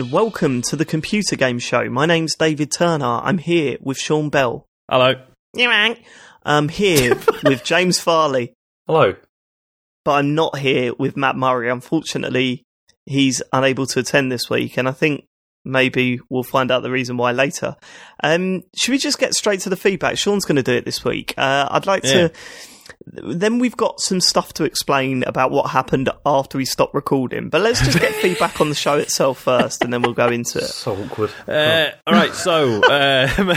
and welcome to the Computer Game Show. My name's David Turner. I'm here with Sean Bell. Hello. I'm here with James Farley, Hello. but I'm not here with Mat Murray. Unfortunately, he's unable to attend this week, and I think maybe we'll find out the reason why later. Um, should we just get straight to the feedback? Sean's going to do it this week. Uh, I'd like Yeah. to. Then we've got some stuff to explain about what happened after we stopped recording. But let's just get feedback on the show itself first, and then we'll go into it. So awkward. Uh, all right, so um,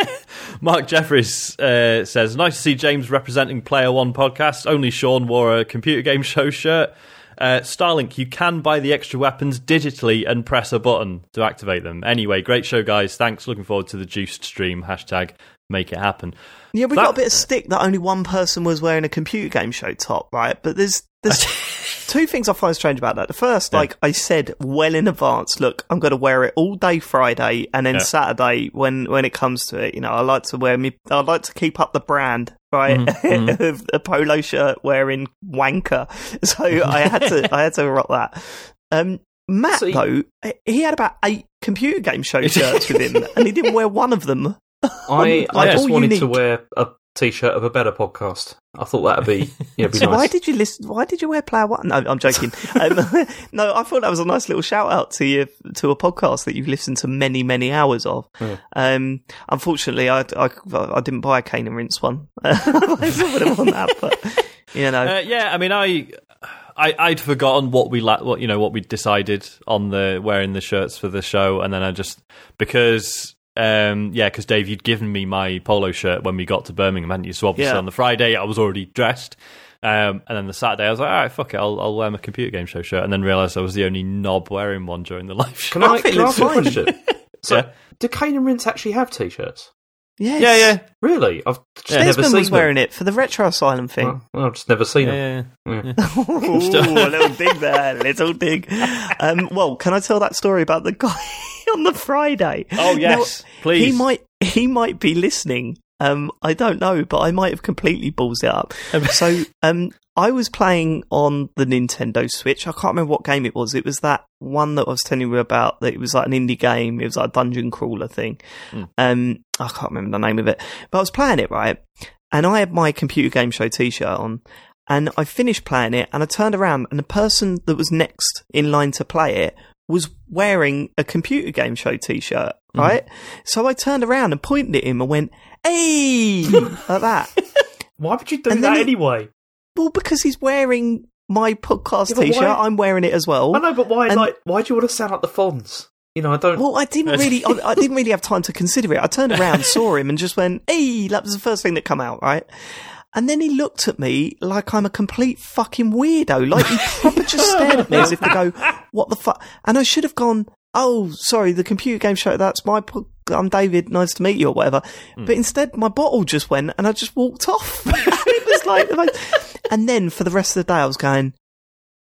Mark Jeffries uh, says, "Nice to see James representing Player One podcast. Only Sean wore a computer game show shirt. Uh, Starlink, you can buy the extra weapons digitally and press a button to activate them. Anyway, great show, guys. Thanks. Looking forward to the juiced stream. Hashtag make it happen. Yeah, we That- got a bit of stick that only one person was wearing a computer game show top, right? But there's there's two things I find strange about that. The first, Yeah. like I said well in advance, look, I'm going to wear it all day Friday, and then Yeah. Saturday when when it comes to it, you know, I like to wear me. I like to keep up the brand. Right, Mhm, of a polo shirt wearing wanker, so I had to I had to rock that. Um, Mat So you- though, he had about eight computer game show shirts with him, and he didn't wear one of them. I, I just all wanted to wear a t-shirt of a better podcast. I thought that'd be yeah, be So why did you listen? Why did you wear Player One? No, I'm joking. um, no, I thought that was a nice little shout out to you to a podcast that you've listened to many, many hours of. Yeah. Um, unfortunately, I, I, I didn't buy a Cane and Rinse one. I would have won that, but you know, Uh, yeah, I mean, I, I, I'd forgotten what we la- what you know what we decided on the wearing the shirts for the show, and then I just because. Um, yeah, because Dave, you'd given me my polo shirt when we got to Birmingham, hadn't you? So obviously Yeah. on the Friday I was already dressed, um, and then the Saturday I was like, all right, fuck it, I'll, I'll wear my computer game show shirt, and then realised I was the only knob wearing one during the live show. Can I, can I it's ask you a fine. question? So, Yeah. do Cane and Rinse actually have t-shirts? Yes. Yeah, yeah, Really? I've just Yeah. never Desmond seen was wearing it for the Retro Asylum thing. them. Well, I've just never seen yeah, them. yeah. Ooh, a little dig there, little dig. Um, well, can I tell that story about the guy on the Friday? Oh yes, Now, please. He might he might be listening. Um, I don't know, but I might have completely balls it up. so, um, I was playing on the Nintendo Switch. I can't remember what game it was. It was that one that I was telling you about. That it was like an indie game. It was like a dungeon crawler thing. Mm. Um, I can't remember the name of it, but I was playing it right, and I had my computer game show T-shirt on, and I finished playing it, and I turned around, and the person that was next in line to play it was wearing a computer game show T-shirt, right? So I turned around and pointed at him and went, "Hey!" like that. Why would you do that anyway? Well, because he's wearing my podcast Yeah, T-shirt, why- I'm wearing it as well. I know, but why? And- like, why do you want to sound like the Fonz? You know, I don't. Well, I didn't really, I, I didn't really have time to consider it. I turned around, saw him, and just went, "Hey!" That was the first thing that come out, right? And then he looked at me like I'm a complete fucking weirdo. Like he proper just stared at me as if to go, "What the fuck?" And I should have gone, "Oh, sorry, the computer game show. That's my. po- I'm David. Nice to meet you, or whatever." Hmm. But instead, my bottle just went, and I just walked off. it was like, the most- and then for the rest of the day, I was going.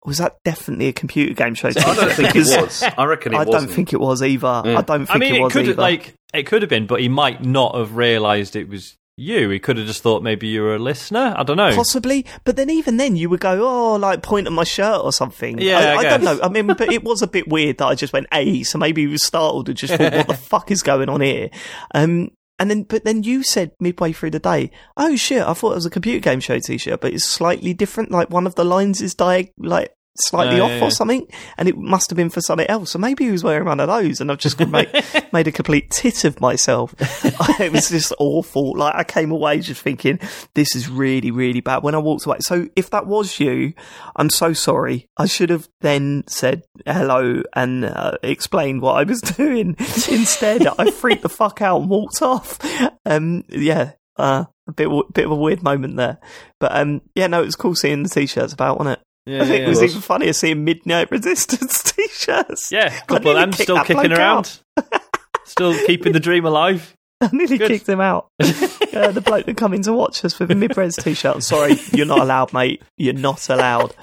Was that definitely a computer game show? I don't think it was. I reckon it I wasn't. don't think it was either. Yeah. I don't think I mean, it it, could either. like it could have been, but he might not have realised it was you. He could have just thought maybe you were a listener. I don't know. Possibly, but then even then you would go, oh, like point at my shirt or something. Yeah, I, I I don't know. I mean, but it was a bit weird that I just went, "Hey," so maybe he was startled and just thought, "What the fuck is going on here?" Um, and then, but then you said midway through the day, "Oh shit, I thought it was a computer game show T-shirt, but it's slightly different. Like one of the lines is diag- like." Slightly Yeah, off yeah, or something, and it must have been for something else. So maybe he was wearing one of those, and I've just made, made a complete tit of myself. it was just awful. Like I came away just thinking, this is really, really bad. When I walked away, so if that was you, I'm so sorry. I should have then said hello and uh, explained what I was doing. Instead, I freaked the fuck out and walked off. Um, yeah, uh, a bit, bit of a weird moment there, but um, yeah, no, it was cool seeing the t-shirts about, wasn't it? Yeah, I think yeah, it was even funnier seeing Midnight Resistance t-shirts. Yeah, a couple of them still kicking around, still keeping the dream alive. I nearly Good. kicked him out. uh, the bloke that come in to watch us with a mid-res t-shirt. I'm sorry, you're not allowed, mate. You're not allowed.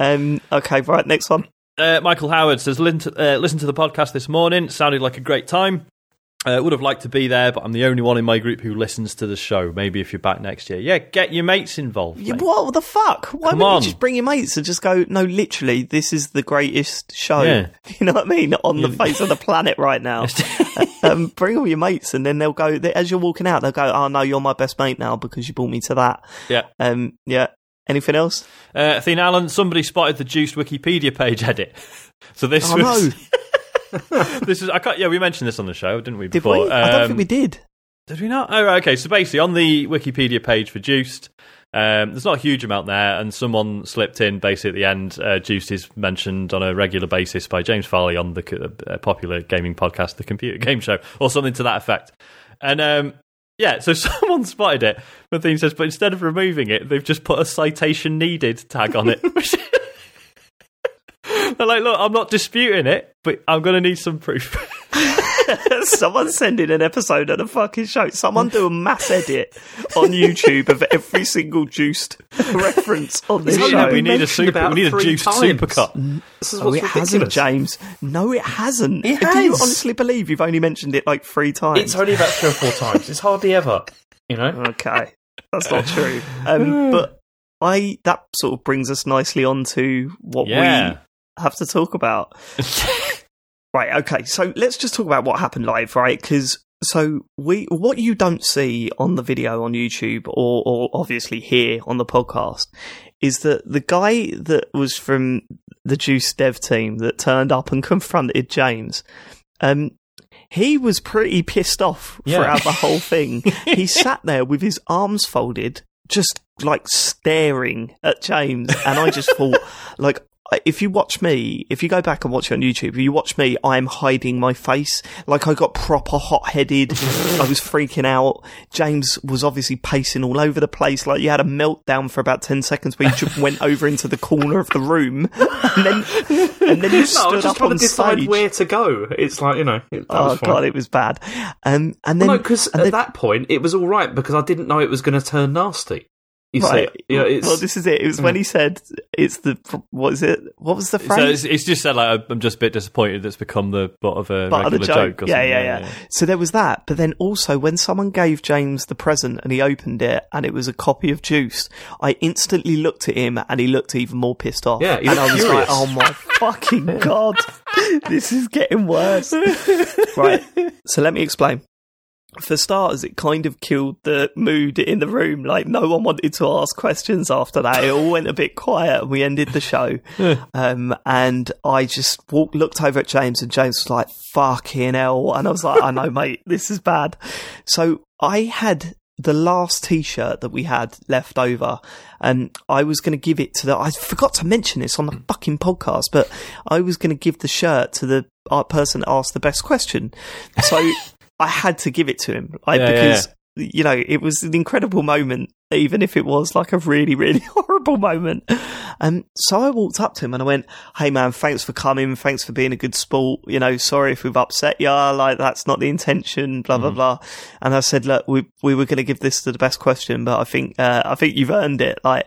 Um, okay, right, next one. Uh, Michael Howard says, listen to, uh, listen to the podcast this morning. Sounded like a great time. Uh, would have liked to be there, but I'm the only one in my group who listens to the show. Maybe if you're back next year, yeah, get your mates involved. Mate. what the fuck? Why Come wouldn't on. you just bring your mates and just go, no, literally, this is the greatest show, Yeah. you know what I mean, on the face of the planet right now. um, bring all your mates and then they'll go, they, as you're walking out, they'll go, oh no, you're my best mate now because you brought me to that. Yeah. Um, yeah. Anything else? Uh, Athena Allen, somebody spotted the juiced Wikipedia page edit. So this Oh was no, this is I can't, yeah we mentioned this on the show didn't we did before? we? I don't Um, think we did. Did we not? Oh, okay. So basically, on the Wikipedia page for Juiced, um, there's not a huge amount there, and someone slipped in basically at the end. Uh, Juiced is mentioned on a regular basis by James Farley on the uh, popular gaming podcast, The Computer Game Show, or something to that effect. And um, yeah, so someone spotted it. The thing says, but instead of removing it, they've just put a citation needed tag on it. They're like, look, I'm not disputing it, but I'm going to need some proof. Someone send in an episode of the fucking show. Someone do a mass edit on YouTube of every single juiced reference on this It's we, show. we need a super. We need a juiced times. supercut. This is Oh, what's it hasn't, ridiculous. James. No, it hasn't. It Do you honestly believe you've only mentioned it like three times? It's only about three or four times. It's hardly ever. You know. okay, that's not true. Um, but I that sort of brings us nicely on to what Yeah. we have to talk about. Right. Okay. So let's just talk about what happened live, right? Because so we, what you don't see on the video on YouTube or, or obviously here on the podcast is that the guy that was from the Juice Dev team that turned up and confronted James, um, he was pretty pissed off Yeah. throughout the whole thing. he sat there with his arms folded, just like staring at James, and I just thought, like, if you watch me, if you go back and watch it on YouTube, if you watch me, I am hiding my face. Like I got proper hot headed. I was freaking out. James was obviously pacing all over the place. Like you had a meltdown for about 10 seconds where you just went over into the corner of the room and then, and then you No, stood just up trying on to decide stage. where to go. It's like you know. It, Oh was god, it was bad. Um, and then Well, no, because at then- that point it was all right because I didn't know it was going to turn nasty. You right. see, yeah, it's, well, this is it. It was when mm. he said, "It's the what is it? What was the So phrase?" it's, it's just said like I'm just a bit disappointed. That's become the butt of a Part of the regular joke. joke. or yeah, something. yeah, yeah, So there was that. But then also when someone gave James the present and he opened it and it was a copy of Juice, I instantly looked at him and he looked even more pissed off. Yeah, and I was furious. like, "Oh my fucking god, this is getting worse." right. So let me explain. For starters, it kind of killed the mood in the room. Like no one wanted to ask questions after that. It all went a bit quiet. and We ended the show, um, and I just walked, looked over at James, and James was like, "Fucking hell!" And I was like, "I know, mate, this is bad." So I had the last T-shirt that we had left over, and I was going to give it to the. I forgot to mention this on the fucking podcast, but I was going to give the shirt to the uh, person that asked the best question. So I had to give it to him, like Yeah, yeah, because you know it was an incredible moment, even if it was like a really, really horrible moment. And so I walked up to him and I went, "Hey, man, thanks for coming. Thanks for being a good sport. You know, sorry if we've upset you. Like that's not the intention. Blah blah blah." And I said, "Look, we we were going to give this to the best question, but I think uh, I think you've earned it." Like,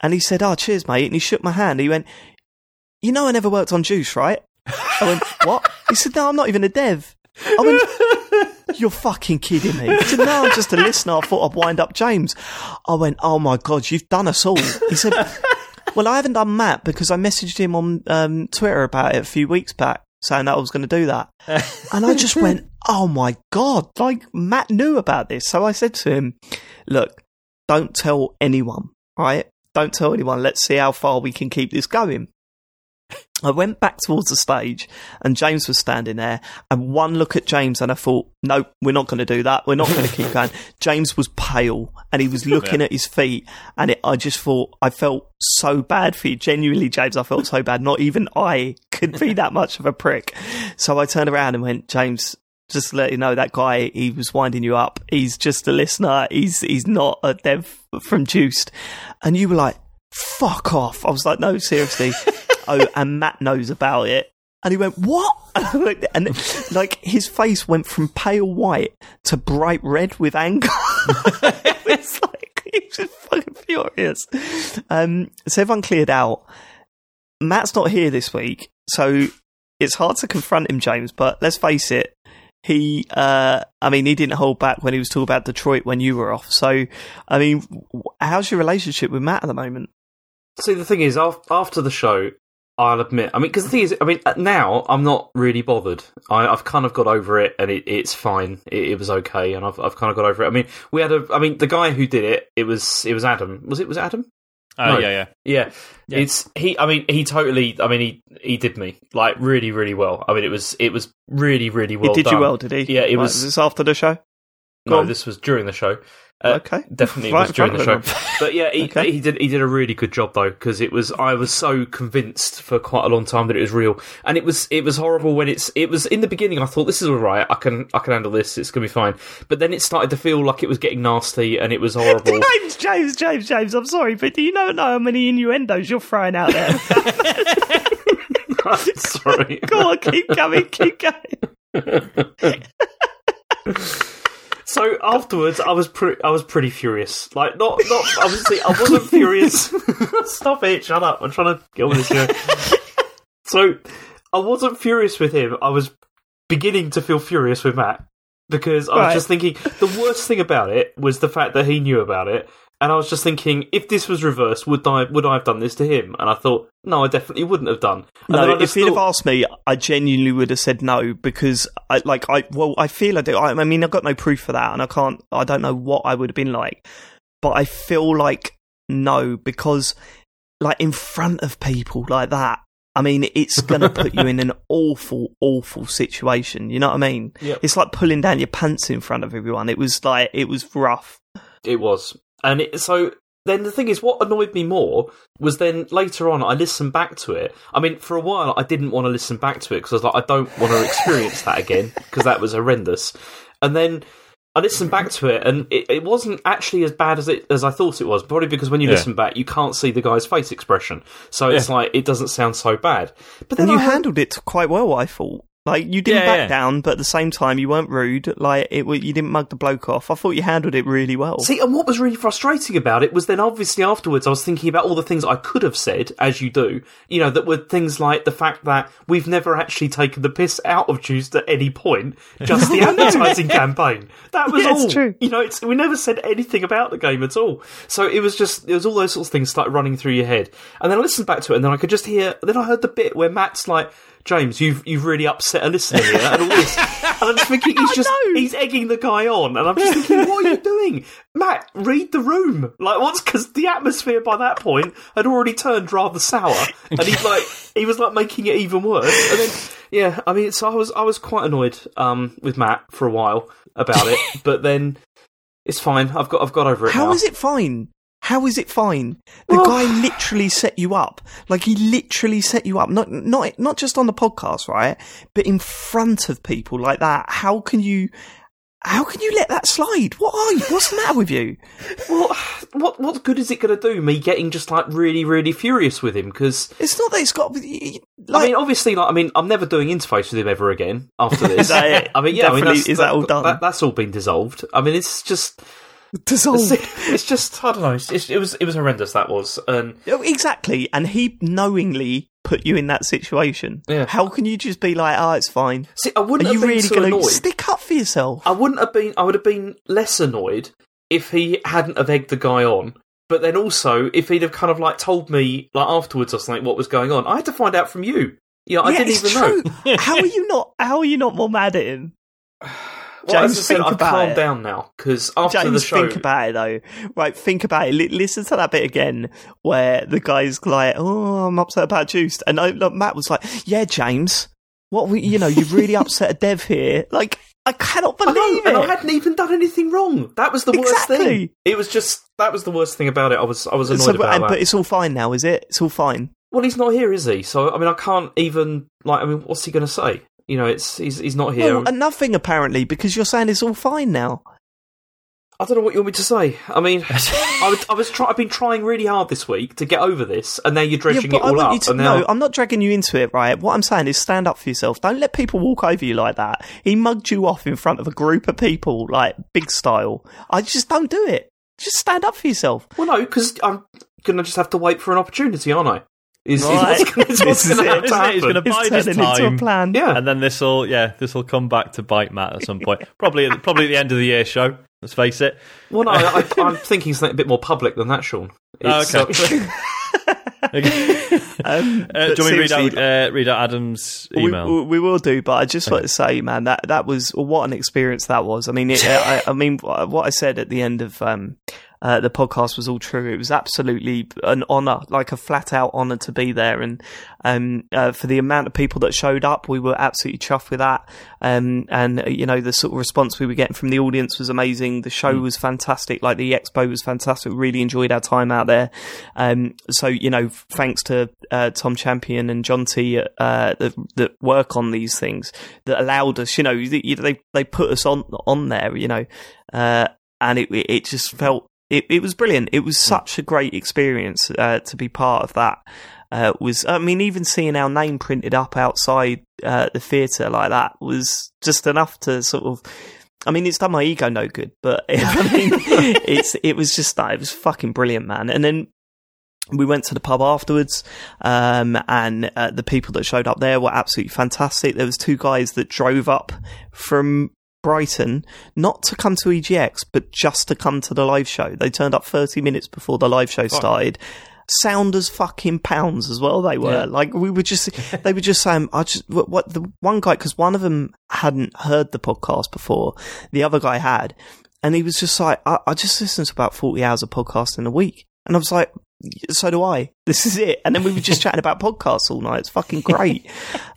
and he said, "Oh, cheers, mate." And he shook my hand. He went, "You know, I never worked on Juice, right?" I went, "What?" He said, "No, I'm not even a dev." I went, "You're fucking kidding me." He said, "No, I'm just a listener. I thought I'd wind up James." I went, "Oh my god, you've done us all." He said, "Well, I haven't done Mat because I messaged him on um, Twitter about it a few weeks back." Saying that I was going to do that. And I just went, oh my God, like Mat knew about this. So I said to him, look, don't tell anyone, right? Don't tell anyone. Let's see how far we can keep this going. I went back towards the stage and James was standing there and one look at James and I thought, no, we're not going to do that. We're not going to keep going. James was pale and he was looking at his feet and it, I just thought, I felt so bad for you. Genuinely, James, I felt so bad. Not even I could be that much of a prick. So I turned around and went, James, just to let you know, that guy, he was winding you up. He's just a listener. He's, he's not a dev from Juiced. And you were like, fuck off. I was like, no, seriously. oh, and Mat knows about it. And he went, what? and like his face went from pale white to bright red with anger. it's like, he was just fucking furious. Um, so everyone cleared out. Mat's not here this week, so it's hard to confront him, James, but let's face it, he, uh, I mean, he didn't hold back when he was talking about Detroit when you were off. So, I mean, how's your relationship with Mat at the moment? See, the thing is, after the show, I'll admit, I mean, because the thing is, I mean, uh, now I'm not really bothered. I, I've kind of got over it, and it, it's fine. It, it was okay, and I've I've kind of got over it. I mean, we had a, I mean, the guy who did it, it was it was Adam. Was it was it Adam? Uh, No. Yeah, yeah. Yeah. Yeah. it's he. I mean, he totally. I mean, he he did me like really, really well. I mean, it was it was really, really well. he did done. you well, did he? Yeah, it Right, was- this after the show? No, on. this was during the show. Uh, okay. Definitely Right was in during the show. But yeah, he, Okay. he did he did a really good job though because it was I was so convinced for quite a long time that it was real, and it was it was horrible when it's it was in the beginning. I thought this is all right, I can I can handle this, it's gonna be fine. But then it started to feel like it was getting nasty and it was horrible. James, James, James, James, I'm sorry, but do you not know how many innuendos you're throwing out there? Sorry. Go on, keep going, keep going. So afterwards, I was pretty, I was pretty furious. Like, not, not obviously, I wasn't furious. Stop it! Shut up! I'm trying to get on this. Here. so, I wasn't furious with him. I was beginning to feel furious with Mat because I was Right. just thinking the worst thing about it was the fact that he knew about it, and I was just thinking if this was reversed, would I would I have done this to him? And I thought, no, I definitely wouldn't have done. And then No, if he'd have asked me, I genuinely would have said no because I like I well I feel I do. I, I mean I've got no proof for that, and I can't. I don't know what I would have been like, but I feel like no because like in front of people like that. I mean, it's going to put you in an awful, awful situation. You know what I mean? Yep. It's like pulling down your pants in front of everyone. It was like, it was rough. It was. And it, so then the thing is, what annoyed me more was then later on, I listened back to it. I mean, for a while, I didn't want to listen back to it because I was like, I don't want to experience that again because that was horrendous. And then I listened back to it, and it, it wasn't actually as bad as it as I thought it was. Probably because when you Yeah. listen back, you can't see the guy's face expression, so it's like it doesn't sound so bad. But then And you I handled it quite well, I thought. Like you didn't Yeah, back yeah. down, but at the same time you weren't rude. Like it, you didn't mug the bloke off. I thought you handled it really well. See, and what was really frustrating about it was then obviously afterwards I was thinking about all the things I could have said, as you do, you know, that were things like the fact that we've never actually taken the piss out of Juiced at any point, just the advertising campaign. That was Yeah, it's all. true. You know, it's, we never said anything about the game at all. So it was just, it was all those sorts of things started running through your head. And then I listened back to it and then I could just hear, then I heard the bit where Mat's like, James, you've you've really upset a listener here, and all this. And I'm just thinking he's just he's egging the guy on, and I'm just thinking, what are you doing, Mat? Read the room. Like, what's because the atmosphere by that point had already turned rather sour, and he's like, he was like making it even worse. And then, yeah, I mean, so I was I was quite annoyed um, with Mat for a while about it, but then it's fine. I've got I've got over it How now. is it fine? How is it fine? The Well- guy literally set you up. Like he literally set you up. Not not not just on the podcast, right? But in front of people like that. How can you how can you let that slide? What are you? What's the matter with you? Well, what what good is it going to do me getting just like really really furious with him because It's not that it's got like I mean, obviously, like I mean, I'm never doing interface with him ever again after this. That? I mean, yeah, I mean, is that all done? that's all been dissolved. I mean, it's just, dissolved. it's, just, I don't know. It's, it was, it was horrendous. That was, and Oh, Exactly, and he knowingly put you in that situation. Yeah. How can you just be like, "Oh, it's fine"? see, I wouldn't Are you have been really so going to annoyed. stick up for yourself? I wouldn't have been. I would have been less annoyed if he hadn't have egged the guy on. But then also, if he'd have kind of like told me like afterwards or something what was going on, I had to find out from you. Yeah, I yeah, didn't even know. how are you not? How are you not more mad at him? Well, James, as I said, think I've about calmed it. down now because after the James, show, think about it though. Right, think about it. Li- listen to that bit again where the guy's like, "Oh, I'm upset about Juiced," and I, look, Mat was like, "Yeah, James, what we, you know, you've really upset a dev here." Like, I cannot I know, believe and I hadn't even done anything wrong. That was the worst Exactly. thing. It was just that was the worst thing about it. I was I was annoyed So, about and- that. but it's all fine now, is it? It's all fine. well, he's not here, is he? So I mean, I can't even like. I mean, what's he going to say? You know, it's he's he's not here. Well, and nothing apparently because you're saying it's all fine now. I don't know what you want me to say. I mean, I was I was try- I've been trying really hard this week to get over this, and now you're dredging but it I all up. to and now, know, I'm not dragging you into it, right? What I'm saying is stand up for yourself. Don't let people walk over you like that. He mugged you off in front of a group of people, like big style. I just don't do it. Just stand up for yourself. well, no, because I'm going to just have to wait for an opportunity, aren't I? Is, is what's, is what's This going to it. have it? He's gonna It's bide his turning into a plan. Yeah. And then this will, yeah, this will come back to bite Mat at some point. Probably, at- probably at the end of the year show. Let's face it. Well, no, I, I, I'm thinking something a bit more public than that, Sean. Oh, It's, okay. uh, Um, Uh, do you want me read seriously, out, uh, read out Adam's We, email? we, we will do, but I just want to say, man, that that was what an experience that was. I mean, it, I, I mean, what I said at the end of um, uh, the podcast was all true. It was absolutely an honor, like a flat out honor to be there, and um, uh, for the amount of people that showed up, we were absolutely chuffed with that. Um, and uh, you know, the sort of response we were getting from the audience was amazing. The show was fantastic. Like the expo was fantastic. We really enjoyed our time out there. Um, so you know, thanks to uh, Tom Champion and John T uh, that, that work on these things that allowed us. You know, they they, they put us on on there. You know, uh, and it it just felt. It, it was brilliant. It was such a great experience uh, to be part of that. Uh, was I mean, even seeing our name printed up outside uh, the theatre like that was just enough to sort of. I mean, it's done my ego no good, but I mean, it's it was just that it was fucking brilliant, man. And then we went to the pub afterwards, um, and uh, the people that showed up there were absolutely fantastic. There was two guys that drove up from Brighton, not to come to EGX, but just to come to the live show. They turned up 30 minutes before the live show started. Sound as fucking pounds as well. They were Yeah. like we were just. they were just saying, "I just what, what the one guy because one of them hadn't heard the podcast before, the other guy had, and he was just like, I, I just listen to about forty hours of podcast in a week, and I was like, so do I. This is it. And then we were just chatting about podcasts all night. It's fucking great.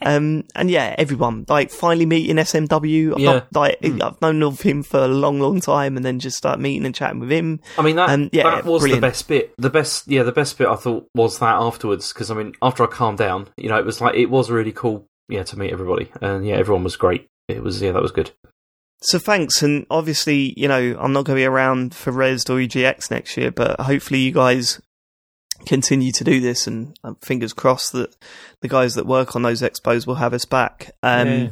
um, and yeah, everyone like finally meeting SMW. I've Yeah. not, like I've known of him for a long, long time, and then just start meeting and chatting with him. I mean that Um, yeah, that was brilliant. the best bit. The best, yeah, the best bit I thought was that afterwards because I mean after I calmed down, you know, it was like it was really cool, yeah, to meet everybody, and yeah, everyone was great. It was yeah, that was good. So thanks, and obviously, you know, I'm not going to be around for Res or EGX next year, but hopefully you guys continue to do this, and uh, fingers crossed that the guys that work on those expos will have us back. Um, Yeah.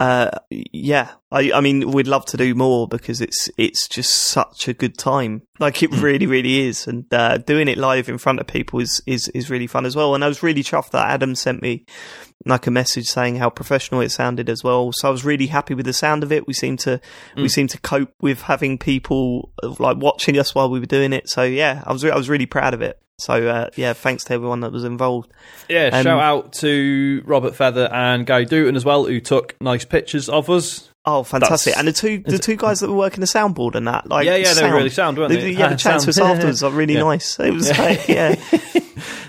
uh, yeah, I, I mean, we'd love to do more because it's it's just such a good time. Like it really, really is, and uh, doing it live in front of people is is is really fun as well. And I was really chuffed that Adam sent me like a message saying how professional it sounded as well. So I was really happy with the sound of it. We seemed to we Mm. seemed to cope with having people like watching us while we were doing it. So yeah, I was re- I was really proud of it. So uh, yeah, thanks to everyone that was involved. Yeah, Um, shout out to Robert Feather and Guy Dutton as well, who took nice pictures of us. Oh, fantastic! That's- and the two the two guys that were working the soundboard and that, like yeah, yeah, they sound. were really sound, weren't They, they? yeah, the chat to us afterwards are really Yeah. nice. It was like, yeah,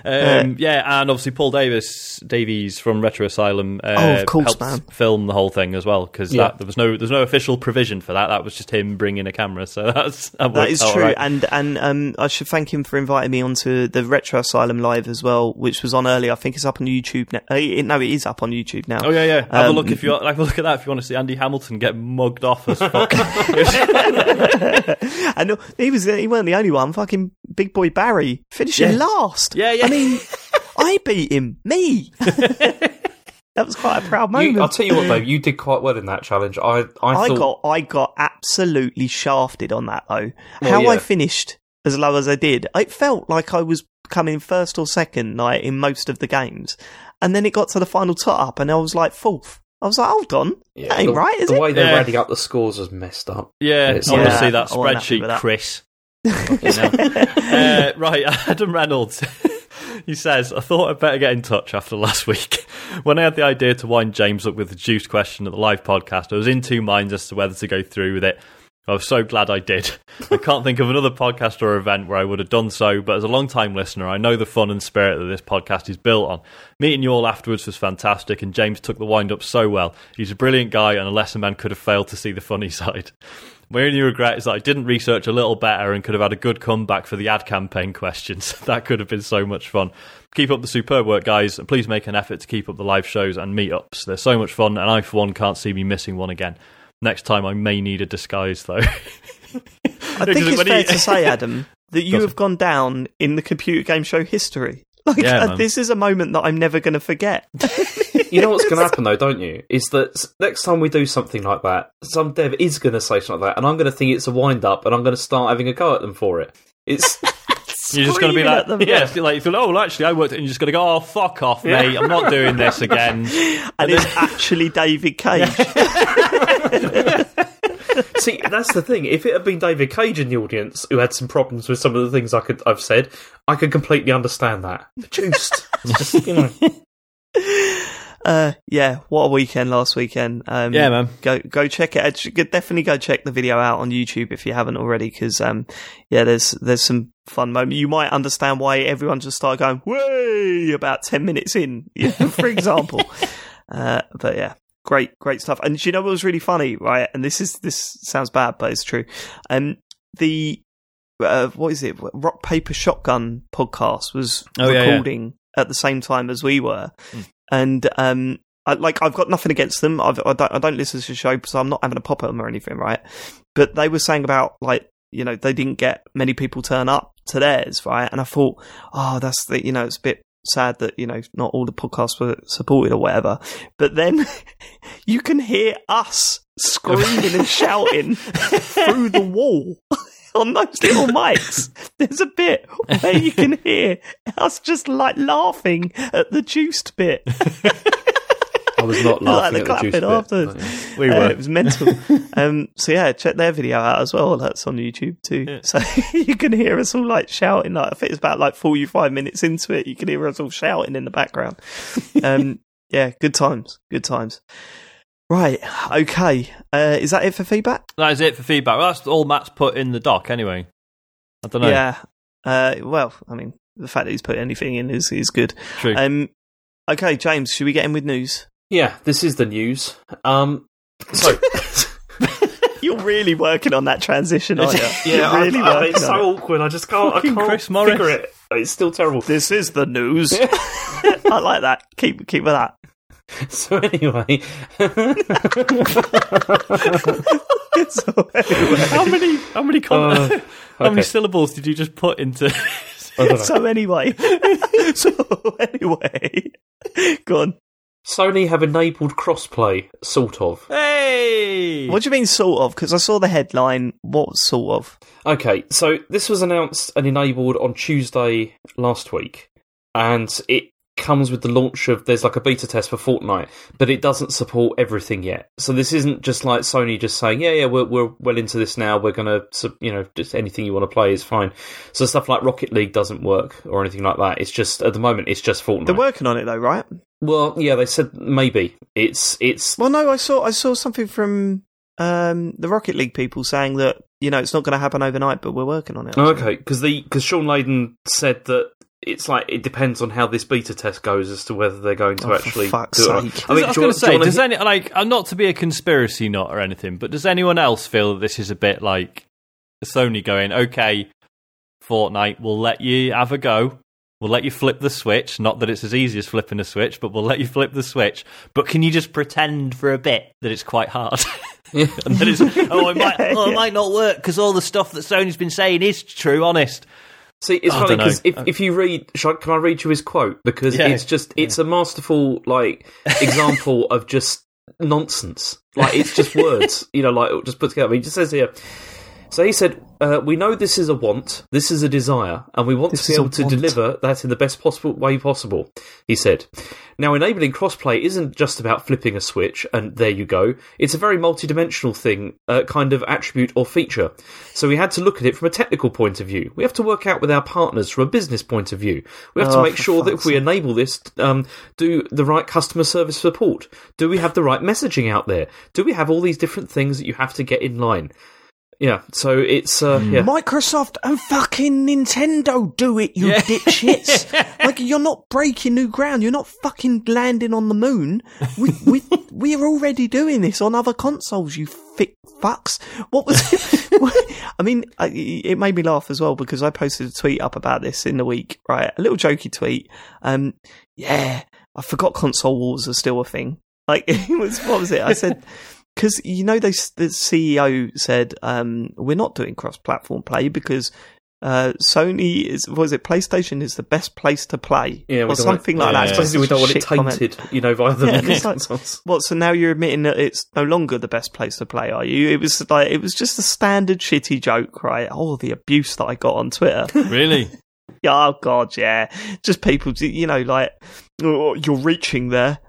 Um, yeah, and obviously Paul Davis Davies from Retro Asylum. Uh, Oh, of course, helped man. Film the whole thing as well because Yeah. there was no there's no official provision for that. That was just him bringing a camera. So that's that, that is true. alright. And and um, I should thank him for inviting me onto the Retro Asylum live as well, which was on earlier. I think it's up on YouTube now. Uh, no, it is up on YouTube now. Oh yeah, yeah. Have a Um, look if you have a look at that if you want to see Andy Hamilton get mugged off as fuck. and he was he weren't the only one. Fucking big boy Barry finishing Yeah. last. Yeah, yeah. I mean, I beat him. Me. that was quite a proud moment. You, I'll tell you what though, you did quite well in that challenge. I I, I thought got I got absolutely shafted on that though. Well, How I finished as low as I did, it felt like I was coming first or second like in most of the games, and then it got to the final tot up, and I was like fourth. I was like, hold on, yeah, that ain't the, right, is the it? way they're Yeah. adding up the scores was messed up. yeah, I It's- want to yeah, see that I wasn't happy spreadsheet, that. Chris. Uh, right, Adam Reynolds. he says, I thought I'd better get in touch after last week. When I had the idea to wind James up with the juice question at the live podcast, I was in two minds as to whether to go through with it. I was so glad I did. I can't think of another podcast or event where I would have done so, but as a long time listener, I know the fun and spirit that this podcast is built on. Meeting you all afterwards was fantastic, and James took the wind up so well. He's a brilliant guy, and a lesser man could have failed to see the funny side. My only regret is that I didn't research a little better and could have had a good comeback for the ad campaign questions. that could have been so much fun. Keep up the superb work, guys, and please make an effort to keep up the live shows and meetups. They're so much fun, and I, for one, can't see me missing one again. Next time, I may need a disguise, though. I think it's When fair he- to say, Adam, that you Doesn't. have gone down in the computer game show history. Like Yeah, uh, this is a moment that I'm never going to forget. You know what's going to happen though, don't you? Is that next time we do something like that, some dev is going to say something like that, and I'm going to think it's a wind up, and I'm going to start having a go at them for it. It's You're just going to be like, them. yeah, it's like you feel, oh, well, actually, I worked, it. and you're just going to go, oh, fuck off, mate. I'm not doing this again. and it's actually David Cage. See, that's the thing. If it had been David Cage in the audience who had some problems with some of the things I could I've said, I could completely understand that. Juiced, just, you know. Uh, yeah, what a weekend last weekend. Um, Yeah, man. Go go check it. out. Definitely go check the video out on YouTube if you haven't already, because um, yeah, there's there's some fun moments. You might understand why everyone just started going way about ten minutes in, yeah, for example. uh, but yeah, great great stuff. And you know what was really funny, right? And this is this sounds bad, but it's true. Um, the uh, what is it? Rock Paper Shotgun podcast was Oh, yeah, yeah. recording at the same time as we were, and um, I, like I've got nothing against them. I've, I don't I don't listen to the show, so I'm not having a pop at them or anything, right? But they were saying about like you know they didn't get many people turn up to theirs, right? And I thought, oh, that's the you know it's a bit sad that you know not all the podcasts were supported or whatever. But then you can hear us screaming and shouting through the wall. On those little mics, there's a bit where you can hear us just like laughing at the juiced bit. I was not like laughing the at the clapping juice bit. afterwards. We Uh, were. it was mental. um, so yeah, check their video out as well. That's on YouTube too. So you can hear us all like shouting. Like I think it's about like forty-five minutes into it. You can hear us all shouting in the background. Um, yeah, good times. Good times. Right. Okay. Uh, is that it for feedback? That is it for feedback. Well, that's all Mat's put in the doc anyway. I don't know. Yeah. Uh, well, I mean, the fact that he's put anything in is is good. True. Um, okay, James, should we get in with news? Yeah, this is the news. Um, so You're really working on that transition, aren't you? yeah, You're really I, I, it's so it. awkward. I just can't. I Fucking can't Chris Morris. figure it. It's still terrible. This is the news. I like that. Keep keep with that. So anyway, So, anyway, how many how many con- Uh, how many syllables did you just put into? I don't know. so anyway, so anyway, go on. Sony have enabled crossplay, sort of. hey, What do you mean, sort of? Because I saw the headline. What sort of? Okay, so this was announced and enabled on Tuesday last week, and it comes with the launch of there's like a beta test for Fortnite, but it doesn't support everything yet. So this isn't just like Sony just saying, yeah, yeah, we're we're well into this now. We're gonna, you know, just anything you want to play is fine. So stuff like Rocket League doesn't work or anything like that. It's just at the moment it's just Fortnite. They're working on it though, right? well, yeah, they said maybe it's it's Well, no, I saw I saw something from um, the Rocket League people saying that you know it's not going to happen overnight, but we're working on it. Okay, because the because Shawn Layden said that it's like it depends on how this beta test goes as to whether they're going to Oh, for actually fuck's do it. I mean, I was going to say, does any like I'm not to be a conspiracy nut or anything, but does anyone else feel that this is a bit like Sony going, okay, Fortnite, we'll let you have a go. We'll let you flip the switch. Not that it's as easy as flipping a switch, but we'll let you flip the switch. But can you just pretend for a bit that it's quite hard? and that it's, oh, it might, oh, it yeah. might not work because all the stuff that Sony's been saying is true, honest. See, it's I funny because if, uh. if you read, I, can I read you his quote? Because Yeah. it's just it's a masterful like example of just nonsense. Like it's just words, you know, like just put together. He just says here. So he said, uh, "We know this is a want, this is a desire, and we want This to be able to want. deliver that in the best possible way possible." He said. Now, enabling crossplay isn't just about flipping a switch and there you go. It's a very multidimensional thing, uh, kind of attribute or feature. So we had to look at it from a technical point of view. We have to work out with our partners from a business point of view. We have Oh, to make sure that if we enable this, um, do the right customer service support? Do we have the right messaging out there? Do we have all these different things that you have to get in line? Yeah, so it's uh, Hmm. yeah. Microsoft and fucking Nintendo do it, you Yeah. dipshits. like you're not breaking new ground. You're not fucking landing on the moon. We we we're already doing this on other consoles. You thick fucks. What was? I mean, I, it made me laugh as well because I posted a tweet up about this in the week. Right, a little jokey tweet. Um, yeah, I forgot console wars are still a thing. Like it was. What was it? I said. Because you know, they, the CEO said um, we're not doing cross-platform play because uh, Sony is was it PlayStation is the best place to play, Yeah, or don't want something like yeah. that. It's Basically, we don't want it shit comment. tainted, you know, via the Yeah, like- consoles. What? So now you're admitting that it's no longer the best place to play, are you? It was like it was just a standard shitty joke, right? Oh, the abuse that I got on Twitter. Really? Yeah, oh god, yeah. Just people, you know, like oh, you're reaching there.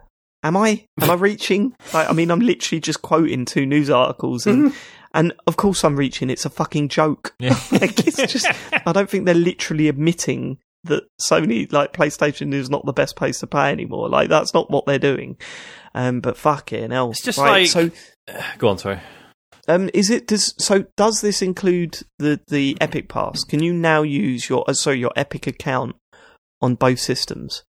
Am I? Am I reaching? Like, I mean, I'm literally just quoting two news articles, and and of course I'm reaching. It's a fucking joke. Yeah. like, it's just. I don't think they're literally admitting that Sony, like PlayStation, is not the best place to play anymore. Like that's not what they're doing. Um, but fucking hell, It's just Right, like- so. Go on, sorry. Um, is it does so? Does this include the the Epic Pass? Can you now use your uh, sorry your Epic account on both systems?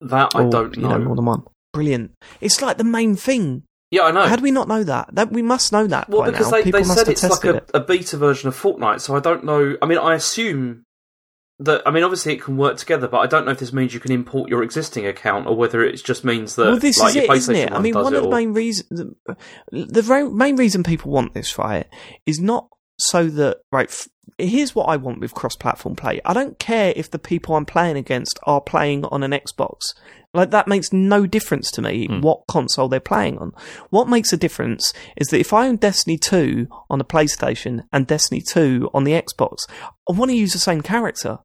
That I Or, don't you know. more than one. Brilliant. It's like the main thing. Yeah, I know. How do we not know that? That we must know that. well, because now. they, People they said it's like a, it. a beta version of Fortnite, so I don't know. I mean, I assume that. I mean, obviously it can work together, but I don't know if this means you can import your existing account or whether it just means that. Well, this like, is it, isn't it? I mean, one of the or- main reasons, the, the main reason people want this, right, is not so that right. F- here's what I want with cross-platform play. I don't care if the people I'm playing against are playing on an Xbox. Like that makes no difference to me hmm. what console they're playing on. What makes a difference is that if I own Destiny 2 on the PlayStation and Destiny 2 on the Xbox, I want to use the same character.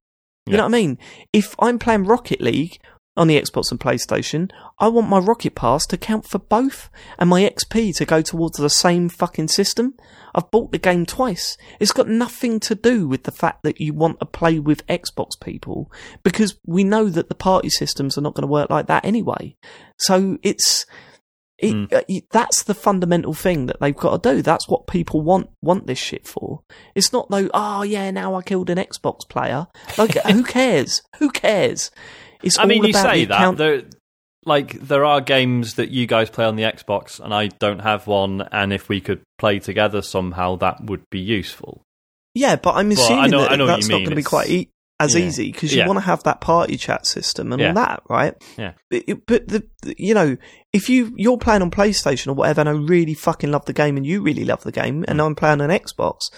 You Yeah. know what I mean? If I'm playing Rocket League on the Xbox and PlayStation, I want my Rocket Pass to count for both and my XP to go towards the same fucking system. I've bought the game twice. It's got nothing to do with the fact that you want to play with Xbox people because we know that the party systems are not going to work like that anyway. So it's it, Mm. uh, that's the fundamental thing that they've got to do. That's what people want want this shit for. It's not though. Oh yeah, now I killed an Xbox player. Like who cares? Who cares? It's I mean, you say that. account- There, like, there are games that you guys play on the Xbox, and I don't have one, and if we could play together somehow, that would be useful. Yeah, but I'm Well, I assuming know- that I know that's not going to be quite e- as yeah. easy because you Yeah. want to have that party chat system and Yeah. all that, right? Yeah. But, but the, the you know, if you you're playing on PlayStation or whatever, and I really fucking love the game, and you really love the game, Mm. and I'm playing on Xbox,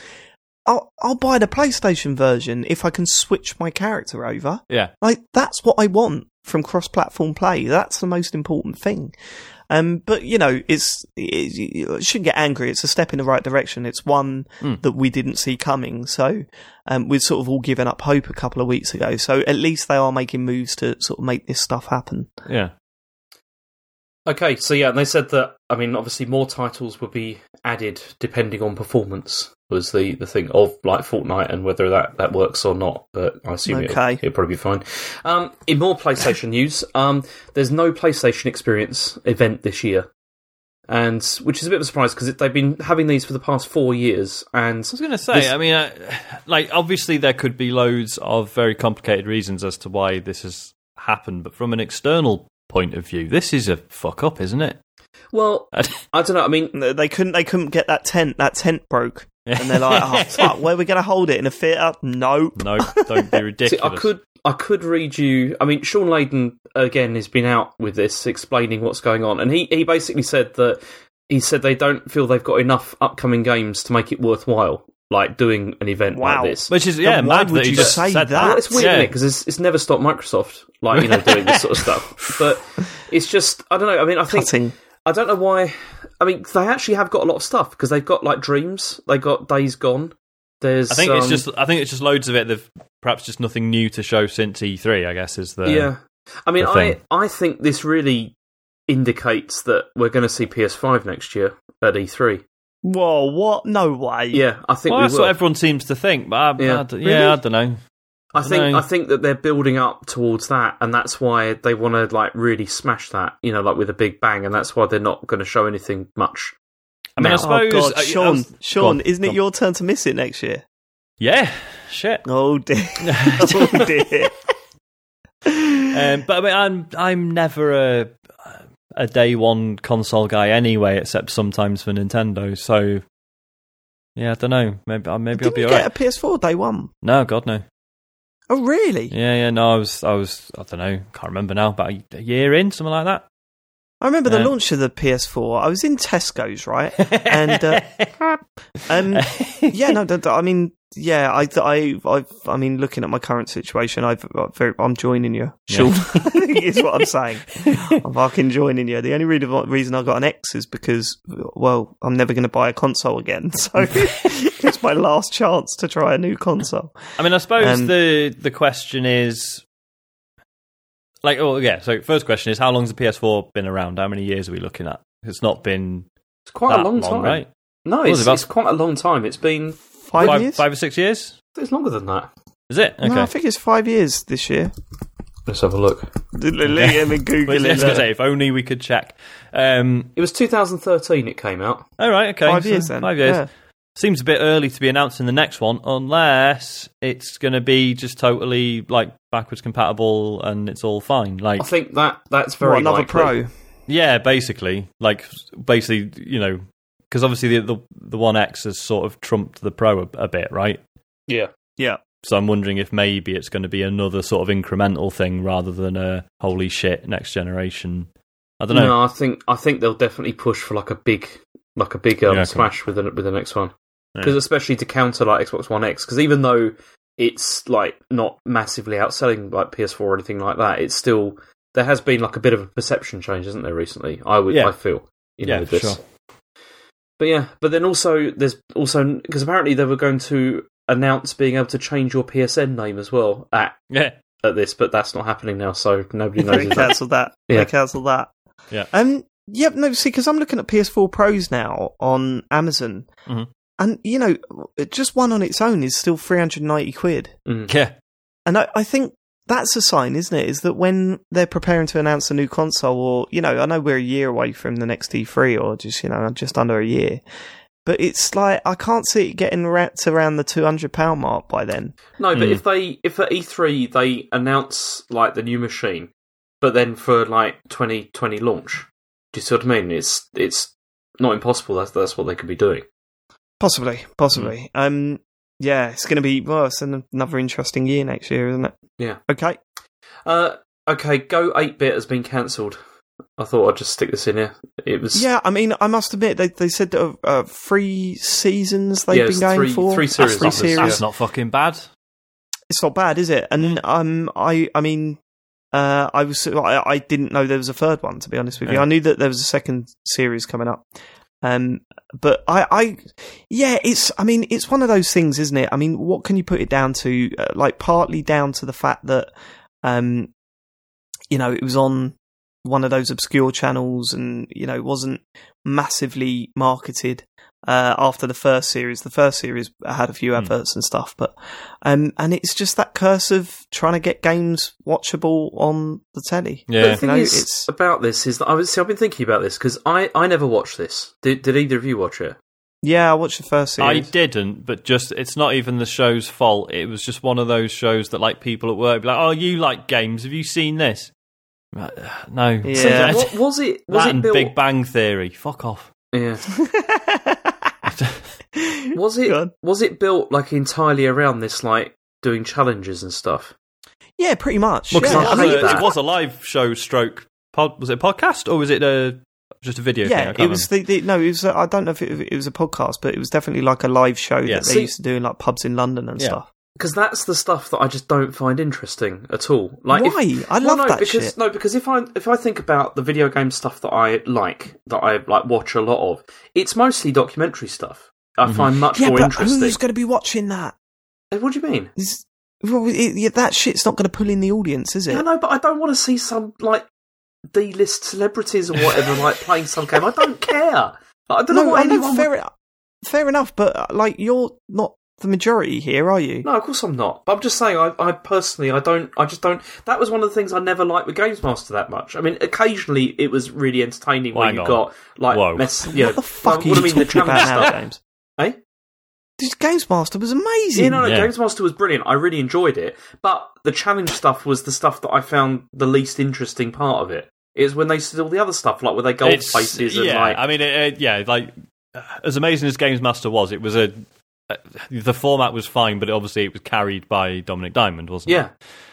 I'll I'll buy the PlayStation version if I can switch my character over. Yeah. Like that's what I want from cross-platform play. That's the most important thing. Um, but you know, it's it, you shouldn't get angry. It's a step in the right direction. It's one Mm. that we didn't see coming. So um, we'd sort of all given up hope a couple of weeks ago. So at least they are making moves to sort of make this stuff happen. Yeah. Okay, so yeah, and they said that. I mean, obviously, more titles would be added depending on performance. Was the, the thing of like Fortnite and whether that, that works or not? But I assume Okay. it'll, it'll probably be fine. Um, in more PlayStation news, um, there's no PlayStation Experience event this year, and which is a bit of a surprise because they've been having these for the past four years, and I was going to say, This- I mean, uh, like, obviously, there could be loads of very complicated reasons as to why this has happened, but from an external point of view, this is a fuck up, isn't it? well, I don't know. I mean, They couldn't. They couldn't get that tent. That tent broke, and they're like, "Oh fuck, where are we going to hold it in a theater? Nope." no, No. don't be See, ridiculous. I could I could read you. I mean, Shawn Layden again has been out with this, explaining what's going on, and he he basically said that he said they don't feel they've got enough upcoming games to make it worthwhile, like doing an event Wow. like this. Which is, yeah, Then why mad would that you just say said that? Well, it's weird, yeah. isn't it? Because it's, it's never stopped Microsoft, like you know, doing this sort of stuff. But it's just I don't know. I mean, I think Cutting. I don't know why. I mean, they actually have got a lot of stuff because they've got like Dreams, they got Days Gone. There's I think it's um, just. I think it's just loads of it. They've perhaps just nothing new to show since E3. I guess is the yeah. I mean, I. I think this really indicates that we're going to see PS5 next year at E3. Whoa! What? No way. Yeah, I think Well, we that's will. what everyone seems to think, but I, Yeah. I d- Really? yeah, I don't know. I think know. I think that they're building up towards that, and that's why they want to like really smash that, you know, like with a big bang, and that's why they're not going to show anything much. I mean, I oh, suppose. oh god, uh, I- I Sean, um, was- Sean, on, isn't go it your turn to miss it next year? Yeah, shit. Oh dear. oh dear. um, but I mean, I'm I'm never a a day one console guy anyway, except sometimes for Nintendo. So yeah, I don't know. Maybe uh, maybe I'll Didn't be you alright. get a PS4 day one? No, God no. Oh really? Yeah, yeah. No, I was I was I don't know. Can't remember now. About a year in, something like that. I remember the Yeah. launch of the PS4. I was in Tesco's, right? And uh, um, yeah, no, I mean, yeah, I, I, I, I mean, looking at my current situation, I've, I've very, I'm joining you. Sure, is what I'm saying. I'm fucking joining you. The only reason reason I got an X is because, well, I'm never going to buy a console again, so it's my last chance to try a new console. I mean, I suppose Um, the the question is, like, oh yeah. So first question is, how long's the PS4 been around? How many years are we looking at? It's not been It's quite that a long, time. right? No, it's, it about- it's quite a long time. It's been Five, five, years? five or six years. it's longer than that. Is it? Okay. No, I think it's five years this year. Let's have a look. Let me Google Well, I was it. say, if only we could check. Um, It was 2013. It came out. all right, okay. Five so years then. Five years. Yeah. Seems a bit early to be announcing the next one, unless it's going to be just totally like backwards compatible and it's all fine. Like, I think that that's very What, another likely. pro? yeah, basically, like basically, you know, because obviously the, the the One X has sort of trumped the Pro a, a bit, right? Yeah. Yeah. So I'm wondering if maybe it's going to be another sort of incremental thing rather than a holy shit next generation. I don't know. No, I think I think they'll definitely push for like a big like a big um, Yeah, okay. smash with the with the next one Yeah. because especially to counter like Xbox One X because even though it's like not massively outselling like PS4 or anything like that, it's still there has been like a bit of a perception change, isn't there? Recently, I would Yeah. I feel you know Yeah, with this. sure. But yeah, but then also there's also because apparently they were going to announce being able to change your PSN name as well at Yeah. at this, but that's not happening now, so nobody knows. They if that- cancelled that. Yeah. They cancelled that. Yeah. Um. Yep. No. See, because I'm looking at PS4 Pros now on Amazon, Mhm. And you know, just one on its own is still 390 quid, Mm. Yeah. and I, I think that's a sign, isn't it? Is that when they're preparing to announce a new console, or you know, I know we're a year away from the next E3, or just you know, just under a year. But it's like I can't see it getting ra- to around the two hundred pound mark by then. No, but Mm. if they if at E3 they announce like the new machine, but then for like 2020 launch, do you see what I mean? It's it's not impossible. That's that's what they could be doing. Possibly, possibly. Um, yeah, it's going to be well. It's another interesting year next year, isn't it? Yeah. Okay. Uh, okay, Go 8 bit has been cancelled. I thought I'd just stick this in here. It was Yeah, I mean, I must admit they they said that uh, uh, three seasons they've Yeah, been going three- for. three series Three series. That's not fucking bad. It's not bad, is it? And um, I I mean, uh, I was I, I didn't know there was a third one. To be honest with you, I knew that there was a second series coming up. Um, but I, I, yeah, it's. I mean, it's one of those things, isn't it? I mean, what can you put it down to? Uh, like, partly down to the fact that, um, you know, it was on one of those obscure channels, and you know, wasn't massively marketed. Uh, after the first series, the first series had a few Hmm. adverts and stuff, but um, and it's just that curse of trying to get games watchable on the telly. But Yeah. the thing You know, is it's- about this is that I was see, I've been thinking about this because I, I never watched this. Did did either of you watch it? Yeah, I watched the first series. I didn't, but just it's not even the show's fault. It was just one of those shows that like people at work be like, "Oh, you like games? Have you seen this?" Right, uh, No. Yeah. So what, was it? Was that it and built? Big Bang Theory. Fuck off. Yeah. Was it was it built like entirely around this like doing challenges and stuff? Yeah, pretty much. Well, 'cause yeah, I it, I was mean, a, it was a live show. Stroke pod. Was it a podcast or was it a just a video? thing? I yeah, can't it was the, the no, it was. uh, I don't know if it, it was a podcast, but it was definitely like a live show Yeah. that they used to do in like pubs in London and Yeah. stuff. Because that's the stuff that I just don't find interesting at all. Like if- Why? I Well, love no, that because shit. no, because if I if I think about the video game stuff that I like, that I like watch a lot of, it's mostly documentary stuff. I Mhm. find much Yeah, more but interesting. who's going to be watching that? Eh, What do you mean? Is- well, it, yeah, that shit's not going to pull in the audience, is it? Yeah, no, but I don't want to see some like D-list celebrities or whatever like playing some game. I don't care. Like, I don't know no, what I know, anyone. fair, fair enough, but uh, like you're not the majority here, are you? No, of course I'm not. But I'm just saying, I, I personally, I don't, I just don't. That was one of the things I never liked with Games Master that much. I mean, occasionally it was really entertaining when you on. got like Whoa. mess. You know, what the fuck like, are you I mean, the talking about challenge now. James? This Games Master was amazing. Yeah, no, no, Yeah. Games Master was brilliant. I really enjoyed it. But the challenge stuff was the stuff that I found the least interesting part of it. Is when they did all the other stuff, like where they gold It's- places and yeah, like. I mean, it, it- yeah, like as amazing as Games Master was, it was a the format was fine, but obviously it was carried by Dominik Diamond, wasn't it? Yeah.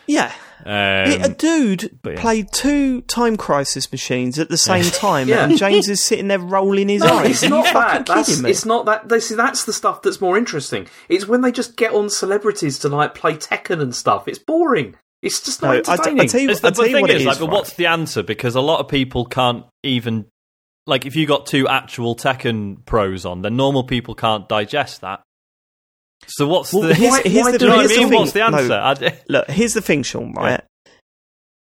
Yeah. a Um, dude but yeah. played two Time Crisis machines at the same time, Yeah. and James is sitting there rolling his No, eyes. it's not fucking that. That's, kidding me? it's not that. They see that's the stuff that's more interesting. It's when they just get on celebrities to like play Tekken and stuff. It's boring. It's just not No, I, t- I entertaining. tell you, It's I the, tell the thing what it is, is. like, but right? what's the answer? Because a lot of people can't even like if you got two actual Tekken pros on, then normal people can't digest that. So what's Well, the? here's- Why- here's why the- do you know what here's I the mean? What's the answer? I- Look, here's the thing, Sean. Right,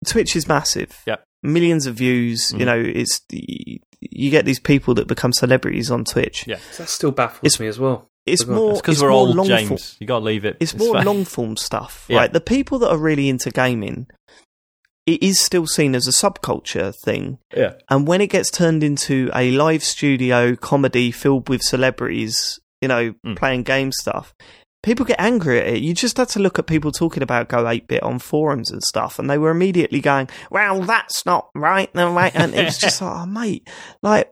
Twitch is massive. Yeah, millions of views. You Mhm. know, it's you get these people that become celebrities on Twitch. Yeah. that still baffles It's- me as well. It's As well. more because we're more all long James. form. You got to leave it. It's more fine. long form stuff, Yeah. right? The people that are really into gaming, it is still seen as a subculture thing. Yeah. And when it gets turned into a live studio comedy filled with celebrities, you know, Mm. playing game stuff, people get angry at it. You just had to look at people talking about Go 8 bit on forums and stuff, and they were immediately going, Well, that's not right. No, right. And it was just like, Oh, mate, like,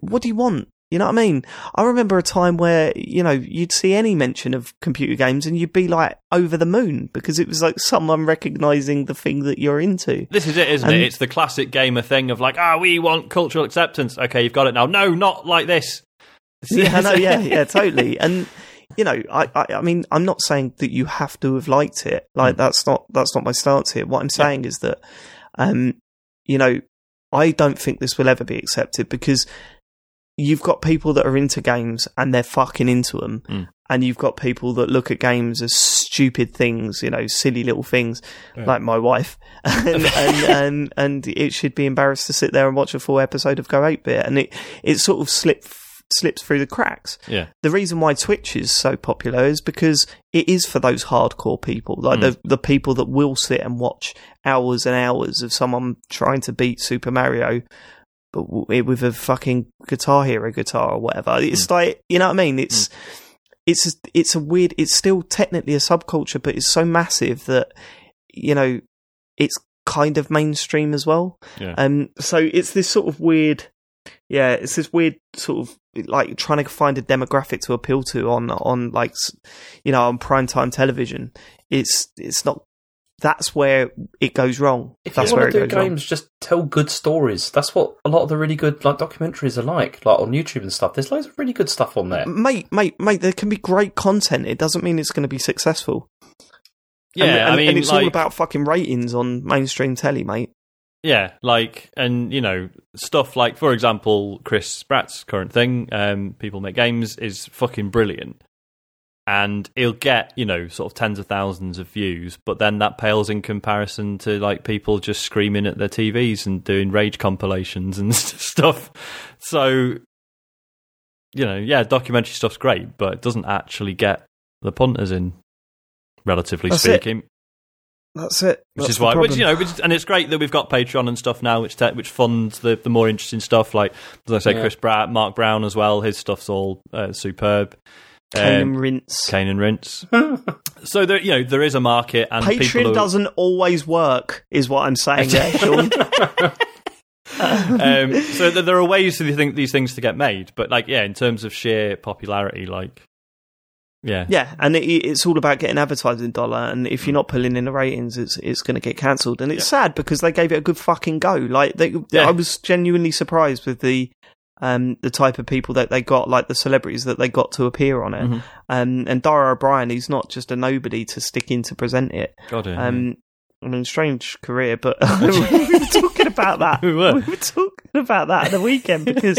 what do you want? You know what I mean? I remember a time where, you know, you'd see any mention of computer games and you'd be like over the moon because it was like someone recognizing the thing that you're into. This is it, isn't And- it? It's the classic gamer thing of like, ah, we want cultural acceptance. Okay, you've got it now. No, not like this. Yeah, no, yeah, yeah, totally. And you know, I, I, I mean, I'm not saying that you have to have liked it. Like Mm. that's not that's not my stance here. What I'm saying is that, um, you know, I don't think this will ever be accepted because you've got people that are into games and they're fucking into them. Mm. And you've got people that look at games as stupid things, you know, silly little things, Yeah. like my wife, and, and and and it should be embarrassed to sit there and watch a full episode of Go Eight Bit, and it it sort of slip slips through the cracks. Yeah. The reason why Twitch is so popular is because it is for those hardcore people, like Mm. the the people that will sit and watch hours and hours of someone trying to beat Super Mario, but w- with a fucking Guitar Hero guitar or whatever. It's like you know what I mean. It's it's it's a weird. It's still technically a subculture, but it's so massive that you know it's kind of mainstream as well. Yeah. Um, so it's this sort of weird, yeah, it's this weird sort of like trying to find a demographic to appeal to on on like you know on primetime television. It's it's not. That's where it goes wrong. If That's you want it to do goes wrong. games, just tell good stories. That's what a lot of the really good like documentaries are like, like on YouTube and stuff. There's loads of really good stuff on there. Mate, mate, mate, there can be great content. It doesn't mean it's going to be successful. Yeah, and, and, I mean, and it's like, all about fucking ratings on mainstream telly, mate. Yeah, like, and you know, stuff like, for example, Chris Bratt's current thing, um, People Make Games, is fucking brilliant. And he'll get, you know, sort of tens of thousands of views, but then that pales in comparison to like people just screaming at their TVs and doing rage compilations and stuff. So, you know, yeah, documentary stuff's great, but it doesn't actually get the punters in, relatively That's it. Speaking That's it. which is the why, which you know, which, and it's great that we've got Patreon and stuff now, which te- which funds the the more interesting stuff. Like as I say, Yeah. Chris Bratt, Mark Brown as well. His stuff's all uh, superb. Cane Um, and rinse. Cane and Rinse. so there, you know, there is a market, and people Patreon who, doesn't always work, is what I'm saying there, Sean. um, so there, there are ways to think these things to get made, but like, yeah, in terms of sheer popularity, like, yeah, yeah, and it, it's all about getting advertising dollar. And if you're not pulling in the ratings, it's it's going to get cancelled. And it's sad because they gave it a good fucking go. Like they, Yeah. I was genuinely surprised with the um the type of people that they got, like the celebrities that they got to appear on it. Mhm. Um, and Dara Ó Briain, he's not just a nobody to stick in to present it. God, yeah. Um, I mean, strange career, but we were talking about that. We were. We were talking about that at the weekend because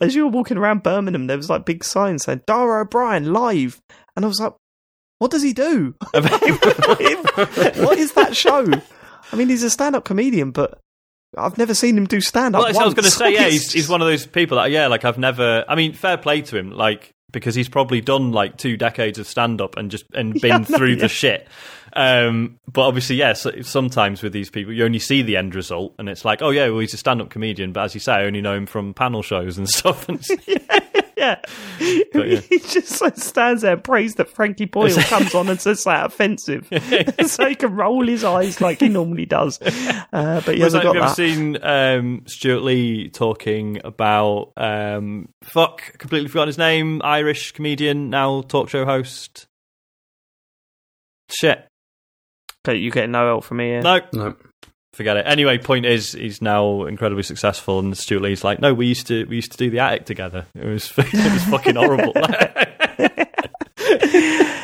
as you were walking around Birmingham, there was like big signs saying Dara Ó Briain live, and I was like, "What does he do? what is that show?" I mean, he's a stand-up comedian, but I've never seen him do stand-up. Well, I was going to say. Yeah, he's, he's one of those people that, yeah, like I've never. I mean, fair play to him, like because he's probably done like two decades of stand up and just and been Yeah, no, through yeah. the shit. Um, but obviously, yes, sometimes with these people, you only see the end result, and it's like, oh yeah, well he's a stand up comedian, but as you say, I only know him from panel shows and stuff. And yeah. But, yeah. He just like, stands there and prays that Frankie Boyle comes on and says that offensive, so he can roll his eyes like he normally does. Uh, but yeah, Was hasn't that, have got you ever seen um, Stewart Lee talking about um, fuck? Completely forgotten his name. Irish comedian, now talk show host. Shit. Okay, you get no help from me. Here. No, No. Forget it. Anyway, point is, he's now incredibly successful, and Stewart Lee's like, no, we used to we used to do the attic together. It was it was fucking horrible.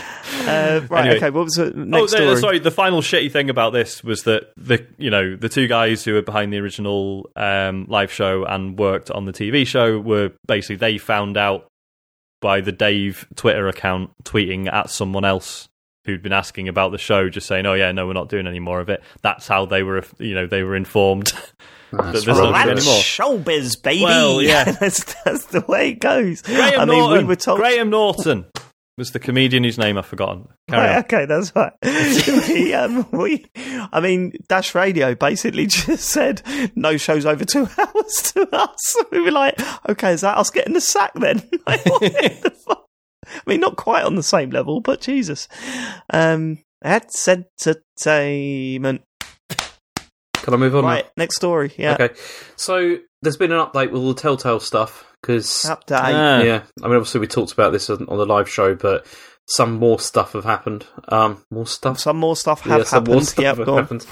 Uh, right. Anyway. Okay. What was the Oh, next the- story? sorry. The final shitty thing about this was that the you know the two guys who were behind the original um, live show and worked on the TV show were basically they found out by the Dave Twitter account tweeting at someone else who'd been asking about the show, just saying, "Oh yeah, no, we're not doing any more of it." That's how they were you know they were informed. That's there's Well, not that's anymore. showbiz, baby. Well, yeah. that's, that's the way it goes. Graham I mean, Norton. we were told. Graham Norton was the comedian whose name I've forgotten. Carry Right, on. okay, that's right. we, um, we, I mean, Dash Radio basically just said no shows over two hours to us. We were like, okay, is that us getting the sack then? Like, what the fuck? I mean, not quite on the same level, but Jesus. Um, that's entertainment. Can I move on? now? Right, next story. Yeah. Okay. So there's been an update with all the Telltale stuff because Update. Ah. yeah, I mean obviously we talked about this on, on the live show, but some more stuff have happened. Um, more stuff. Some more stuff have Yeah, some more happened. stuff Yep, have go happened.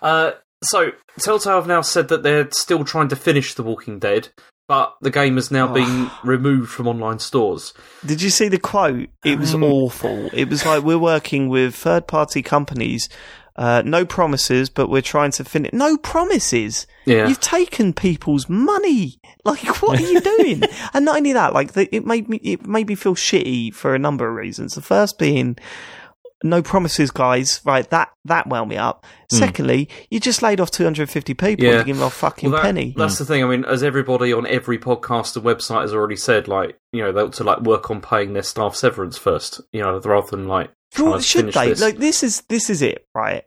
Uh, so Telltale have now said that they're still trying to finish The Walking Dead, but the game has now been removed from online stores. Did you see the quote? It was Um, awful. It was like we're working with third party companies. Uh, no promises, but we're trying to finish. No promises. Yeah. You've taken people's money. Like, what are you doing? and not only that, like, the, it made me it made me feel shitty for a number of reasons. The first being, no promises, guys. Right, that that wound me up. Hmm. Secondly, you just laid off 250 people. Yeah. You give them a fucking Well, that- penny. That's the thing. I mean, as everybody on every podcast and website has already said, like you know, they ought to like work on paying their staff severance first. You know, rather than like Well, should they? this. Like this is this is it, right?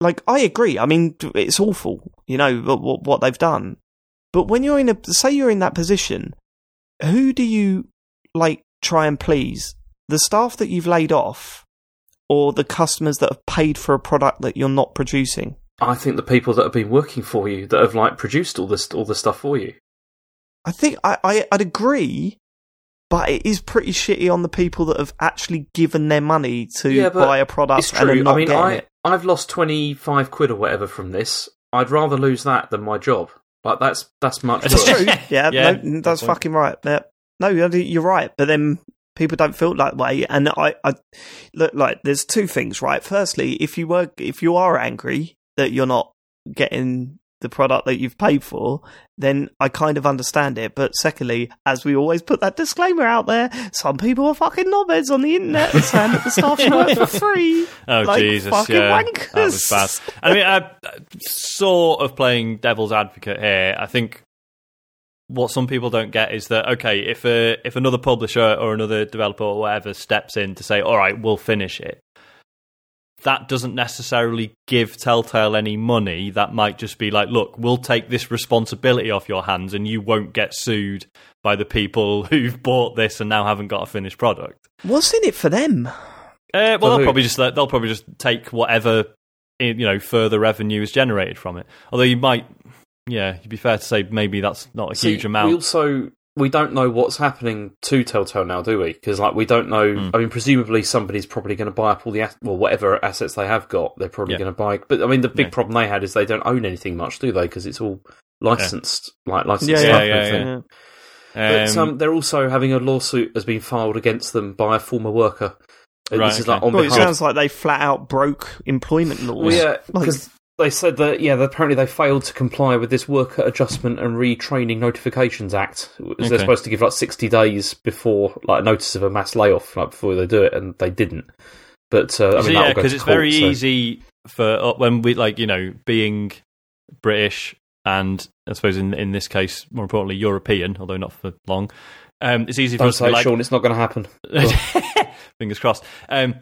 Like I agree. I mean, it's awful, you know, what, what, what they've done. But when you're in a say you're in that position, who do you like try and please? The staff that you've laid off, or the customers that have paid for a product that you're not producing? I think the people that have been working for you that have like produced all this all the stuff for you. I think I, I I'd agree, but it is pretty shitty on the people that have actually given their money to Yeah, buy a product and are not I mean, getting I it. I've lost twenty five quid or whatever from this. I'd rather lose that than my job. Like that's that's much. It's true. Yeah, Yeah, no, that's point. fucking right. Yeah. No, you're right. But then people don't feel that way, and I, I look like there's two things, right? Firstly, if you were if you are angry that you're not getting the product that you've paid for, then I kind of understand it. But secondly, as we always put that disclaimer out there, some people are fucking knobheads on the internet saying that the staff should work for free. Oh Like Jesus! fucking Yeah, wankers. that was bad. I mean, I, I- sort of playing devil's advocate here. I think what some people don't get is that okay, if a if another publisher or another developer or whatever steps in to say, "All right, we'll finish it," that doesn't necessarily give Telltale any money. That might just be like, "Look, we'll take this responsibility off your hands, and you won't get sued by the people who've bought this and now haven't got a finished product." What's in it for them? Uh, well, For they'll probably just they'll probably just take whatever you know further revenue is generated from it. Although you might, yeah, it'd be fair to say maybe that's not a See, huge amount. We also we don't know what's happening to Telltale now, do we? Because like we don't know. Hmm. I mean, presumably somebody's probably going to buy up all the well whatever assets they have got. They're probably Yeah. going to buy. But I mean, the big Yeah. problem they had is they don't own anything much, do they? Because it's all licensed, like licensed Yeah, stuff. yeah, yeah, yeah. But Um, um, they're also having a lawsuit has been filed against them by a former worker. Right, this is okay. like on Well, it sounds like they flat out broke employment laws. Well, yeah, Like- because they said that yeah, that apparently they failed to comply with this Worker Adjustment and Retraining Notifications Act. Okay. They're supposed to give like sixty days before like notice of a mass layoff, like before they do it, and they didn't. But uh, I mean, so, yeah, because it's court, very so- easy for uh, when we like you know being British and I suppose in in this case more importantly European, although not for long. Um, it's easy for Don't us to say, be like, Sean, it's not going to happen. fingers crossed. Um,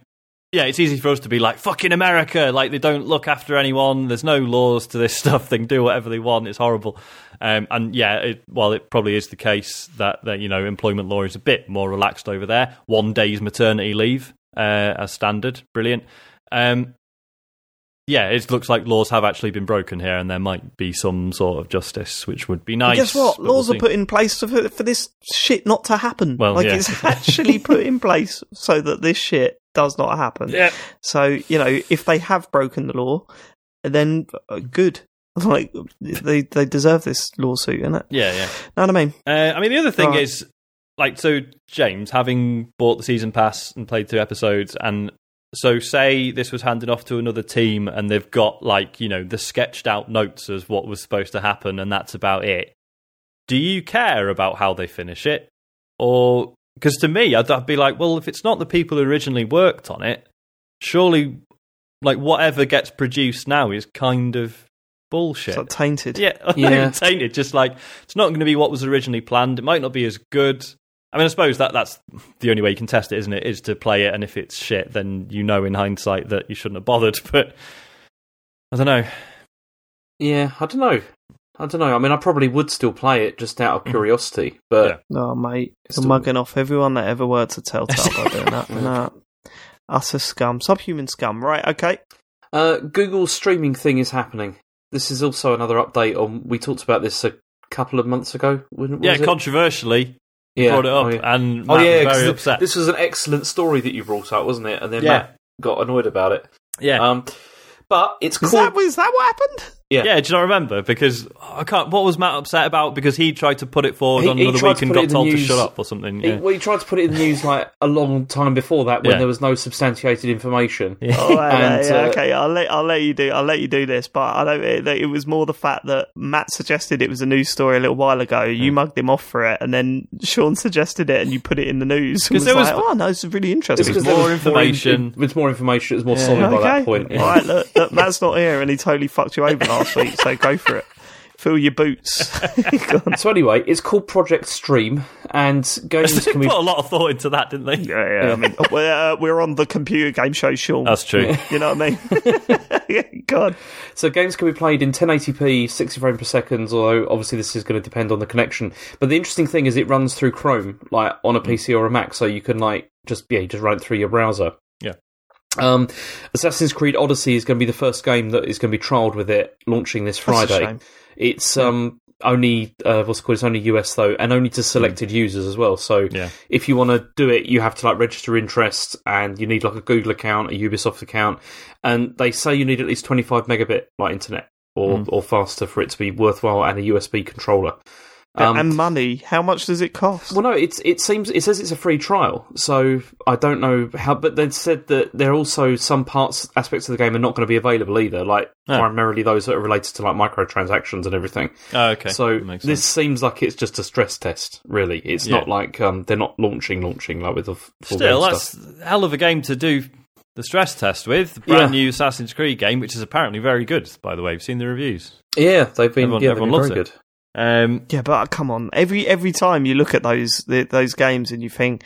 yeah, it's easy for us to be like fucking America, like they don't look after anyone. There's no laws to this stuff. They can do whatever they want. It's horrible. Um, and yeah, it, while it probably is the case that, that you know employment law is a bit more relaxed over there, one day's maternity leave uh, as standard, brilliant. Um, yeah, it looks like laws have actually been broken here, and there might be some sort of justice, which would be nice. Guess what? but we'll Laws are put in place for, for this shit not to happen. Well, like yeah. it's actually put in place so that this shit does not happen. Yeah. So you know, if they have broken the law, then uh, good. Like they they deserve this lawsuit, innit? Yeah, yeah. Know what I mean? Uh, I mean, the other thing Right. is, like, so James, having bought the season pass and played two episodes, and so say this was handed off to another team, and they've got like you know the sketched out notes as what was supposed to happen, and that's about it. Do you care about how they finish it, or because to me, I'd, I'd be like, well, if it's not the people who originally worked on it, surely, like whatever gets produced now is kind of bullshit. It's like tainted. Yeah, Yeah. tainted. Just like it's not going to be what was originally planned. It might not be as good. I mean, I suppose that that's the only way you can test it, isn't it? Is to play it, and if it's shit, then you know in hindsight that you shouldn't have bothered. But I don't know. Yeah, I don't know. I don't know. I mean, I probably would still play it just out of curiosity, but Oh, mate, you're Still- mugging off everyone that ever worked at Telltale by doing that. Nah. a scum. Subhuman scum. Right, okay. uh, Google's streaming thing is happening. This is also another update on. We talked about this a couple of months ago. When, Yeah, was it? controversially yeah. brought it up, Oh, yeah. and Oh yeah, was 'cause very th- upset. This was an excellent story that you brought up, wasn't it? And then Yeah. Mat got annoyed about it. yeah, Um, but it's cool. Is called. that, is that what happened? Yeah. yeah. Do you not remember? Because I can't. What was Mat upset about? Because he tried to put it forward He- on he another tried week to and put it got in the to news- shut up or something. He, well, he tried to put it in the news like a long time before that when Yeah. there was no substantiated information. Oh, yeah, And, yeah, uh, okay. I'll let I'll let you do I'll let you do this, but I don't. It, it was more the fact that Mat suggested it was a news story a little while ago. You mugged him off for it, and then Sean suggested it, and you put it in the news. and 'Cause there like, was- oh no, this is really interesting. because more there was information. It, was more information. It was more Yeah. solid by that point. yeah. all right. Look, look, Mat's not here, and he totally fucked you over last week. So go for it. Fill your boots. So anyway, it's called Project Stream, and games They can be put a lot of thought into that, didn't they? Yeah, yeah. I mean, we're, uh, we're on the computer game show, Sean. That's true. you know what I mean? God. So games can be played in 1080p, 60 frames per second. Although obviously this is going to depend on the connection. But the interesting thing is it runs through Chrome, like on a PC or a Mac, so you can like just yeah, just run it through your browser. Um, Assassin's Creed Odyssey is going to be the first game that is going to be trialed with it, launching this Friday. It's um only uh, what's it called? It's only US though, and only to selected users as well. So Yeah. if you want to do it, you have to like register interest, and you need like a Google account, a Ubisoft account, and they say you need at least 25 megabit like internet or or faster for it to be worthwhile, and a USB controller. Um, and money. How much does it cost? well, no, it's it seems it says it's a free trial, so I don't know how. But they said that there are also some parts aspects of the game are not going to be available either, like Oh. primarily those that are related to like microtransactions and everything. Oh, okay. So this seems like it's just a stress test, really. It's Yeah. not like um, they're not launching, launching like with the full Still, that's stuff. hell of a game to do the stress test with. Brand Yeah. new Assassin's Creed game, which is apparently very good, by the way. We've seen the reviews. Yeah, they've been Everyone- yeah, everyone been very it. good. Um, Yeah, but uh, come on. Every every time you look at those the, those games and you think,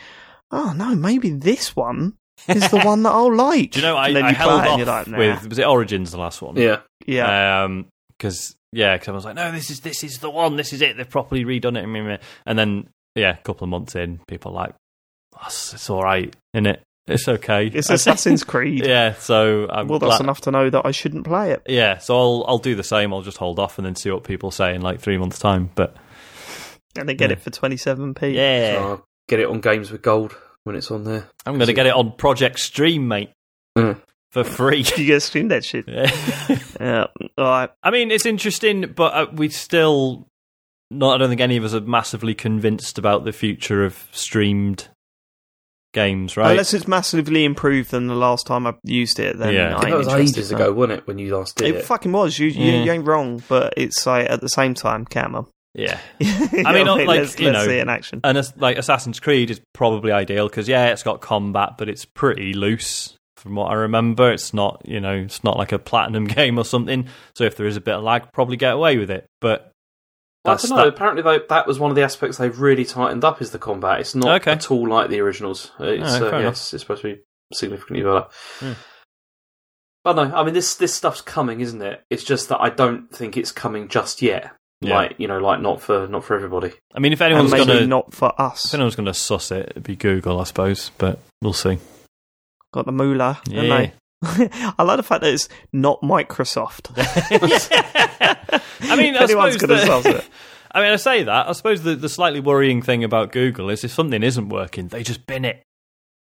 oh no, maybe this one is the one that I'll like. do you know, I, and then I you held play it off and you're like, nah. with, was it Origins, the last one? Yeah, yeah. Um 'cause yeah, because I was like, no, this is this is the one, this is it. They've properly redone it, and then yeah, a couple of months in, people are like, oh, it's, it's all right, isn't it? It's okay. it's Assassin's Creed. yeah, so I'm well, that's glad- enough to know that I shouldn't play it. Yeah, so I'll I'll do the same. I'll just hold off and then see what people say in like three months' time. But And they get Yeah. it for 27p. yeah, so I'll get it on Games with Gold when it's on there. I'm going to get it on Project Stream, mate, Mm. for free. You get Stream that shit. Yeah. All right. I mean, it's interesting, but uh, we still not. I don't think any of us are massively convinced about the future of streamed games, right? Unless it's massively improved than the last time I used it, then Yeah. I that was ages ago, wasn't it, when you last did It, it? fucking was. You, you, Yeah. you ain't wrong, but it's like at the same time, camera. yeah. I mean, not like, let's, you let's know, see it in action. And like Assassin's Creed is probably ideal because yeah, it's got combat, but it's pretty loose from what I remember. It's not you know it's not like a platinum game or something. So if there is a bit of lag, probably get away with it. But Well, I that's don't know. that- Apparently, they, that was one of the aspects they've really tightened up is the combat. It's not Okay. at all like the originals. It's, Alright, uh, yeah, it's, it's supposed to be significantly better. Hmm. But no, I mean this this stuff's coming, isn't it? It's just that I don't think it's coming just yet. Yeah. Like you know, like not for not for everybody. I mean, if anyone's maybe gonna, not for us, if us. anyone's gonna suss it, it'd be Google, I suppose. But we'll see. Got the moolah, Yeah. Haven't they? I like the fact that it's not Microsoft. I mean, I Anyone's going to that- solve it. I mean, I say that. I suppose the, the slightly worrying thing about Google is if something isn't working, they just bin it.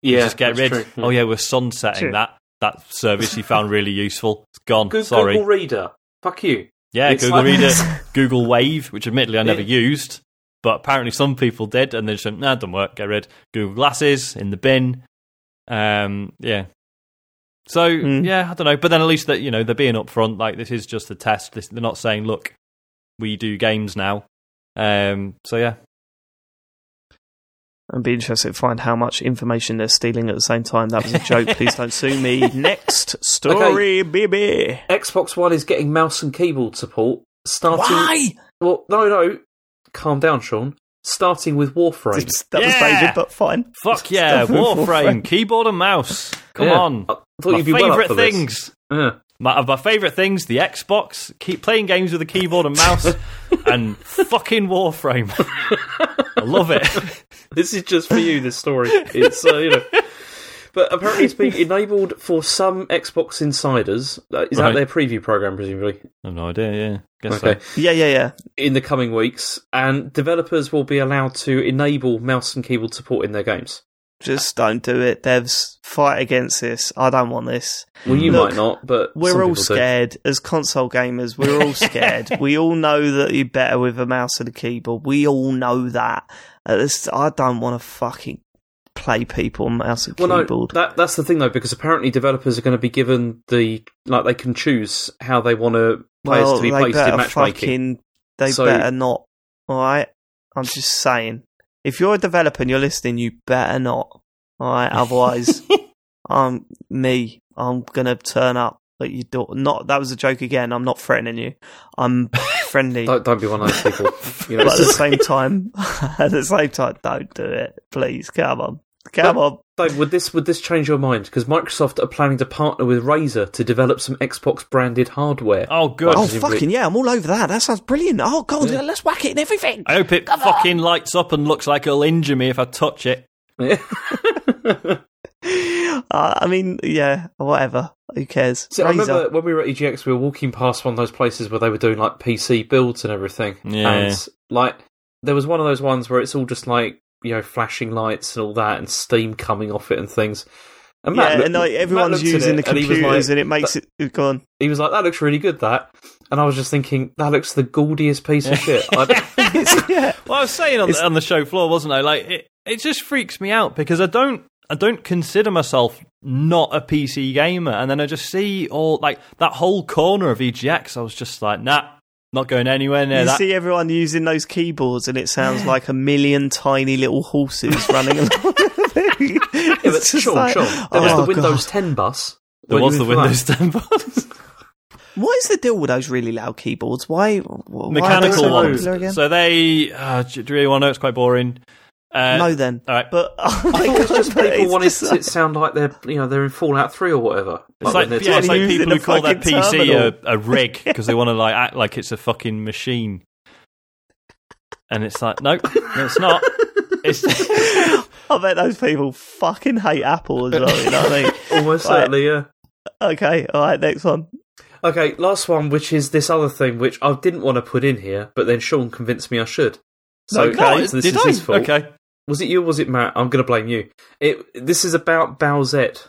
They Yeah, just get rid. true. Oh yeah, we're sunsetting True. that that service you found really useful. It's gone. Google, Sorry. Google Reader. Fuck you. yeah, it's Google like- Reader, Google Wave, which admittedly I never Yeah. used, but apparently some people did, and they just went, "Nah, it doesn't work. Get rid." Google Glasses in the bin. Um, yeah. So Mm. yeah, I don't know, but then at least that you know they're being upfront. Like this is just a test. This, they're not saying, "Look, we do games now." Um, so yeah, I'd be interested to find how much information they're stealing at the same time. That was a joke. Please don't sue me. Next story, baby. Xbox One is getting mouse and keyboard support. Starting. Why? Well, no, no. Calm down, Sean. Starting with Warframe. That was Yeah. David, but fine. Fuck yeah, Warframe, keyboard and mouse. Come Yeah. on. I thought My you'd be well up favourite for this. things. Yeah. My, of my favourite things, the Xbox, keep playing games with a keyboard and mouse, and fucking Warframe. I love it. This is just for you. This story. It's uh, you know. But apparently, it's being enabled for some Xbox insiders. Uh, Is Right. that their preview program, presumably? I have no idea, yeah. Guess Okay. so. Yeah, yeah, yeah. In the coming weeks, and developers will be allowed to enable mouse and keyboard support in their games. Just don't do it, devs. Fight against this. I don't want this. Well, you Look, might not, but We're all people do. scared. As console gamers, we're all scared. we all know that you're better with a mouse and a keyboard. We all know that. At least I don't want to fucking play people on mouse and Well, no, keyboard. that that's the thing though, because apparently developers are going to be given the like they can choose how they want to players well, to be placed in matchmaking. fucking. They So- better not. All right. I'm just saying. If you're a developer and you're listening, you better not. All right. Otherwise, I'm um, me. I'm gonna turn up at your door. Not that was a joke again. I'm not threatening you. I'm friendly. Don't, don't be one of those people. You know, but at the same time, at the same time, don't do it, please. Come on, come on. Dave, would this would this change your mind? Because Microsoft are planning to partner with Razer to develop some Xbox branded hardware. Oh, good. Oh presumably- fucking yeah, I'm all over that. That sounds brilliant. Oh god, Yeah. let's whack it and everything. I hope it fucking lights up and looks like it'll injure me if I touch it. Uh, I mean, yeah, whatever. Who cares? So I remember when we were at EGX, we were walking past one of those places where they were doing like PC builds and everything. Yeah. And like there was one of those ones where it's all just like you know flashing lights and all that, and steam coming off it and things. And Mat yeah, looked- and like, everyone's looked using it the and computers, like- and it makes it go on. He was like, "That looks really good." That, and I was just thinking, that looks the gaudiest piece of shit. I, yeah, Well, I was saying on, It's- on the show floor, wasn't I? Like it, it just freaks me out because I don't, I don't consider myself not a PC gamer, and then I just see all like that whole corner of EGX. I was just like, nah, not going anywhere near you that. see everyone using those keyboards, and it sounds like a million tiny little horses running along. yeah, but Sean, Sean, there was oh, the Windows God. 10 bus. there was the in for that? Windows 10 bus. What is the deal with those really loud keyboards? Why? why are they mechanical so ones. again? So they, uh, do you really want to know? It's quite boring. Uh, no, then. all right. But I thought it's just people it's wanted just it like- to sound like they're you know they're in Fallout Three or whatever. It's like, when they're yeah, it's like people who call their PC a, a rig because they want to like act like it's a fucking machine. And it's like, nope, no, it's not. It's I bet those people fucking hate Apple as well. You know what I mean? almost Right. certainly yeah. Okay, all right, next one. Okay, last one, which is this other thing, which I didn't want to put in here, but then Sean convinced me I should. So, Okay. so this Did is I? his fault. Okay. Was it you or was it Mat? I'm going to blame you. It. This is about Bowsette.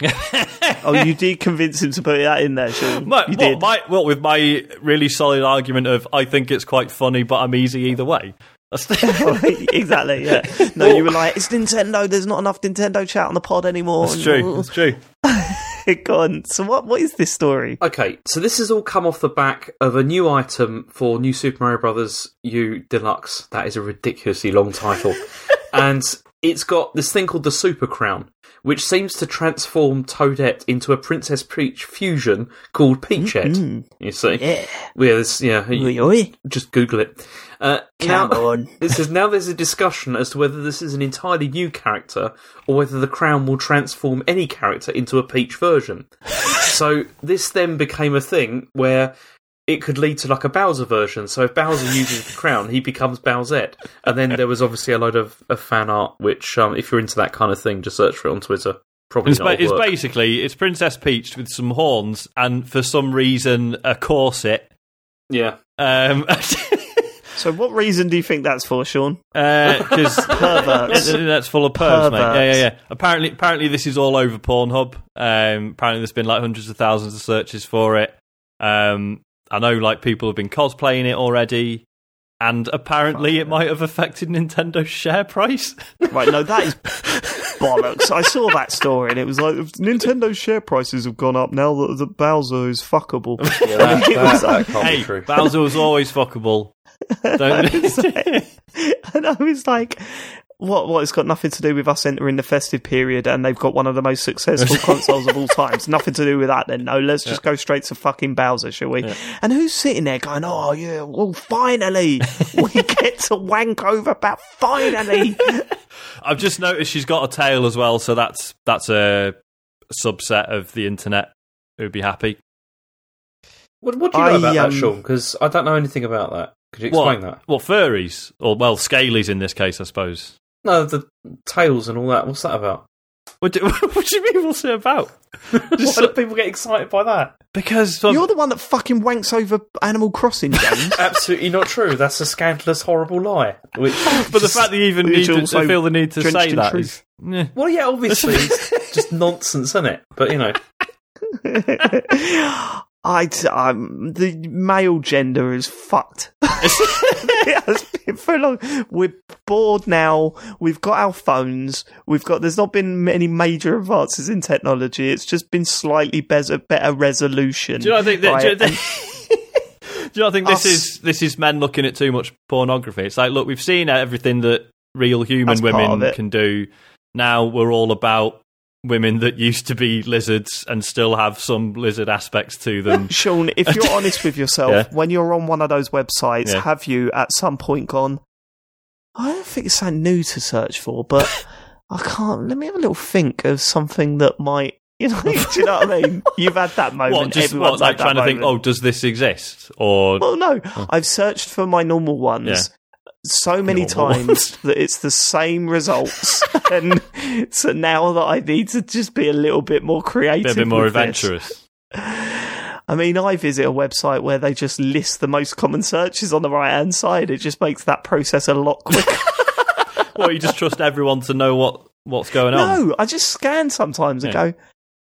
Oh, you did convince him to put that in there, Sean. My, you what, did. my, well, with my really solid argument of I think it's quite funny, but I'm easy either way. Exactly, yeah. No, you were like, it's Nintendo. There's not enough Nintendo chat on the pod anymore. That's true. That's true. Go on. So, what? What is this story? Okay, so this has all come off the back of a new item for New Super Mario Brothers U Deluxe. That is a ridiculously long title, and it's got this thing called the Super Crown, which seems to transform Toadette into a Princess Peach fusion called Peachette. You see? Yeah. Yeah, this, yeah. Oi, oi. just Google it. Uh, Come now, on. it says now there's a discussion as to whether this is an entirely new character or whether the crown will transform any character into a Peach version. so this then became a thing where it could lead to like a Bowser version. So if Bowser uses the crown, he becomes Bowsette. And then there was obviously a load of, of fan art, which um, if you're into that kind of thing, just search for it on Twitter. Probably It's, not. ba- it's basically it's Princess Peach with some horns and for some reason a corset. yeah. Um, So, what reason do you think that's for, Sean? because Perverts. that's full of pervs, mate. Yeah, yeah, yeah. Apparently, apparently this is all over Pornhub. Um, apparently, there's been like hundreds of thousands of searches for it. Um, I know, like people have been cosplaying it already, and apparently, it might have affected Nintendo's share price. Right, no, that is bollocks. I saw that story and it was like Nintendo's share prices have gone up now that the Bowser is fuckable. Yeah, that, It was like- can't hey, be true. Bowser was always fuckable. Don't- and I was like, what? What? It's got nothing to do with us entering the festive period, and they've got one of the most successful consoles of all time. It's nothing to do with that. Then no, let's just go straight to fucking Bowser, shall we? And who's sitting there going, "Oh yeah, well, finally we get to wank over about finally." I've just noticed she's got a tail as well, so that's that's a subset of the internet who'd be happy. What, what do you know I, about um, that, Sean? Because I don't know anything about that. Could you explain what? that? Well, furries or well, scalies in this case, I suppose. No, the tails and all that. What's that about? What do, what do you mean? What's it about? Just Why do people get excited by that? because um, You're the one that fucking wanks over Animal Crossing, James. Absolutely not true. That's a scandalous, horrible lie. Which, but the fact that you even need to, also feel the need to say that truth. is, eh. well, yeah, obviously, it's just nonsense, isn't it? But you know, I, um, the male gender is fucked. it has been for long. We're bored now. We've got our phones. We've got. There's not been many major advances in technology. It's just been slightly better, better resolution. Do you not think that? Do you, right? think- do you not think this Us- is this is men looking at too much pornography? It's like, look, we've seen everything that real human women can do. Now we're all about women that used to be lizards and still have some lizard aspects to them. Sean, if you're honest with yourself, Yeah. when you're on one of those websites, Yeah. have you at some point gone, I don't think it's something new to search for, but I can't, let me have a little think of something that might, you know, do you know what I mean? You've had that moment. what? Just Everyone's what? Like that trying to think? Oh, does this exist? Or Well, no, oh. I've searched for my normal ones. Yeah. So many times that it's the same results, and so now that I need to just be a little bit more creative, a bit more adventurous? I mean, I visit a website where they just list the most common searches on the right hand side. It just makes that process a lot quicker. well, you just trust everyone to know what what's going on? no, I just scan sometimes and Yeah. go,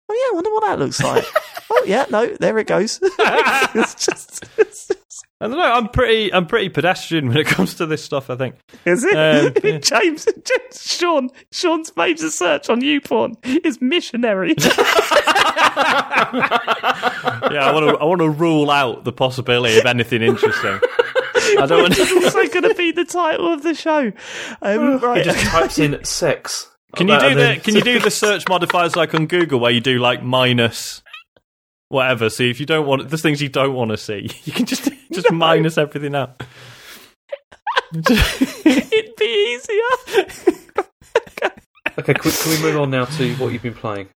oh yeah, I wonder what that looks like. oh yeah, no, there it goes. it's just, it's, I don't know. I'm pretty. I'm pretty pedestrian when it comes to this stuff. I think. is it? Um, yeah. James, James, Sean, Sean's major search on YouPorn is missionary. Yeah, I want to. I want to rule out the possibility of anything interesting. I don't want. It's also going to be the title of the show. Um, he just types in sex. Can you do and the Can you do the search modifiers like on Google where you do like minus whatever? See if you don't want the things you don't want to see, you can just just minus everything out. It'd be easier. Okay, can, can we move on now to what you've been playing?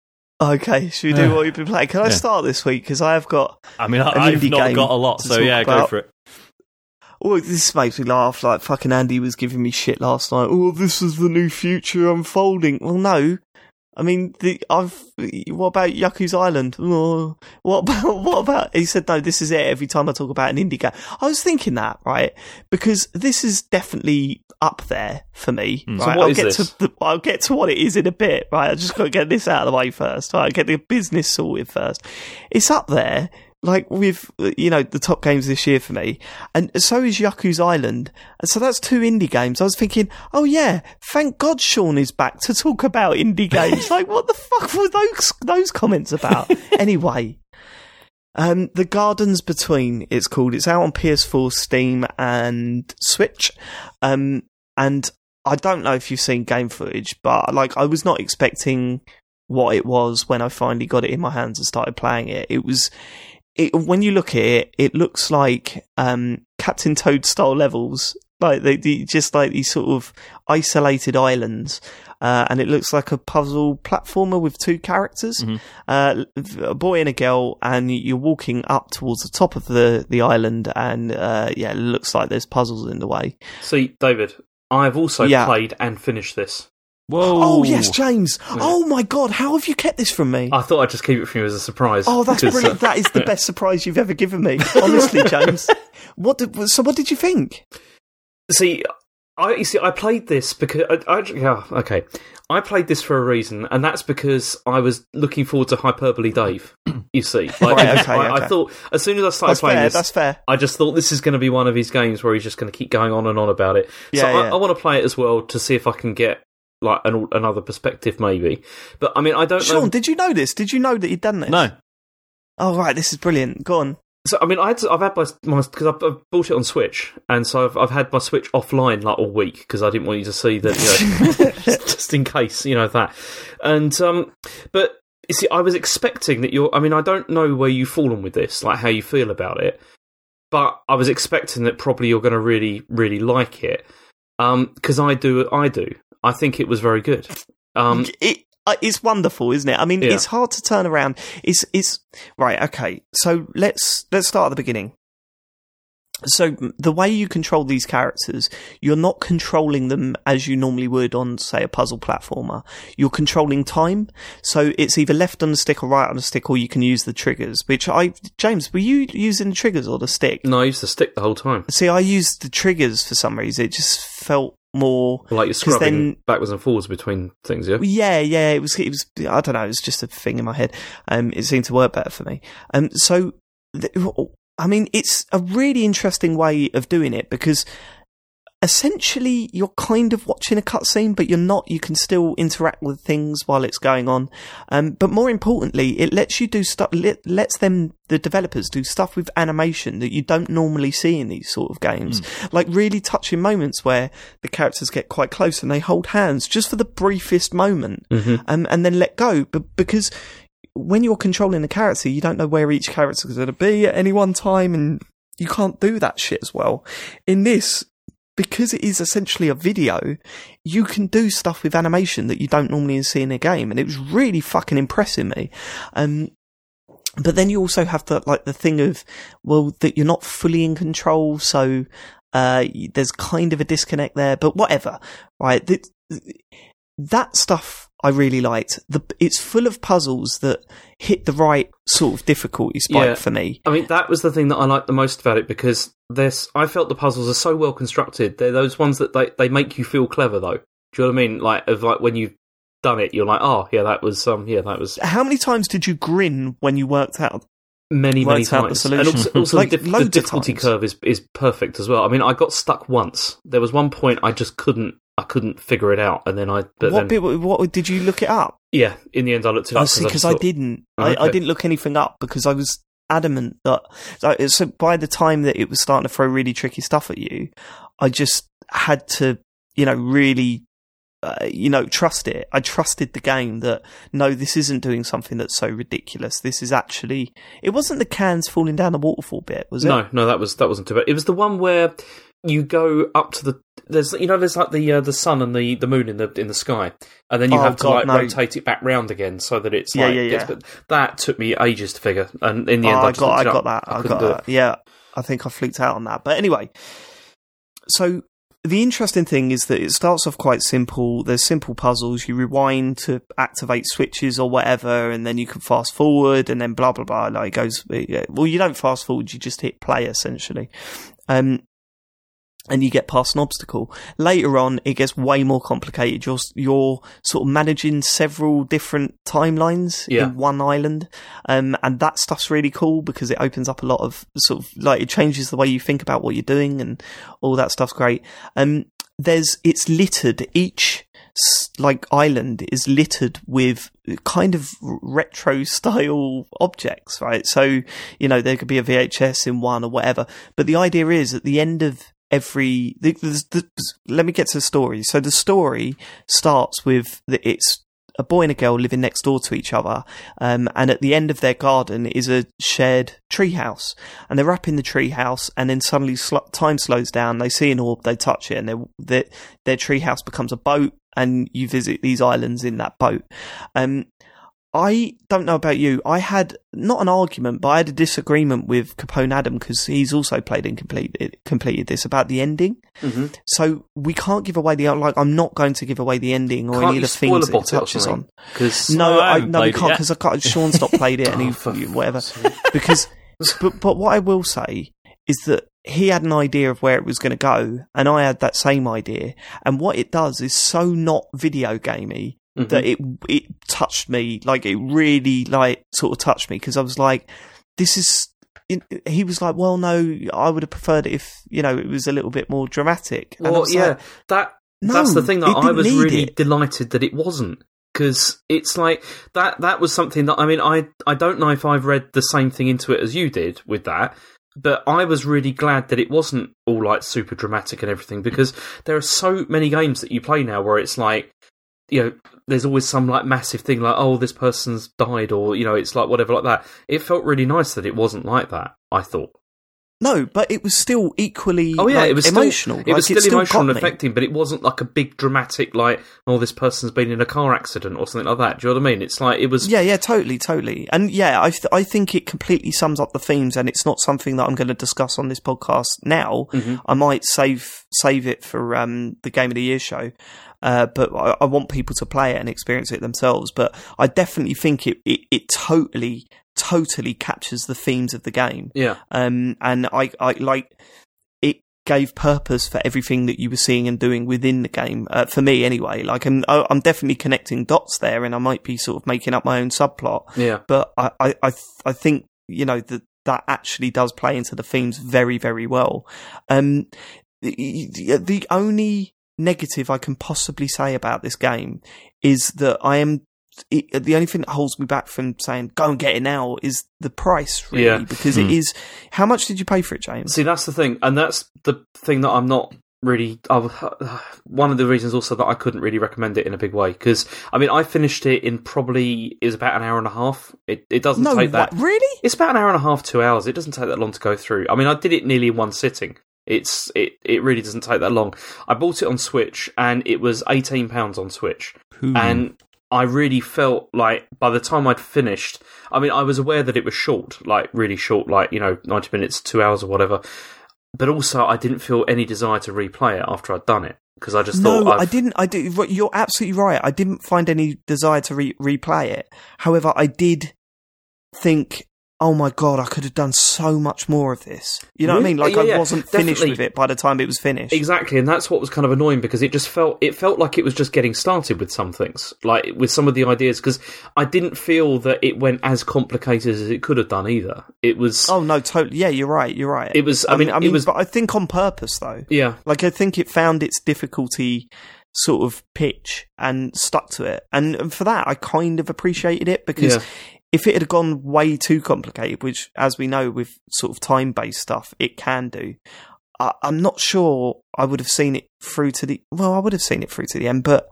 Okay, should we do Yeah. what you've been playing? Can I Yeah. start this week? Because I have got. I mean, An I, I've indie not game got a lot, so talk yeah, go for it. Oh, this makes me laugh. Like fucking Andy was giving me shit last night. Oh, this is the new future unfolding. Well, no. I mean, the I've. What about Yoku's Island? Oh, what about what about? He said no. This is it. Every time I talk about an indie game, I was thinking that right because this is definitely up there for me. Hmm. So what I'll is get this? to the, I'll get to what it is in a bit. Right, I just got to get this out of the way first. Right, get the business sorted first. It's up there. Like with you know the top games this year for me, and so is Yoku's Island, and so that's two indie games. I was thinking, oh yeah, thank God Sean is back to talk about indie games. like what the fuck were those those comments about? anyway, um, the Gardens Between it's called. It's out on PS4, Steam, and Switch. Um, and I don't know if you've seen game footage, but like I was not expecting what it was when I finally got it in my hands and started playing it. It was, it, when you look at it, it looks like um, Captain Toad style levels, like they, they, just like these sort of isolated islands. Uh, and it looks like a puzzle platformer with two characters, Mhm. uh, a boy and a girl, and you're walking up towards the top of the, the island, and uh, yeah, it looks like there's puzzles in the way. See, David, I've also Yeah. played and finished this. Whoa! Oh yes, James! Oh my God, how have you kept this from me? I thought I'd just keep it from you as a surprise. Oh, that's 'cause, uh, brilliant! That is the best surprise you've ever given me, honestly, James. What did, so? What did you think? See, I you see, I played this because I, I, yeah, okay, I played this for a reason, and that's because I was looking forward to Hyperbole Dave. You see, like, Right, okay, I, I thought as soon as I started That's playing fair. this, That's fair. I just thought this is going to be one of his games where he's just going to keep going on and on about it. so Yeah, I, yeah. I want to play it as well to see if I can get like an, another perspective, maybe. But I mean, I don't Sean, know. did you know this? Did you know that he'd done this? No. Oh right, this is brilliant. Go on. So I mean, I had to, I've had my my because I've, I've bought it on Switch, and so I've I've had my Switch offline like all week because I didn't want you to see that, you know, just in case, you know that. And um, but you see, I was expecting that you're. I mean, I don't know where you've fallen with this, like how you feel about it, but I was expecting that probably you're going to really really like it. Um, because I do, I do. I think it was very good. Um, it, uh, it's wonderful, isn't it? I mean, Yeah. it's hard to turn around. It's it's right. Okay, so let's let's start at the beginning. So the way you control these characters, you're not controlling them as you normally would on, say, a puzzle platformer. You're controlling time. So it's either left on the stick or right on the stick, or you can use the triggers. Which I, James, were you using the triggers or the stick? no, I used the stick the whole time, See, I used the triggers for some reason. It just felt more. like you're scrubbing then- backwards and forwards between things. Yeah, Yeah, yeah, it was, it was, I don't know, it was just a thing in my head. Um, it seemed to work better for me. Um, so, th- I mean, it's a really interesting way of doing it because essentially you're kind of watching a cutscene, but you're not. You can still interact with things while it's going on. Um, but more importantly, it lets you do stuff, let, lets them, the developers do stuff with animation that you don't normally see in these sort of games. Like really touching moments where the characters get quite close and they hold hands just for the briefest moment, um, and then let go. But because when you're controlling the character, you don't know where each character is going to be at any one time, and you can't do that shit as well. In this, because it is essentially a video, you can do stuff with animation that you don't normally see in a game, and it was really fucking impressing me. Um, but then you also have the like the thing of well that you're not fully in control, so uh, there's kind of a disconnect there. But whatever, right? Th- that stuff I really liked. The it's full of puzzles that hit the right sort of difficulty spike Yeah. for me. I mean, that was the thing that I liked the most about it because this, I felt the puzzles are so well constructed. They're those ones that they, they make you feel clever, though. Do you know what I mean? Like, of like when you've done it, you're like, oh yeah, that was um, yeah, that was How many times did you grin when you worked out? many many times. solution. And also, also Like, the, dif- the difficulty curve is is perfect as well. I mean, I got stuck once. There was one point I just couldn't. I couldn't figure it out, and then I. But what then, bit? What did you look it up? yeah, in the end, I looked it up. I see, because I thought- didn't. Oh, I, I didn't look anything up because I was adamant that. So, so by the time that it was starting to throw really tricky stuff at you, I just had to, you know, really, uh, you know, trust it. I trusted the game that no, this isn't doing something that's so ridiculous. This is actually. It wasn't the cans falling down the waterfall bit, was it? No, no, that was that wasn't too bad. It was the one where you go up to the there's you know there's like the uh, the sun and the, the moon in the in the sky, and then you Oh, have to God, like no. rotate it back round again so that it's Yeah, like yeah, yeah. but that took me ages to figure, and in the Oh, end, I, I got, I got up. that. I I, got that. Yeah, I think I fluked out on that. But anyway, so the interesting thing is that it starts off quite simple. There's simple puzzles. You rewind to activate switches or whatever, and then you can fast forward, and then blah blah blah. Like it goes. yeah. Well, you don't fast forward. You just hit play essentially. Um, and you get past an obstacle. Later on, it gets way more complicated. You're you're sort of managing several different timelines Yeah. in one island, um, and that stuff's really cool because it opens up a lot of sort of like it changes the way you think about what you're doing, and all that stuff's great. Um, there's it's littered each like island is littered with kind of retro style objects, right? So, you know, there could be a VHS in one or whatever. But the idea is at the end of every, the, the, the, let me get to the story. So the story starts with it's a boy and a girl living next door to each other, um, and at the end of their garden is a shared treehouse, and they're up in the treehouse, and then suddenly sl- time slows down. They see an orb, they touch it, and their their, their treehouse becomes a boat, and you visit these islands in that boat. Um, I don't know about you. I had not an argument, but I had a disagreement with Capone Adam because he's also played and completed completed this about the ending. Mm-hmm. So we can't give away the like. I'm not going to give away the ending or Can't any of the things that it touches on. Because No, I I, no, we can't because I can't. Sean's not played it, and Oh, he whatever. Because, but but what I will say is that he had an idea of where it was going to go, and I had that same idea. And what it does is so not video gamey Mhm. that it it touched me like it really like sort of touched me because I was like, this is. He was like, "Well, no, I would have preferred it if you know it was a little bit more dramatic." And Well, yeah, like, that No, that's the thing that I was really it. delighted that it wasn't because it's like that. That was something that I mean, I I don't know if I've read the same thing into it as you did with that, but I was really glad that it wasn't all like super dramatic and everything because there are so many games that you play now where it's like. You know, there's always some like massive thing like, oh, this person's died, or you know, it's like whatever like that. It felt really nice that it wasn't like that. I thought. No, but it was still equally Oh yeah, like, it was emotional. Still, it was Like, still emotional and affecting, but it wasn't like a big dramatic like, oh, this person's been in a car accident or something like that. Do you know what I mean? It's like it was. Yeah, yeah, totally, totally. And yeah, I th- I think it completely sums up the themes, and it's not something that I'm going to discuss on this podcast now. Mhm. I might save save it for um, the Game of the Year show. Uh, but I, I want people to play it and experience it themselves. But I definitely think it, it, it totally, totally captures the themes of the game. Yeah, Um, and I, I like it gave purpose for everything that you were seeing and doing within the game. Uh, for me, anyway. Like I'm, I- I'm definitely connecting dots there, and I might be sort of making up my own subplot. yeah, But I, I, I, th- I think you know that that actually does play into the themes very, very well. Um, the, the only negative I can possibly say about this game is that I am. It, the only thing that holds me back from saying go and get it now is the price, really, Yeah. because it Hmm. is. How much did you pay for it, James? See, that's the thing, and that's the thing that I'm not really. I, one of the reasons also that I couldn't really recommend it in a big way because I mean I finished it in probably is about an hour and a half. It it doesn't No, take that. what, really? It's about an hour and a half, two hours. It doesn't take that long to go through. I mean, I did it nearly in one sitting. It's it it really doesn't take that long. I bought it on Switch and it was eighteen pounds on Switch, and I really felt like by the time I'd finished, I mean, I was aware that it was short, like really short, like you know, ninety minutes, two hours, or whatever. But also, I didn't feel any desire to replay it after I'd done it because I just No, thought I I've, didn't. I did. You're absolutely right. I didn't find any desire to re- replay it. However, I did think, oh my god, I could have done so much more of this. You know what I mean? Like Yeah, I yeah, wasn't finished with it by the time it was finished. Exactly, and that's what was kind of annoying because it just felt it felt like it was just getting started with some things, like with some of the ideas. Because I didn't feel that it went as complicated as it could have done either. It was, Oh no, totally. Yeah, you're right. You're right. It was- I um, mean, I it mean, was- but I think on purpose though. yeah, Like I think it found its difficulty sort of pitch and stuck to it, and, and for that I kind of appreciated it because Yeah. If it had gone way too complicated, which as we know with sort of time based stuff, it can do. I, I'm not sure I would have seen it through to the well, I would have seen it through to the end, but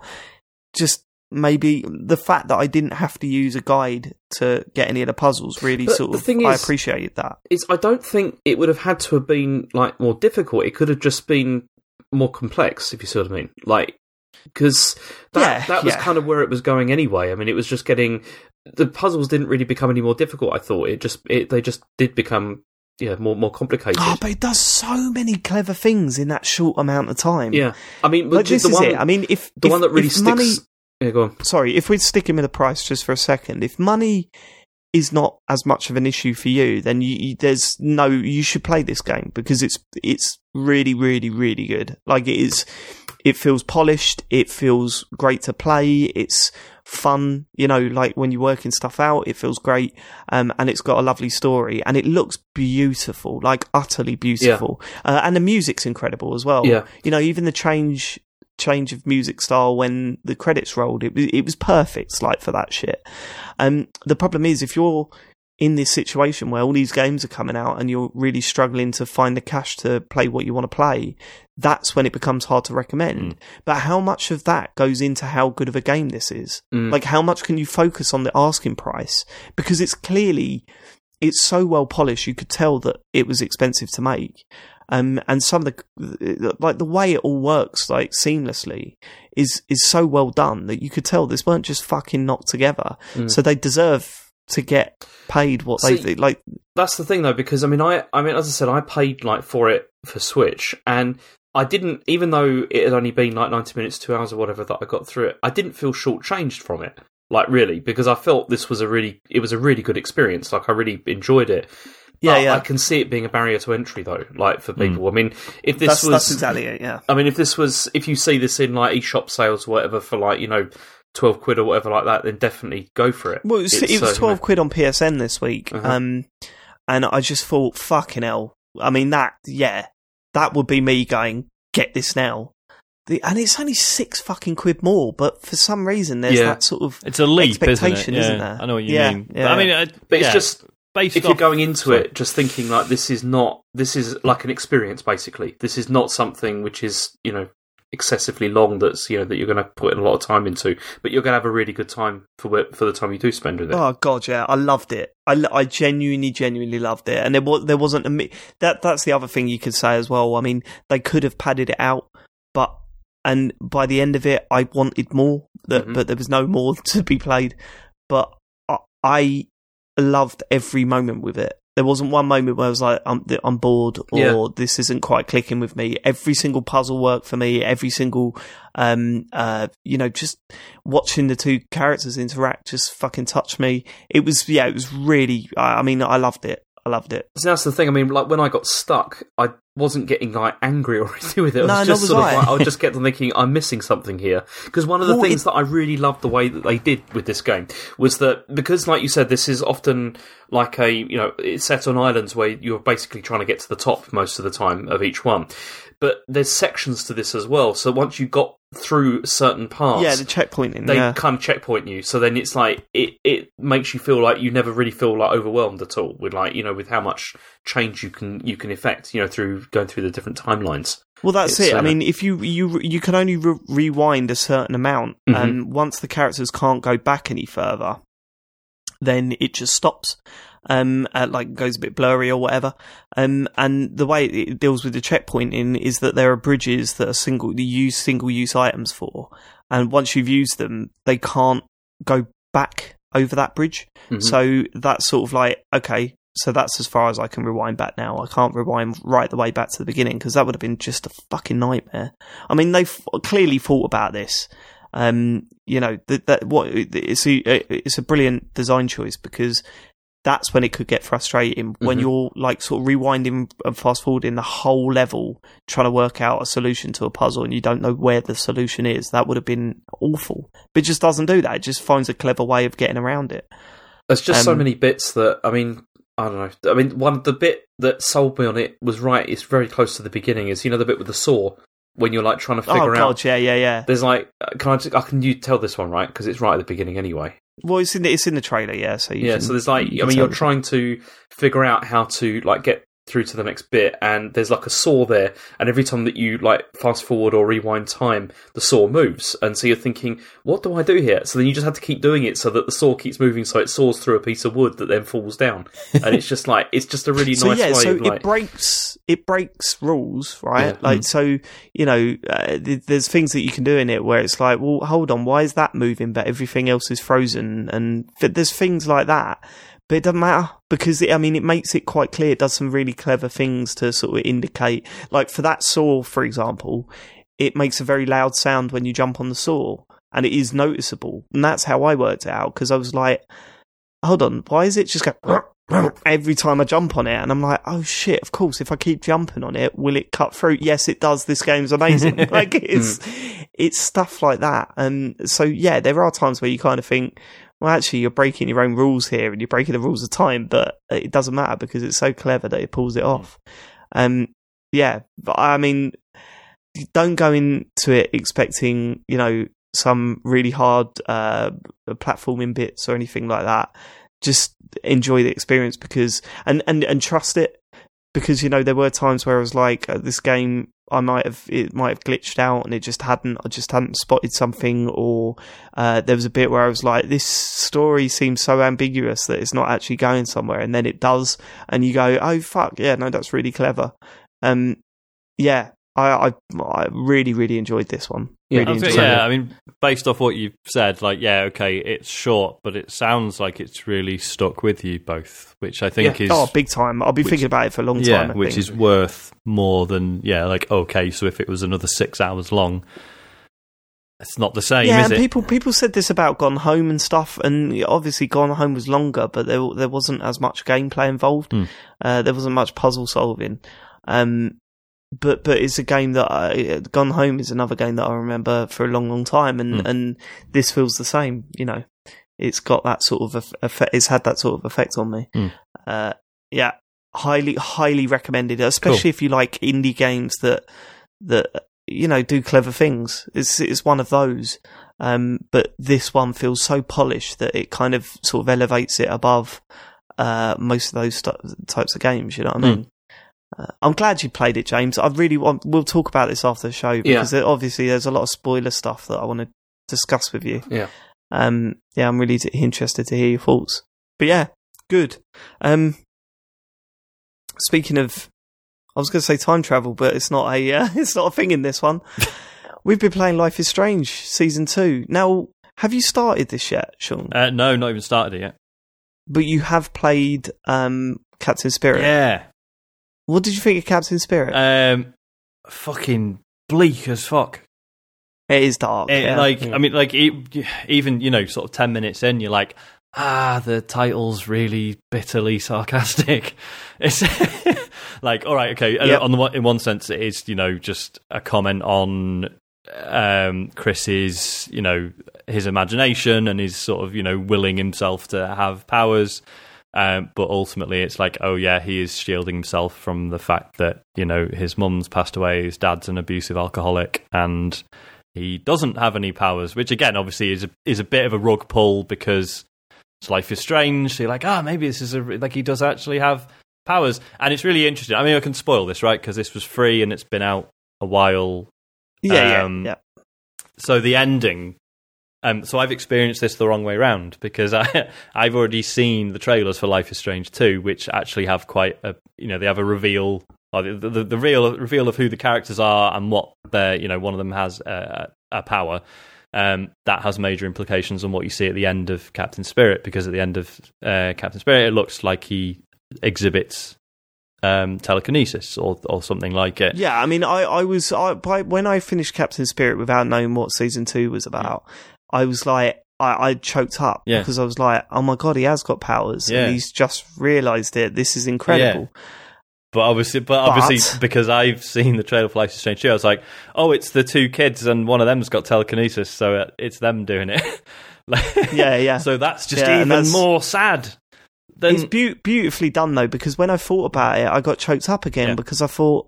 just maybe the fact that I didn't have to use a guide to get any of the puzzles really But sort the of thing I appreciated that. Is. I don't think it would have had to have been like more difficult. It could have just been more complex, if you see what I mean. Like because that Yeah, that was yeah. kind of where it was going anyway. I mean, it was just getting the puzzles didn't really become any more difficult. I thought it just it, they just did become yeah more more complicated. Oh, but it does so many clever things in that short amount of time. yeah, I mean, Like, this the is one it. I mean, if the if- one that really sticks. money, yeah, go on. sorry, if we're sticking with the price just for a second, if money is not as much of an issue for you, then you, you, there's no you should play this game because it's it's really really really good. Like it is, it feels polished. It feels great to play. It's fun. You know, like when you're working stuff out, it feels great. Um, and it's got a lovely story and it looks beautiful, like utterly beautiful. Uh, and the music's incredible as well. Yeah. You know, even the change change of music style when the credits rolled, it was it was perfect, like for that shit. Um, the problem is if you're in this situation where all these games are coming out and you're really struggling to find the cash to play what you want to play, that's when it becomes hard to recommend. But how much of that goes into how good of a game this is? Mm. Like, how much can you focus on the asking price? Because it's clearly, it's so well polished, you could tell that it was expensive to make. Um, and some of the, like the way it all works, like seamlessly, is is so well done that you could tell this weren't just fucking knocked together. Mm. So they deserve to get paid what See, they like. That's the thing though, because I mean, I, I mean, as I said, I paid like for it for Switch, and I didn't, even though it had only been like ninety minutes, two hours, or whatever that I got through it, I didn't feel shortchanged from it. Like really, because I felt this was a really, it was a really good experience. Like I really enjoyed it. Yeah, But yeah. I can see it being a barrier to entry though. Like for hmm. people, I mean, if this That's, was, that's exactly it. Yeah. I mean, if this was, if you see this in like eShop sales or whatever for like you know twelve quid or whatever like that, then definitely go for it. Well, it was, it was you know- twelve quid on PSN this week, Uh-huh. um, and I just thought, fucking hell. I mean, that yeah, that would be me going get this now. The, and it's only six fucking quid more, but for some reason there's Yeah. that sort of It's a leap, isn't it? Yeah. isn't there? I know what you Yeah, mean. yeah. But, I mean, uh, But it's just based if you're going into Sorry. it just thinking like this is not this is like an experience basically this is not something which is you know excessively long that's you know that you're going to put in a lot of time into but you're going to have a really good time for for the time you do spend with it Oh god, yeah, I loved it. I, I genuinely, genuinely loved it, and there was there wasn't a that that's the other thing you could say as well. I mean, they could have padded it out, but and by the end of it, I wanted more, that, Mhm. but there was no more to be played. But I, I loved every moment with it. There wasn't one moment where I was like, I'm, I'm bored or Yeah. this isn't quite clicking with me. Every single puzzle worked for me. Every single, um, uh, you know, just watching the two characters interact just fucking touched me. It was, yeah, it was really, I, I mean, I loved it. I loved it. So that's the thing. I mean, like when I got stuck, I wasn't getting like angry or anything with it. I No, was just was sort I. of like, I would just get them thinking I'm missing something here. Because one of the Well, things it- that I really loved the way that they did with this game was that because, like you said, this is often like a you know it's set on islands where you're basically trying to get to the top most of the time of each one. But there's sections to this as well. So once you got through certain parts, Yeah, the checkpointing. they yeah. kind of checkpoint you. So then it's like it it makes you feel like you never really feel like overwhelmed at all with like you know with how much change you can you can effect you know through going through the different timelines. Well, that's It's, it. I uh, mean, if you you you can only re- rewind a certain amount, Mhm. and once the characters can't go back any further, then it just stops. Um, uh, like goes a bit blurry or whatever. Um, and the way it deals with the checkpointing is that there are bridges that are single, you use single use items for, and once you've used them, they can't go back over that bridge. Mhm. So that's sort of like, okay, so that's as far as I can rewind back now. I can't rewind right the way back to the beginning because that would have been just a fucking nightmare. I mean, they've clearly thought about this. Um, you know, that, that what it's a, it's a brilliant design choice because that's when it could get frustrating when Mhm. you're like sort of rewinding and fast forwarding the whole level trying to work out a solution to a puzzle and you don't know where the solution is. That would have been awful. But it just doesn't do that. It just finds a clever way of getting around it. There's just so Um, many bits that I mean I don't know. I mean one the bit that sold me on it was right. It's very close to the beginning. Is you know the bit with the saw when you're like trying to figure oh out. god, yeah, yeah, yeah. There's like, uh, can I? Just, I can you tell this one right because it's right at the beginning anyway. Well, it's in the, it's in the trailer, yeah. So you yeah can- so there's like i mean you're trying to figure out how to like get through to the next bit and there's like a saw there and every time that you like fast forward or rewind time the saw moves and so you're thinking what do i do here so then you just have to keep doing it so that the saw keeps moving so it saws through a piece of wood that then falls down and it's just like it's just a really so nice yeah, way so of like it breaks it breaks rules, right? Yeah. Like so, you know, uh, th- there's things that you can do in it where it's like, well, hold on, why is that moving, but everything else is frozen? And th- there's things like that, but it doesn't matter because it, I mean, it makes it quite clear. It does some really clever things to sort of indicate, like for that saw, for example, it makes a very loud sound when you jump on the saw, and it is noticeable, and that's how I worked it out because I was like, hold on, why is it just go every time I jump on it? And I'm like, oh shit, of course, if I keep jumping on it, will it cut through? Yes, it does. This game's amazing. like it's, hmm. it's stuff like that. And so, yeah, there are times where you kind of think, well, actually, you're breaking your own rules here and you're breaking the rules of time, but it doesn't matter because it's so clever that it pulls it off. Um, yeah, but I mean, don't go into it expecting, you know, some really hard uh, platforming bits or anything like that. just enjoy the experience because and and and trust it because you know there were times where I was like uh, this game I might have it might have glitched out and it just hadn't I just hadn't spotted something or uh, there was a bit where I was like this story seems so ambiguous that it's not actually going somewhere. And then it does and you go oh fuck. Yeah no that's really clever. Um yeah I I, I really really enjoyed this one Yeah, really I was yeah. I mean, based off what you've said, like, yeah, okay, it's short, but it sounds like it's really stuck with you both, which I think Yeah. is oh big time I'll be which- thinking about it for a long yeah, time I which think. is worth more than yeah, like okay, so if it was another six hours long, it's not the same, yeah, is and it? people people said this about Gone Home and stuff, and obviously Gone Home was longer, but there there wasn't as much gameplay involved. Hmm. Uh, there wasn't much puzzle solving. Um, but but it's a game that I, Gone Home is another game that I remember for a long long time, and Hmm. and this feels the same. You know, it's got that sort of effect. It's had that sort of effect on me. Hmm. Uh, yeah, highly highly recommended, especially if you like indie games that that you know do clever things. It's it's one of those. Um, but this one feels so polished that it kind of sort of elevates it above uh, most of those st- types of games. You know what I Hmm. mean? Uh, I'm glad you played it, James. I really want. We'll talk about this after the show because there, obviously there's a lot of spoiler stuff that I want to discuss with you. Yeah. Um. Yeah, I'm really t- interested to hear your thoughts. But yeah, good. Um. Speaking of, I was going to say time travel, but it's not a uh, it's not a thing in this one. We've been playing Life is Strange season two. Now, have you started this yet, Sean? Uh, no, not even started it yet. but you have played um Captain Spirit. Yeah, What did you think of Captain Spirit? um, fucking bleak as fuck. it is dark. It- yeah. like I mean, like e- even you know, sort of ten minutes in, you're like, ah, the title's really bitterly sarcastic. It's like, all right, okay. uh, Yep. On the in one sense, it is you know just a comment on um, Chris's you know his imagination and his sort of you know willing himself to have powers. Um, but ultimately, it's like, oh yeah, he is shielding himself from the fact that you know his mum's passed away, his dad's an abusive alcoholic, and he doesn't have any powers. Which again, obviously, is a, is a bit of a rug pull because life is strange. So you're like, ah, maybe this is a, like he does actually have powers, and it's really interesting. I mean, I can spoil this, right? Because this was free and it's been out a while. yeah, um, yeah, So the ending. Um, so I've experienced this the wrong way round because I, I've already seen the trailers for Life is Strange 2, which actually have quite a, you know, they have a reveal, or the, the, the real reveal of who the characters are and what they're, you know, one of them has a, a power. Um, that has major implications on what you see at the end of Captain Spirit because at the end of uh, Captain Spirit, it looks like he exhibits um, telekinesis or or something like it. yeah. I mean, I, I was I by, when I finished Captain Spirit without knowing what season two was about. I was like, I, I choked up Yeah. because I was like, oh my god, he has got powers, Yeah. and he's just realised it. This is incredible. But obviously, but But- obviously, because I've seen the trailer for Life is Strange 2, I was like, oh, it's the two kids, and one of them's got telekinesis, so uh, it's them doing it. Like- Yeah, yeah. So that's just Yeah, even that's- more sad. Then, it's beau- beautifully done though because when I thought about it, I got choked up again Yeah. because I thought,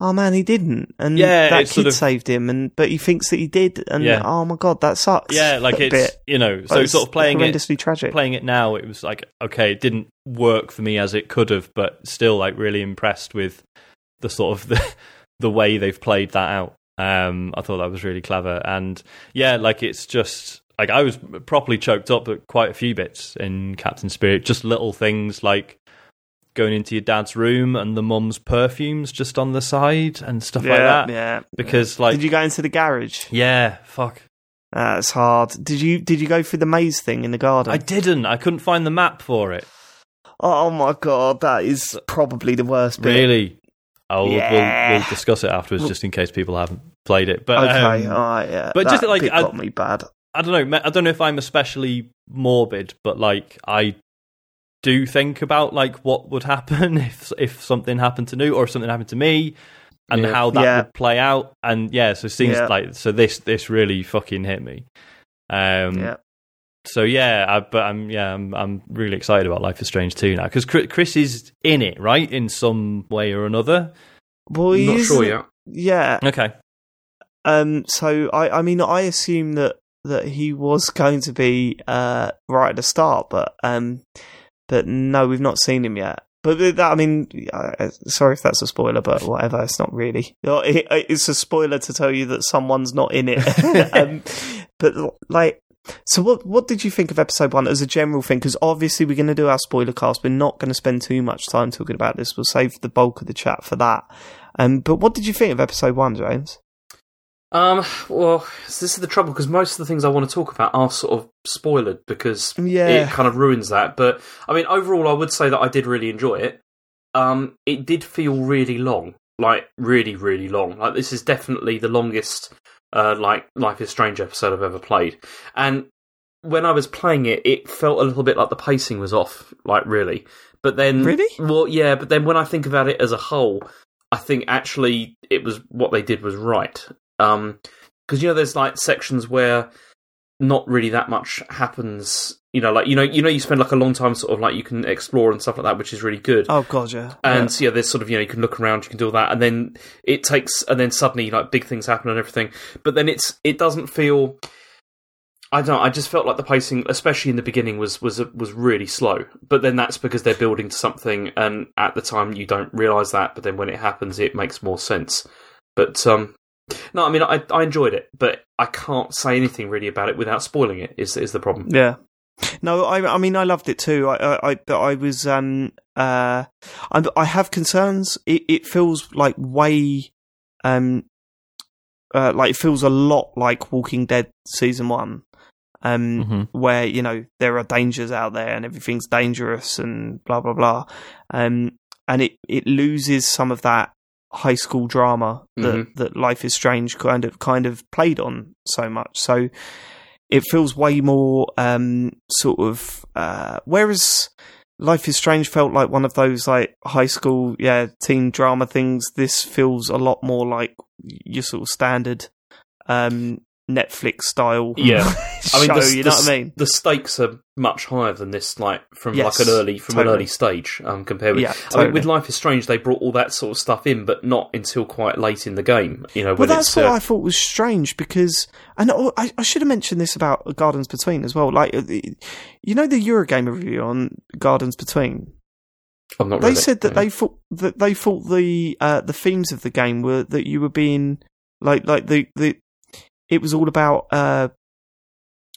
oh man, he didn't, and Yeah, that kid sort of- saved him, and but he thinks that he did, and Yeah. oh my god, that sucks. yeah, like it's bit. you know, so it's sort of playing it, tragic. playing it now, it was like okay, it didn't work for me as it could have, but still, like really impressed with the sort of the the way they've played that out. Um, I thought that was really clever, and yeah, like it's just like I was properly choked up at quite a few bits in Captain Spirit, just little things like going into your dad's room and the mum's perfumes just on the side and stuff yeah, like that. yeah. Because like did you go into the garage? yeah, fuck. That's hard. Did you did you go through the maze thing in the garden? I didn't. I couldn't find the map for it. oh my god, that is probably the worst bit. Really? Oh, we'll- Yeah. we'll, we'll discuss it afterwards, just in case people haven't played it. But Okay, um, all right, yeah. but that just, like, I- got me bad. I don't know. I don't know if I'm especially morbid, but like I do think about like what would happen if if something happened to Newt or if something happened to me, and Yeah. how that Yeah. would play out. And yeah, so things Yeah. like so this this really fucking hit me. Um, Yeah. So yeah, I, but I'm yeah I'm I'm really excited about Life is Strange 2 now because Chris is in it right in some way or another. Well, he Not sure yet. Yeah. Okay. Um. So I, I mean, I assume that that he was going to be uh, right at the start, but um, but no, we've not seen him yet. But that, I mean, sorry if that's a spoiler, but whatever. It's not really. It's a spoiler to tell you that someone's not in it. um, but like, so what? What did you think of episode one as a general thing? Because obviously we're going to do our spoiler cast. We're not going to spend too much time talking about this. We'll save the bulk of the chat for that. Um, but what did you think of episode one, James? Um, well, this is the trouble because most of the things I want to talk about are sort of spoiled because Yeah. it kind of ruins that. But I mean, overall, I would say that I did really enjoy it. Um, it did feel really long, like really, really long. Like this is definitely the longest, uh, like Life is Strange episode I've ever played. And when I was playing it, it felt a little bit like the pacing was off, like really. But then, Really? Well, yeah. But then when I think about it as a whole, I think actually it was what they did was right. Um, because you know, there's like sections where not really that much happens. You know, like you know, you know, you spend like a long time sort of like you can explore and stuff like that, which is really good. Oh god, yeah. And yeah. there's sort of you know you can look around, you can do all that, and then it takes, and then suddenly like big things happen and everything. But then it's it doesn't feel. I don't. know, I just felt like the pacing, especially in the beginning, was was was really slow. But then that's because they're building to something, and at the time you don't realize that. But then when it happens, it makes more sense. But um, no, I mean I I enjoyed it, but I can't say anything really about it without spoiling it. Is is the problem? Yeah. No, I, I mean, I loved it too. I, I, I, but I was, um, uh, I, I have concerns. It, it feels like way, um, uh, like it feels a lot like Walking Dead season one, um, Mhm. where you know there are dangers out there and everything's dangerous and blah blah blah, um, and it it loses some of that high school drama that Mhm. that Life is Strange kind of kind of played on so much. So it feels way more um, sort of uh, whereas Life is Strange felt like one of those like high school yeah teen drama things. This feels a lot more like your sort of standard um, Netflix style Yeah. show. I mean, the, you the, know what I mean? The stakes are much higher than this, like from Yes, like an early from an early stage, um, compared with. Yeah, I mean, with Life is Strange, they brought all that sort of stuff in, but not until quite late in the game. You know, Well, that's what uh, I thought was strange because, and oh, I, I should have mentioned this about Gardens Between as well. Like, uh, you know, the Eurogamer review on Gardens Between. I'm not. They read it, said that they thought that they thought the uh, the themes of the game were that you were being like like the the it was all about uh,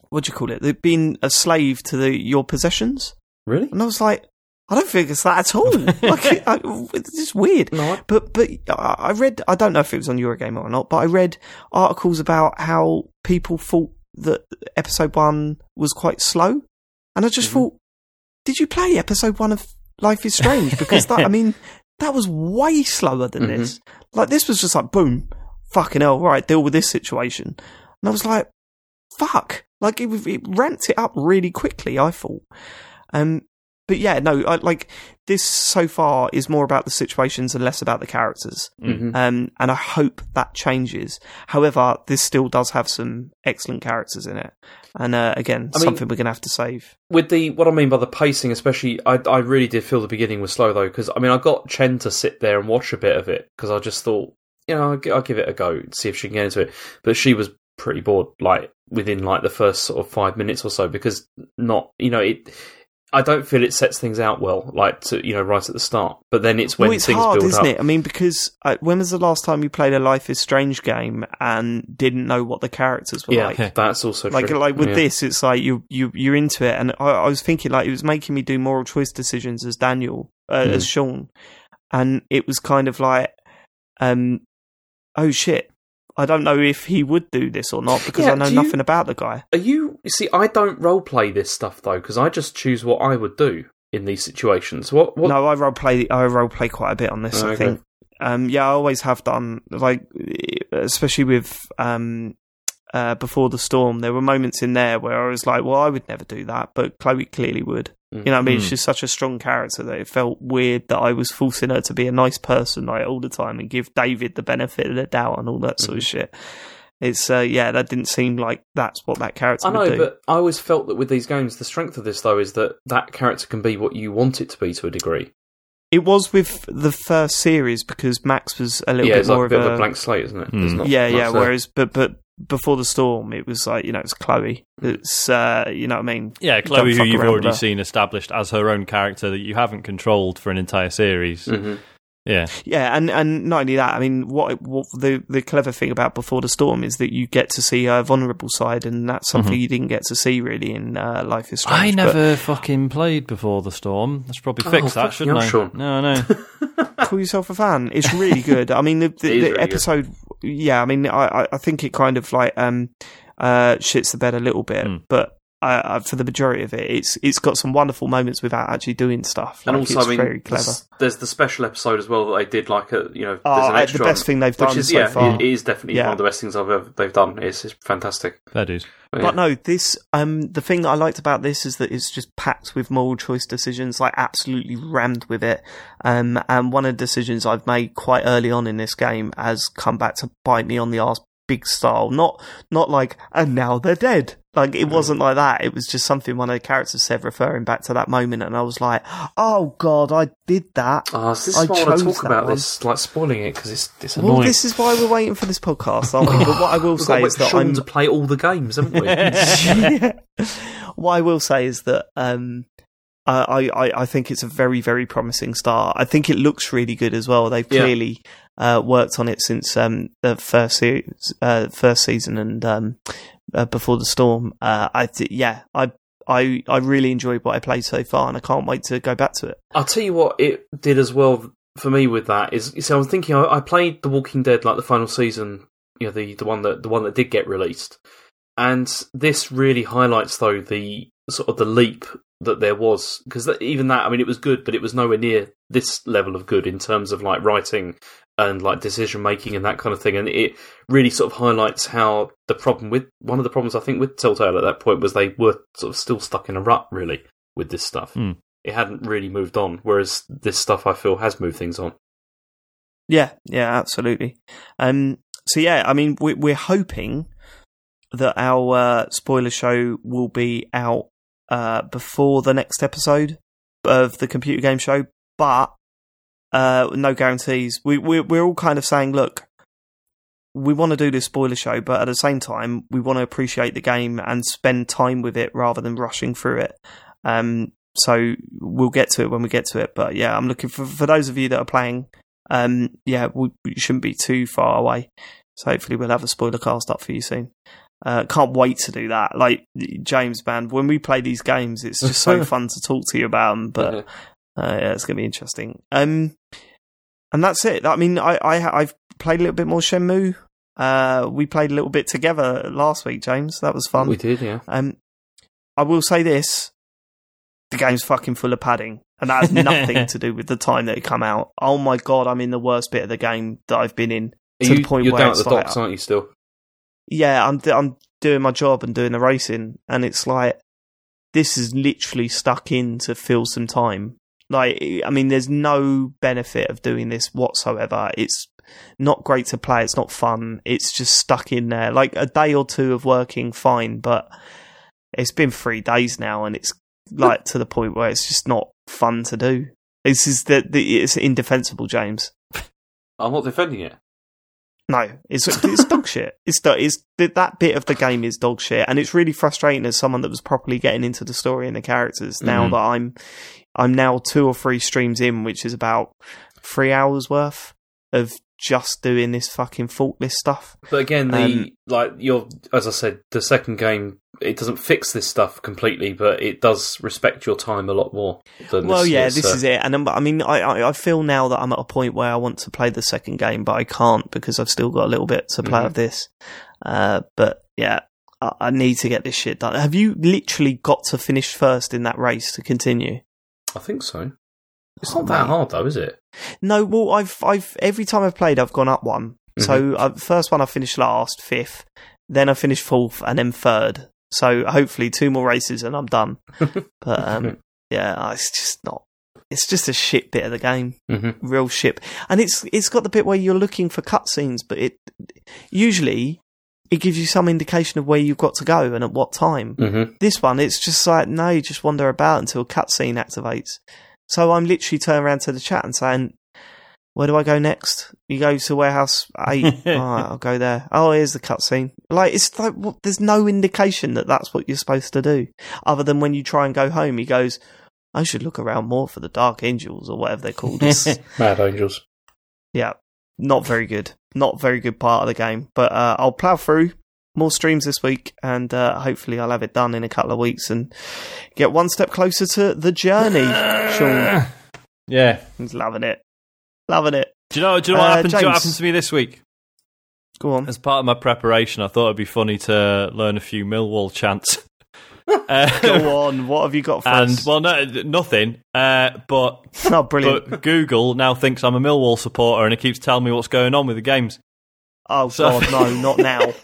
what do you call it? The, being a slave to the your possessions, really. and I was like, I don't think it's that at all. like, I, it's weird. No, I- But but I read I don't know if it was on Eurogamer or not, but I read articles about how people thought that episode one was quite slow, and I just Mhm. thought, did you play episode one of Life is Strange? Because that I mean that was way slower than Mhm. this. Like this was just like boom, fucking hell, right, deal with this situation, and I was like, fuck, like it it ramped it up really quickly. I thought, um. But yeah, no, I, like this so far is more about the situations and less about the characters. Mhm. Um, and I hope that changes. However, this still does have some excellent characters in it. And uh, again, I mean- something we're going to have to save. with the what I mean by the pacing, especially, I I really did feel the beginning was slow though, because I mean I got Chen to sit there and watch a bit of it because I just thought, you know, I'll, I'll give it a go, see if she can get into it. But she was pretty bored, like within like the first sort of five minutes or so, because not, you know, it. I don't feel it sets things out well, like to you know, right at the start. But then it's when well, it's things hard, build isn't up. it? I mean, because uh, when was the last time you played a Life is Strange game and didn't know what the characters were Yeah, like? that's also Like, true. like with Yeah. this, it's like you you you're into it, and I, I was thinking like it was making me do moral choice decisions as Daniel, uh, Mm. as Sean, and it was kind of like, um, oh shit, I don't know if he would do this or not because Yeah, I know do you- nothing about the guy. Are you you see? I don't role play this stuff though, because I just choose what I would do in these situations. What? what No, I role play. I role play quite a bit on this. Oh, I okay. think. Um, yeah, I always have done. Like, especially with um, uh, before the storm, there were moments in there where I was like, "Well, I would never do that," but Chloe clearly would. Mm. You know what I mean? Mm. She's such a strong character that it felt weird that I was forcing her to be a nice person like all the time and give David the benefit of the doubt and all that sort Mm-hmm. of shit. It's uh, yeah, that didn't seem like that's what that character I know, would do. but I always felt that with these games, the strength of this though is that that character can be what you want it to be to a degree. It was with the first series because Max was a little yeah, bit it's like more a bit of of a blank slate, isn't it? Mm. not yeah, yeah. there. Whereas, but but before the storm, it was like you know it's Chloe. It's uh, you know what I mean. Yeah, Chloe, who you've already her. seen established as her own character that you haven't controlled for an entire series. Mhm. Yeah, Yeah, and, and not only that, I mean, what what the the clever thing about Before the Storm is that you get to see her vulnerable side, and that's something you didn't get to see really in uh, Life is Strange. Mm-hmm. I But never fucking played before the storm. I should probably Oh, fix that, shouldn't I? Sean. No, no. call yourself a fan. It's really good. I mean, the, the, the really good. Yeah, I mean, I I- I think it kind of like um uh shits the bed a little bit, Mm. but. Uh, uh, for the majority of it, it's it's got some wonderful moments without actually doing stuff. And also, it's I mean, very clever. there's, there's the special episode as well that they did. Like, a, you know, Oh, there's an uh, extra the best on- thing they've done is, so yeah, far. It is definitely Yeah. one of the best things I've ever they've done. It's, it's fantastic. Fair dues. But, But no, this um the thing that I liked about this is that it's just packed with moral choice decisions, like absolutely rammed with it. Um and one of the decisions I've made quite early on in this game has come back to bite me on the ass big style. Not not like and now they're dead. Like it wasn't like that. It was just something one of the characters said referring back to that moment and I was like, Oh god, I did that. Oh, so this I is why I chose talk that about one. this, like spoiling it because it's it's Well, annoying. this is why we're waiting for this podcast, aren't we? But what I will We've say is that Sean I'm to play all the games, haven't we? Yeah. What I will say is that um, I, I, I think it's a very, very promising start. I think it looks really good as well. They've Yeah. clearly uh, worked on it since um, the first series, uh, first season and um, uh, before the storm. Uh, I th- yeah, I. I, I really enjoyed what I played so far, and I can't wait to go back to it. I'll tell you what it did as well for me with that is so I'm thinking I, I played The Walking Dead like the final season, you know, the, the one that the one that did get released. And this really highlights though the sort of the leap that there was because even that I mean it was good but it was nowhere near this level of good in terms of like writing and like decision making and that kind of thing and it really sort of highlights how the problem with one of the problems I think with Telltale at that point was they were sort of still stuck in a rut really with this stuff Hmm. it hadn't really moved on. Whereas this stuff, I feel, has moved things on. Yeah, yeah, absolutely. Um, so yeah, I mean, we, we're hoping that our uh, spoiler show will be out uh, before the next episode of the computer game show, but uh, no guarantees. We we we're all kind of saying, look, we want to do this spoiler show, but at the same time, we want to appreciate the game and spend time with it rather than rushing through it. Um, so we'll get to it when we get to it. But yeah, I'm looking for for those of you that are playing. Um, yeah, we, we shouldn't be too far away. So hopefully we'll have a spoiler cast up for you soon. Uh, can't wait to do that. Like James, man, when we play these games, it's just so fun to talk to you about them. But uh, yeah, it's going to be interesting. Um, and that's it. I mean, I, I I've played a little bit more Shenmue. Uh, we played a little bit together last week, James. That was fun. we did, yeah. Um, I will say this: the game's fucking full of padding, and that has nothing to do with the time that it come out. Oh my god, I'm in the worst bit of the game that I've been in. Are To you, the point you're where down at it's the like- docks, aren't you? Still, Yeah, I'm I'm doing my job and doing the racing, and it's like this is literally stuck in to fill some time. Like, I mean, there's no benefit of doing this whatsoever. It's not great to play. It's not fun. It's just stuck in there. Like a day or two of working, fine, but it's been three days now, and it's like to the point where it's just not fun to do. This is the, the it's indefensible, James. I'm not defending it. No, it's it's dog shit. It's it's that bit of the game is dog shit, and it's really frustrating as someone that was properly getting into the story and the characters. Now Mhm. that I'm I'm now two or three streams in, which is about three hours worth of just doing this fucking forklift stuff. But again, the Um, like you're as I said, the second game it doesn't fix this stuff completely, but it does respect your time a lot more. Than Well, yeah, this, this uh, is it. And I'm, I mean, I, I feel now that I'm at a point where I want to play the second game, but I can't because I've still got a little bit to play Mhm. of this. Uh, but yeah, I, I need to get this shit done. Have you literally got to finish first in that race to continue? I think so. It's Oh, not that mate. hard though, is it? No, well, I've I've every time I've played, I've gone up one. So uh, first one I finished last, fifth. Then I finished fourth, and then third. So hopefully two more races and I'm done. but um, yeah, it's just not. It's just a shit bit of the game, hmm real shit. And it's it's got the bit where you're looking for cutscenes, but it usually it gives you some indication of where you've got to go and at what time. hmm This one, it's just like, no, you just wander about until a cutscene activates. So I'm literally turning around to the chat and saying, where do I go next? You go to warehouse eight. All right, I'll go there. Oh, here's the cutscene. Like it's like there's no indication that that's what you're supposed to do, other than when you try and go home. He goes, "I should look around more for the Dark Angels or whatever they're called." Mad Angels. yeah, not very good. Not very good part of the game. But uh, I'll plow through more streams this week, and uh, hopefully I'll have it done in a couple of weeks and get one step closer to the journey. Sean, Yeah. he's loving it, loving it. Do you know? Do you know what Uh, happened? You know what happened to me this week? Go on. As part of my preparation, I thought it'd be funny to learn a few Millwall chants. Uh, Go on. What have you got for and us? well, no, nothing. Uh, but oh, brilliant. but Google now thinks I'm a Millwall supporter, and it keeps telling me what's going on with the games. oh so- God, no, not now.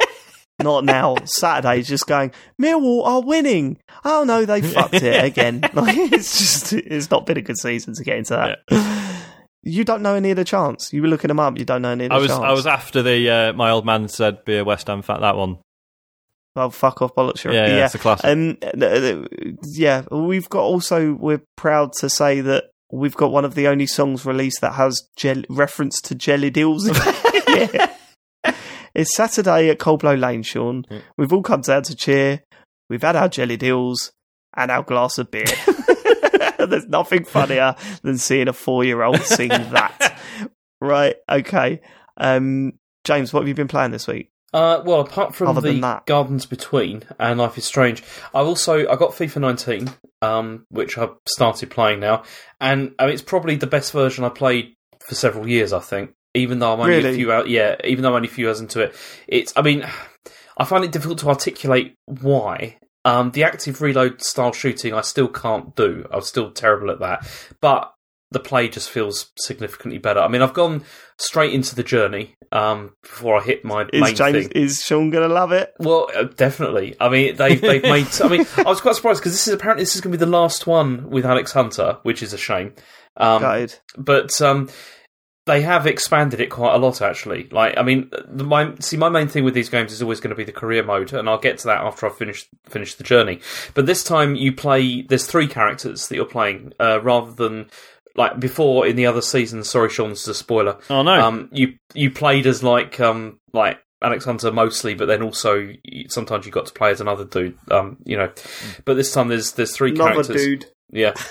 Not now. Saturday's just going. Millwall are winning. Oh no, they fucked it again. Like, it's just, it's not been a good season to get into that. You don't know any of the chants. You were looking them up. You don't know any of the I was chants. I was after the uh, my old man said be a West Ham fan. That one, Well, fuck off, bollocks. yeah, you're- yeah, it's a classic. Um, yeah, we've got also, we're proud to say that we've got one of the only songs released that has gel- reference to jellied eels. Yeah. It's Saturday at Coldblow Lane, Sean. Yeah. We've all come down to cheer. We've had our jellied eels and our glass of beer. There's nothing funnier than seeing a four year old sing that. right, okay. Um, James, what have you been playing this week? Uh, well, apart from Other the. Gardens Between and Life is Strange, I also I got FIFA 19, um, which I've started playing now, and I mean, it's probably the best version I played for several years. I think, even though I'm only Really? a few out, yeah, even though I'm only a few hours into it, it's. I mean, I find it difficult to articulate why. Um, the active reload style shooting, I still can't do. I'm still terrible at that, but the play just feels significantly better. I mean, I've gone straight into the journey um, before I hit my Is main James, thing. is Sean going to love it? Well, uh, definitely. I mean, they've they've made. I mean, I was quite surprised because this is apparently this is going to be the last one with Alex Hunter, which is a shame. Um, Gutted. but um, they have expanded it quite a lot, actually. Like, I mean, the, my see, my main thing with these games is always going to be the career mode, and I'll get to that after I've finished finished the journey. But this time, you play. There's three characters that you're playing, uh, rather than like before in the other seasons. Sorry, Sean, this is a spoiler. oh no, Um, you you played as like um like Alex Hunter mostly, but then also sometimes you got to play as another dude. Um, you know, but this time there's there's three Another characters. dude. Yeah.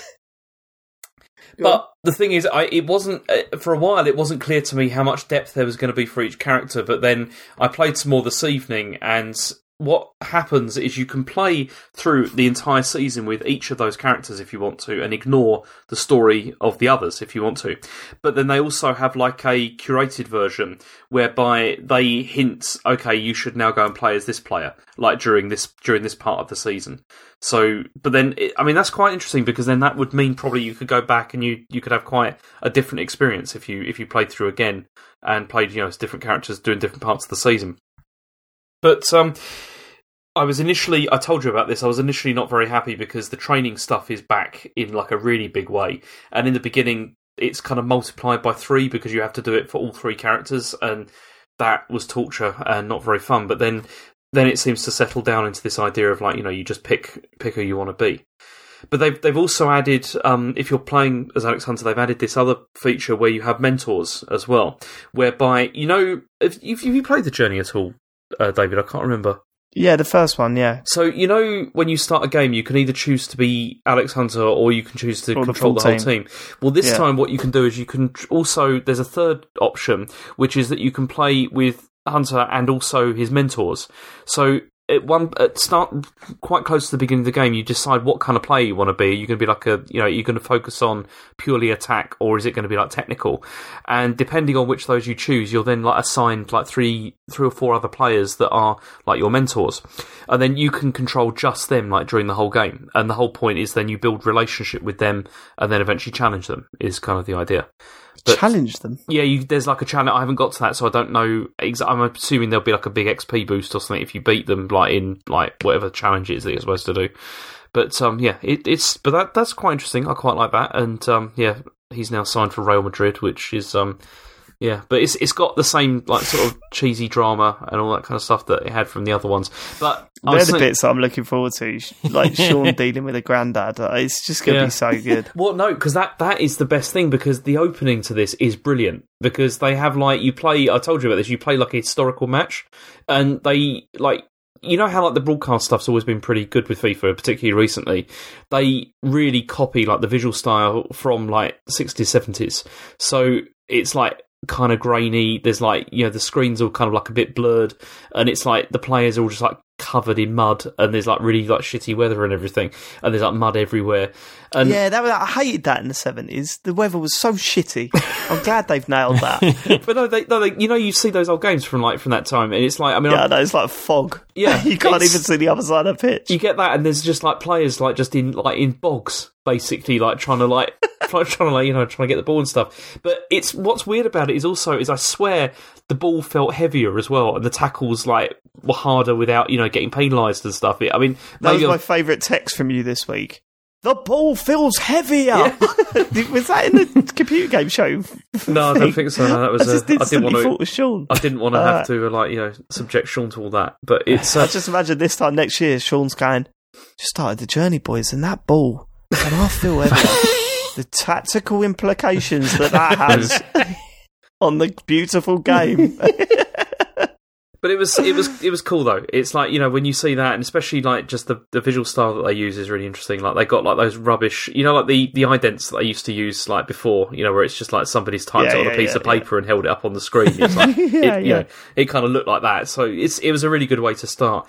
But the thing is, I it wasn't uh, for a while. It wasn't clear to me how much depth there was going to be for each character. But then I played some more this evening, and what happens is you can play through the entire season with each of those characters if you want to, and ignore the story of the others if you want to. But then they also have like a curated version whereby they hint, okay, you should now go and play as this player, like during this during this part of the season. So, but then, I mean, that's quite interesting because then that would mean probably you could go back and you you could have quite a different experience if you if you played through again and played you know as different characters doing different parts of the season. But um, I was initially, I told you about this. I was initially not very happy because the training stuff is back in like a really big way, and in the beginning it's kind of multiplied by three because you have to do it for all three characters, and that was torture and not very fun. But then then it seems to settle down into this idea of like you know you just pick pick who you want to be. But they've they've also added um, if you're playing as Alex Hunter, they've added this other feature where you have mentors as well, whereby you know if, if you played the journey at all, uh, David, I can't remember. Yeah, the first one, yeah. So you know when you start a game, you can either choose to be Alex Hunter or you can choose to Or control the, full whole team. Well, this Yeah. time what you can do is you can also there's a third option, which is that you can play with Hunter and also his mentors. So at one at start quite close to the beginning of the game, you decide what kind of player you want to be. You're you going to be like a you know you're going to focus on purely attack or is it going to be like technical? And depending on which those you choose, you're then like assigned like three three or four other players that are like your mentors, and then you can control just them like during the whole game. And the whole point is then you build relationship with them and then eventually challenge them is kind of the idea. But- Challenge them. Yeah, you, there's like a challenge. I haven't got to that, so I don't know. Exa- I'm assuming there'll be like a big XP boost or something if you beat them, like in like whatever challenge it is that you're supposed to do. But um, yeah, it, it's but that that's quite interesting. I quite like that, and um, yeah, he's now signed for Real Madrid, which is um, Yeah, but it's it's got the same like sort of cheesy drama and all that kind of stuff that it had from the other ones. But They're the saying- bits I'm looking forward to. Like Sean dealing with a granddad. Uh, It's just going to Yeah. be so good. Well, no, because that that is the best thing because the opening to this is brilliant because they have like you play. I told you about this. You play like a historical match, and they like you know how like the broadcast stuff's always been pretty good with FIFA, particularly recently. They really copy like the visual style from like sixties, seventies. So it's like kind of grainy. There's like you know the screens all kind of like a bit blurred, and it's like the players are all just like covered in mud, and there's like really like shitty weather and everything, and there's like mud everywhere. And Yeah, that was, I hated that in the 70s. The weather was so shitty. I'm glad they've nailed that. but no, they, no, they, you know, you see those old games from like from that time, and it's like, I mean, Yeah, no, it's like fog. Yeah, you can't even see the other side of the pitch. you get that, and there's just like players like just in like in bogs, basically, like trying to like trying to like you know trying to get the ball and stuff. But it's what's weird about it is also is I swear the ball felt heavier as well, and the tackles like were harder without you know getting penalised and stuff. I mean, That was my I'm- favourite text from you this week. The ball feels heavier. was that in the computer game show? no, I don't think so. No, that I was. just uh, I didn't want to. thought it was Sean. I didn't want to Uh, have to like you know subject Sean to all that, but it's I uh, just imagine this time next year, Sean's going, just started the journey, boys, and that ball, and I feel heavier. the tactical implications that that has on the beautiful game. But it was it was it was cool though. It's like you know when you see that, and especially like just the, the visual style that they use is really interesting. Like they got like those rubbish, you know, like the the idents that they used to use like before, you know, where it's just like somebody's typed Yeah, it on yeah, a piece yeah, of paper and held it up on the screen. It's like Yeah, it, you yeah. know, it kind of looked like that. So it's it was a really good way to start.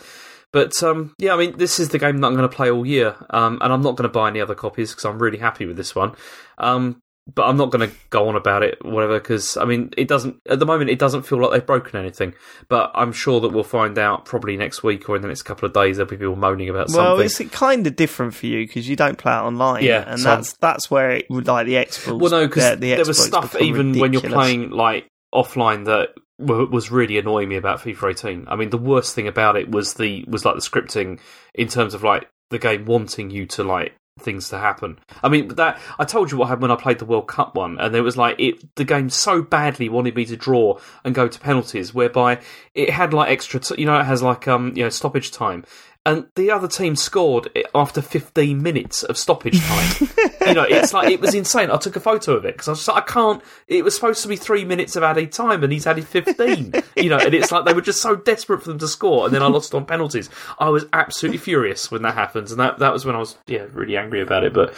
But um, yeah, I mean, this is the game that I'm going to play all year, um, and I'm not going to buy any other copies because I'm really happy with this one. Um, but I'm not going to go on about it, whatever, because I mean, it doesn't at the moment. It doesn't feel like they've broken anything. But I'm sure that we'll find out probably next week or in the next couple of days. There'll be people moaning about well, something. it's kind of different for you because you don't play it online. Yeah, and so- that's that's where it would like the exploits. Well, no, because uh, the there was stuff even when you're playing like offline that was really annoying me about FIFA 18. I mean, the worst thing about it was the was like the scripting in terms of like the game wanting you to like things to happen. I mean, that I told you what happened when I played the World Cup one, and it was like it. The game so badly wanted me to draw and go to penalties, whereby it had like extra. T- you know, it has like um you know stoppage time. And the other team scored after 15 minutes of stoppage time. you know, it's like it was insane. I took a photo of it because I was just like, I can't. It was supposed to be three minutes of added time, and he's added 15. you know, and it's like they were just so desperate for them to score, and then I lost on penalties. I was absolutely furious when that happens, and that that was when I was yeah really angry about it. But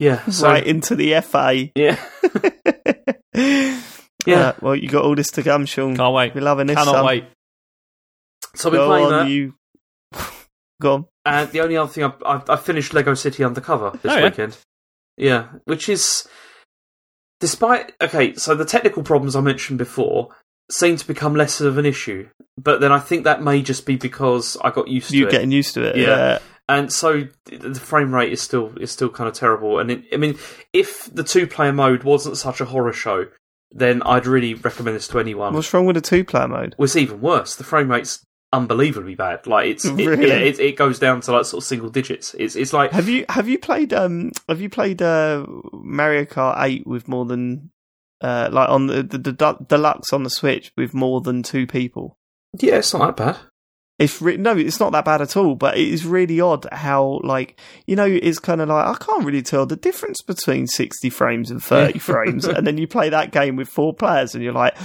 yeah, so right into the FA. yeah, yeah. Yeah. well, you got all this to come, Sean. Can't wait. We're loving this. Cannot son. wait. so I've been Go playing on, that. you. Go on. And the only other thing I've, I've, I've finished Lego City Undercover this Oh, yeah? weekend. Yeah, which is despite okay, so the technical problems I mentioned before seem to become less of an issue, but then I think that may just be because I got used You to it. getting used to it? Yeah. and so the frame rate is still is still kind of terrible. And it, I mean, if the two player mode wasn't such a horror show, then I'd really recommend this to anyone. What's wrong with the two-player mode? Well, it's even worse. The frame rate's unbelievably bad. Like it's it, Really? yeah, it, it goes down to like sort of single digits. It's it's like Have you have you played um have you played uh Mario Kart Eight with more than uh like on the the, the deluxe on the Switch with more than two people? yeah, it's not that bad. It's re- no, it's not that bad at all. But it is really odd how, like, you know, it's kind of like I can't really tell the difference between sixty frames and thirty frames, and then you play that game with four players, and you're like,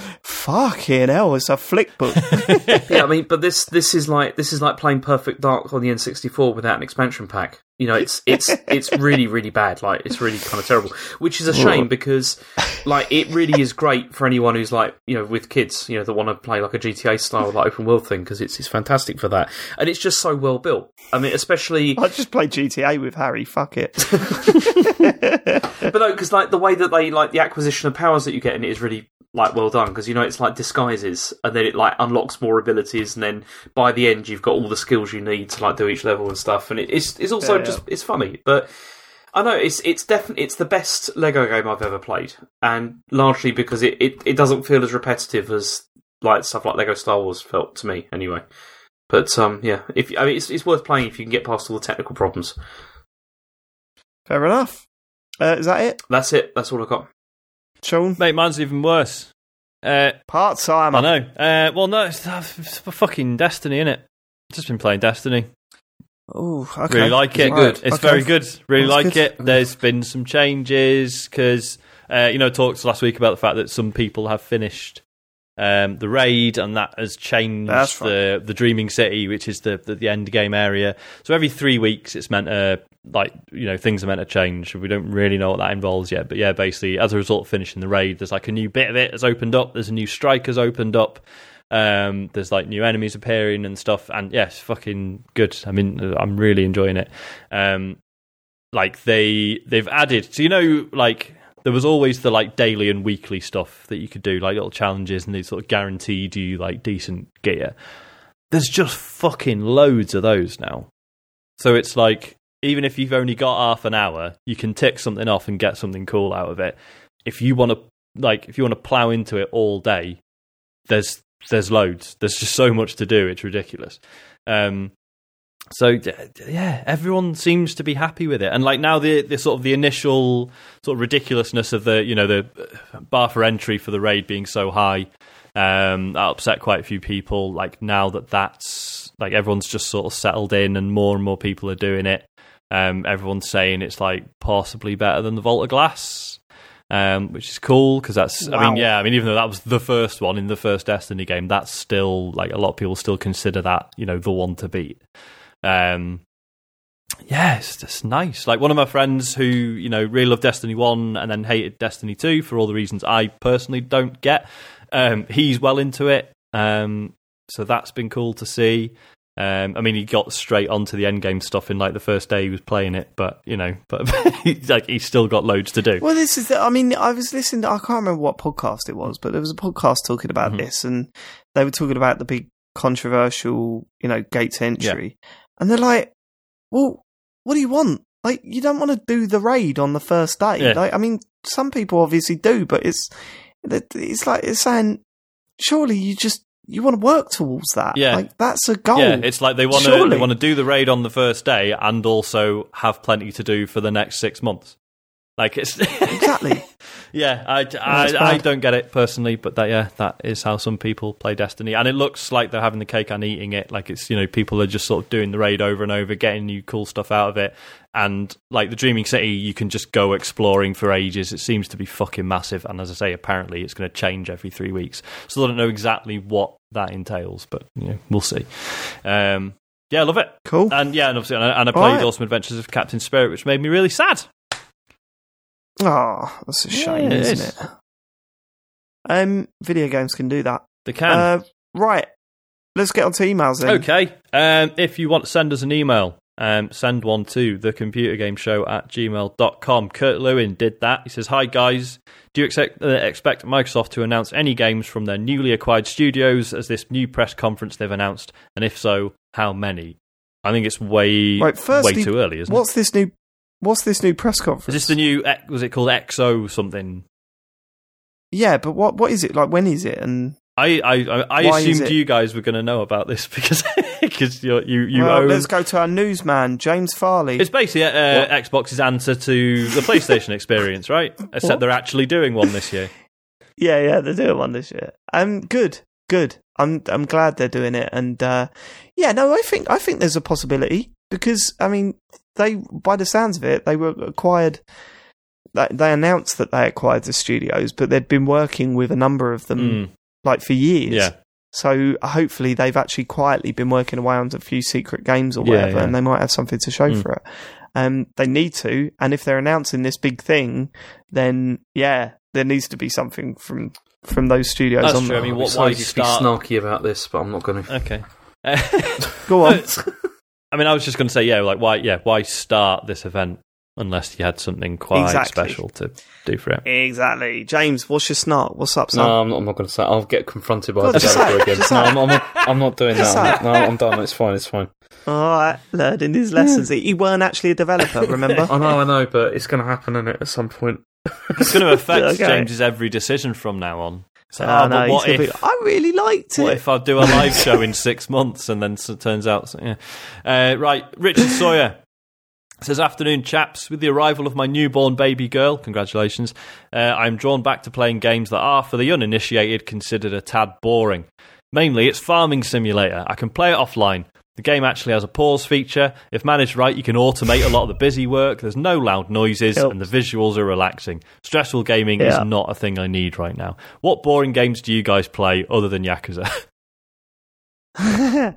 "Fucking hell, it's a flick book." yeah, I mean, but this this is like this is like playing Perfect Dark on the N64 without an expansion pack. You know, it's it's it's really really bad. Like it's really kind of terrible, which is a shame because like it really is great for anyone who's like you know with kids, you know, that want to play like a GTA style like open world thing because it's it's fantastic for that, and it's just so well built. I mean, especially I just play GTA with Harry. Fuck it. but no, because like the way that they like the acquisition of powers that you get in it is really like well done because you know it's like disguises and then it like unlocks more abilities and then by the end you've got all the skills you need to like do each level and stuff and it's it's also Yeah, yeah. just it's funny but I know it's it's definitely it's the best Lego game I've ever played and largely because it, it, it doesn't feel as repetitive as like stuff like Lego Star Wars felt to me anyway. But um, yeah, if I mean, it's it's worth playing if you can get past all the technical problems. Fair enough. Uh, is that it, That's it. That's all I got. Sean? Mate, mine's even worse. Uh, Part time. I know. Uh, well, no, it's, it's fucking Destiny, innit? Just been playing Destiny. Oh, okay. Really like it. it good? It's Okay. very good. Really That's like good. it. There's been some changes because uh, you know talks last week about the fact that some people have finished um, the raid and that has changed the the Dreaming City, which is the, the the end game area. So every three weeks, it's meant to like you know things are meant to change. We don't really know what that involves yet, but yeah, basically as a result of finishing the raid, there's like a new bit of it has opened up. There's a new strike has opened up. Um, there's like new enemies appearing and stuff, and yes, fucking good. I mean, I'm really enjoying it. Um, like they they've added, so you know, like there was always the like daily and weekly stuff that you could do, like little challenges, and they sort of guaranteed you like decent gear. There's just fucking loads of those now. So it's like even if you've only got half an hour, you can tick something off and get something cool out of it. If you want to like if you want to plow into it all day, there's there's loads. There's just so much to do. It's ridiculous. Um, so yeah, everyone seems to be happy with it, and like now the the sort of the initial sort of ridiculousness of the you know the uh, bar for entry for the raid being so high, um, that upset quite a few people. Like now that that's like everyone's just sort of settled in, and more and more people are doing it. Um, everyone's saying it's like possibly better than the Vault of Glass, um, which is cool because that's. I mean, yeah, I mean, even though that was the first one in the first Destiny game, that's still like a lot of people still consider that you know the one to beat. Um, yeah, it's just nice. Like one of my friends who you know really loved Destiny One and then hated Destiny Two for all the reasons I personally don't get. Um, he's well into it, um, so that's been cool to see. Um, I mean, he got straight onto the end game stuff in like the first day he was playing it, but you know, but like he's still got loads to do. Well, this is. The, I mean, I was listening. To, I can't remember what podcast it was, but there was a podcast talking about Mhm. this, and they were talking about the big controversial, you know, gate to entry, and they're like, "Well, what do you want? Like, you don't want to do the raid on the first day. Yeah. Like, I mean, some people obviously do, but it's it's like it's saying, surely you just you want to work towards that. Yeah. like that's a goal. Yeah, it's like they want to they want to do the raid on the first day and also have plenty to do for the next six months. Like it's exactly. Yeah, I, I, I don't get it personally, but that yeah, that is how some people play Destiny, and it looks like they're having the cake and eating it. Like it's you know people are just sort of doing the raid over and over, getting new cool stuff out of it, and like the Dreaming City, you can just go exploring for ages. It seems to be fucking massive, and as I say, apparently it's going to change every three weeks. So I don't know exactly what that entails, but you know, we'll see. Um, yeah, I love it. Cool. And yeah, and obviously, and I, and I played Alright. Awesome Adventures of Captain Spirit, which made me really sad. Oh, that's a shame, Yeah, it isn't is. it? Um, video games can do that. They can. Uh, right. Let's get on to emails then. Okay. Um, if you want to send us an email, um, send one to thecomputergameshow at gmail.com. Kurt Lewin did that. He says, Hi, guys. Do you expect, uh, expect Microsoft to announce any games from their newly acquired studios as this new press conference they've announced? And if so, how many? I think it's way, Right, firstly, way too early, isn't it? What's this new? What's this new press conference? Is this the new, was it called XO something? Yeah, but what what is it like? When is it? And I, I, I, Why assumed you guys were going to know about this because because you you well, own let's go to our newsman, James Farley. It's basically uh, Xbox's answer to the PlayStation experience, right? Except What? they're actually doing one this year. Yeah, yeah, they're doing one this year. Um, good, good. I'm I'm glad they're doing it, and uh, yeah, no, I think I think there's a possibility because I mean they, by the sounds of it, they were acquired. They they announced that they acquired the studios, but they'd been working with a number of them Mm, like for years. yeah, So hopefully they've actually quietly been working away on a few secret games or whatever, yeah. and they might have something to show Mm. for it. Um, they need to, and if they're announcing this big thing, then yeah, there needs to be something from from those studios That's on true. there. I mean, I'm what- excited why to start- be snarky about this, but I'm not going to. okay. Go on. I mean, I was just going to say, yeah, like why, yeah, why start this event unless you had something quite Exactly. special to do for it? exactly, James. What's your snot? What's up, son? No, I'm not, I'm not going to say. I'll get confronted by Well, the just developer again. No, I'm, I'm not. I'm not doing Just that. say No, I'm done. It's fine. It's fine. All right, learning his lessons. You weren't actually a developer, remember? I know. I know. But it's going to happen, is at some point. It's going to affect Okay. James's every decision from now on. So, Oh, oh, no, what if? be, I really liked it. What if I do a live show in six months and then it turns out, yeah. Uh, right, Richard Sawyer says, Afternoon, chaps. With the arrival of my newborn baby girl, congratulations, uh, I'm drawn back to playing games that are, for the uninitiated, considered a tad boring. Mainly, it's Farming Simulator. I can play it offline. The game actually has a pause feature. If managed right, you can automate a lot of the busy work. There's no loud noises, and the visuals are relaxing. Stressful gaming Yeah. is not a thing I need right now. What boring games do you guys play other than Yakuza?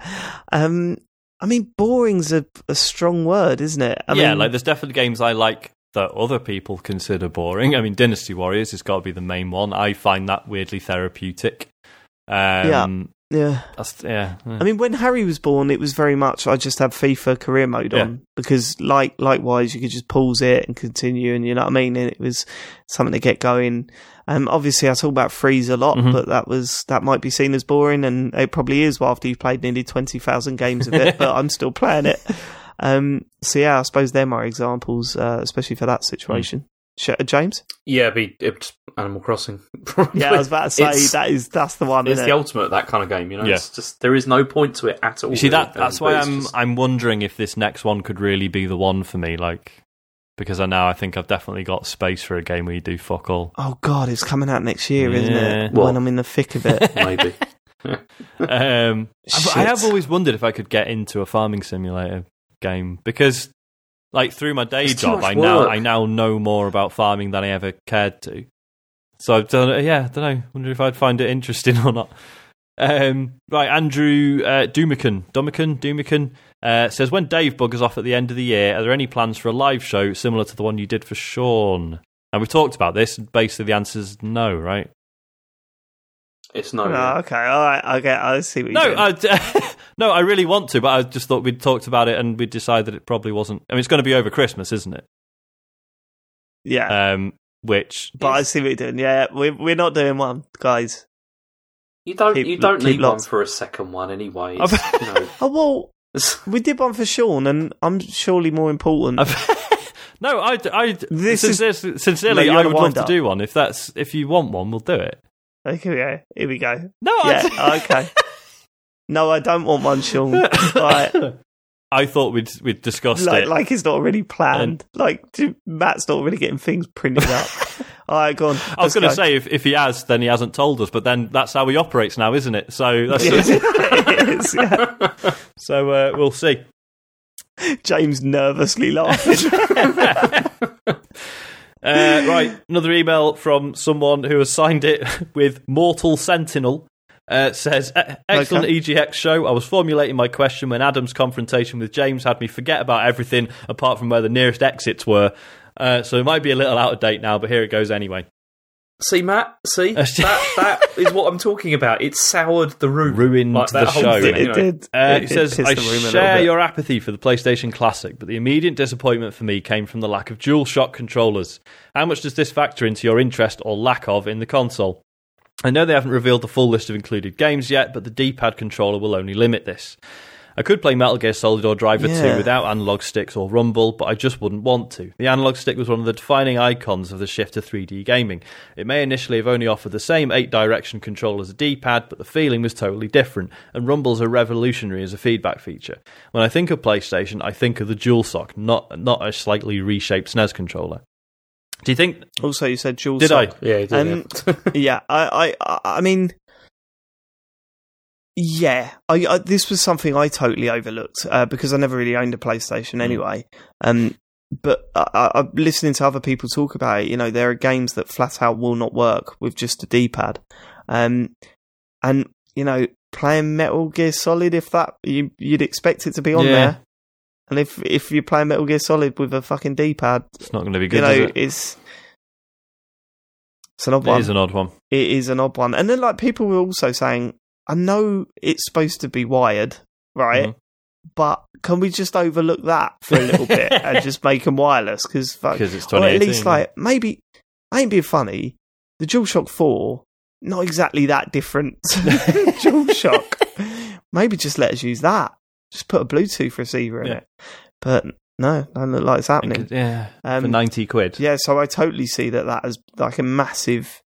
um, I mean, boring's a, a strong word, isn't it? I yeah, mean, like there's definitely games I like that other people consider boring. I mean, Dynasty Warriors has got to be the main one. I find that weirdly therapeutic. Um, yeah. That's, yeah. yeah. I mean, when Harry was born, it was very much I just had FIFA career mode Yeah. on because, like, likewise, you could just pause it and continue, and you know what I mean. And it was something to get going. Um, obviously, I talk about freeze a lot, Mhm. but that was that might be seen as boring, and it probably is. Well, after you've played nearly twenty thousand games of it, but I'm still playing it. Um, so yeah, I suppose they're my examples, uh, especially for that situation. Uh, James? Yeah, be it's Animal Crossing. Yeah, I was about to say It's- that is that's the one. It's the it? ultimate that kind of game, you know. Yeah. It's just there is no point to it at all. You see really. that that's why I'm just- I'm wondering if this next one could really be the one for me, like because I now I think I've definitely got space for a game where you do fuck all. Oh God, it's coming out next year, isn't it? What? When I'm in the thick of it. maybe. Um, I've- I Shit. have always wondered if I could get into a farming simulator game because, like, through my day It's job, much I now. I now know more about farming than I ever cared to. So I've done, it yeah, I don't know. Wonder if I'd find it interesting or not. Um, right, Andrew uh, Dumican, Dumican, Dumican uh, says, when Dave buggers off at the end of the year, are there any plans for a live show similar to the one you did for Sean? And we've talked about this. and Basically, the answer is no, right? It's no. Oh, okay, all right, okay, I see what you're No, doing. I, no, I really want to, but I just thought we'd talked about it and we'd decided it probably wasn't. I mean, it's going to be over Christmas, isn't it? yeah, Um, which but I see what you're doing. Yeah, we're we're not doing one, guys. You don't. Keep- you don't keep need one for a second one anyway. You know, Oh well, we did one for Sean, and I'm surely more important. no, I, I This is- sincerely, sincerely No, I would love wind to do one. If that's if you want one, we'll do it. Okay, here we go. Here we go. No, Yeah, I, okay. No, I don't want one, Sean. I thought we'd we'd discussed like, it. like it's not really planned. like do- Matt's not really getting things printed up. All right, go on. I was going to say if, if he has, then he hasn't told us. But then that's how he operates now, isn't it? So that's it is, yeah. so uh, we'll see. James nervously laughing. Uh, right, another email from someone who has signed it with Mortal Sentinel. Uh, says, "E- excellent Okay. EGX show. I was formulating my question when Adam's confrontation with James had me forget about everything apart from where the nearest exits were. Uh, so it might be a little out of date now, but here it goes anyway. see, Matt. See that. That is what I'm talking about. It soured the room. Ruined Like, the whole show. thing, it you know. did. Uh, it he did says, piss I the room a share your apathy for the PlayStation Classic, but the immediate disappointment for me came from the lack of DualShock controllers. How much does this factor into your interest or lack of in the console? I know they haven't revealed the full list of included games yet, but the D-pad controller will only limit this. I could play Metal Gear Solid or Driver 2 without analog sticks or rumble, but I just wouldn't want to. The analog stick was one of the defining icons of the shift to 3D gaming. It may initially have only offered the same 8 direction control as a D pad, but the feeling was totally different, and rumbles are revolutionary as a feedback feature. When I think of PlayStation, I think of the DualShock, not, not a slightly reshaped SNES controller. Do you think. Also, you said Jules. Did I? Yeah, he did. Um, yeah, I, I, I mean, yeah, I, I, this was something I totally overlooked uh, because I never really owned a PlayStation anyway. Um, but I, I, I'm listening to other people talk about it. You know, there are games that flat out will not work with just a D-pad. Um, and you know, playing Metal Gear Solid, if that you, you'd expect it to be on Yeah. there. And if if you're playing Metal Gear Solid with a fucking D-pad, It's not going to be good. you know, it? it's it's an odd It one is an odd one. it is an odd one. And then like people were also saying, I know it's supposed to be wired, right? Mhm. But can we just overlook that for a little bit and just make them wireless? Because it's or at least like maybe I ain't being funny. The DualShock Four, not exactly that different. DualShock. maybe just let us use that. Just put a Bluetooth receiver in Yeah. it. But no, don't look like it's happening. yeah, for Um, 90 quid. Yeah, so I totally see that that as like a massive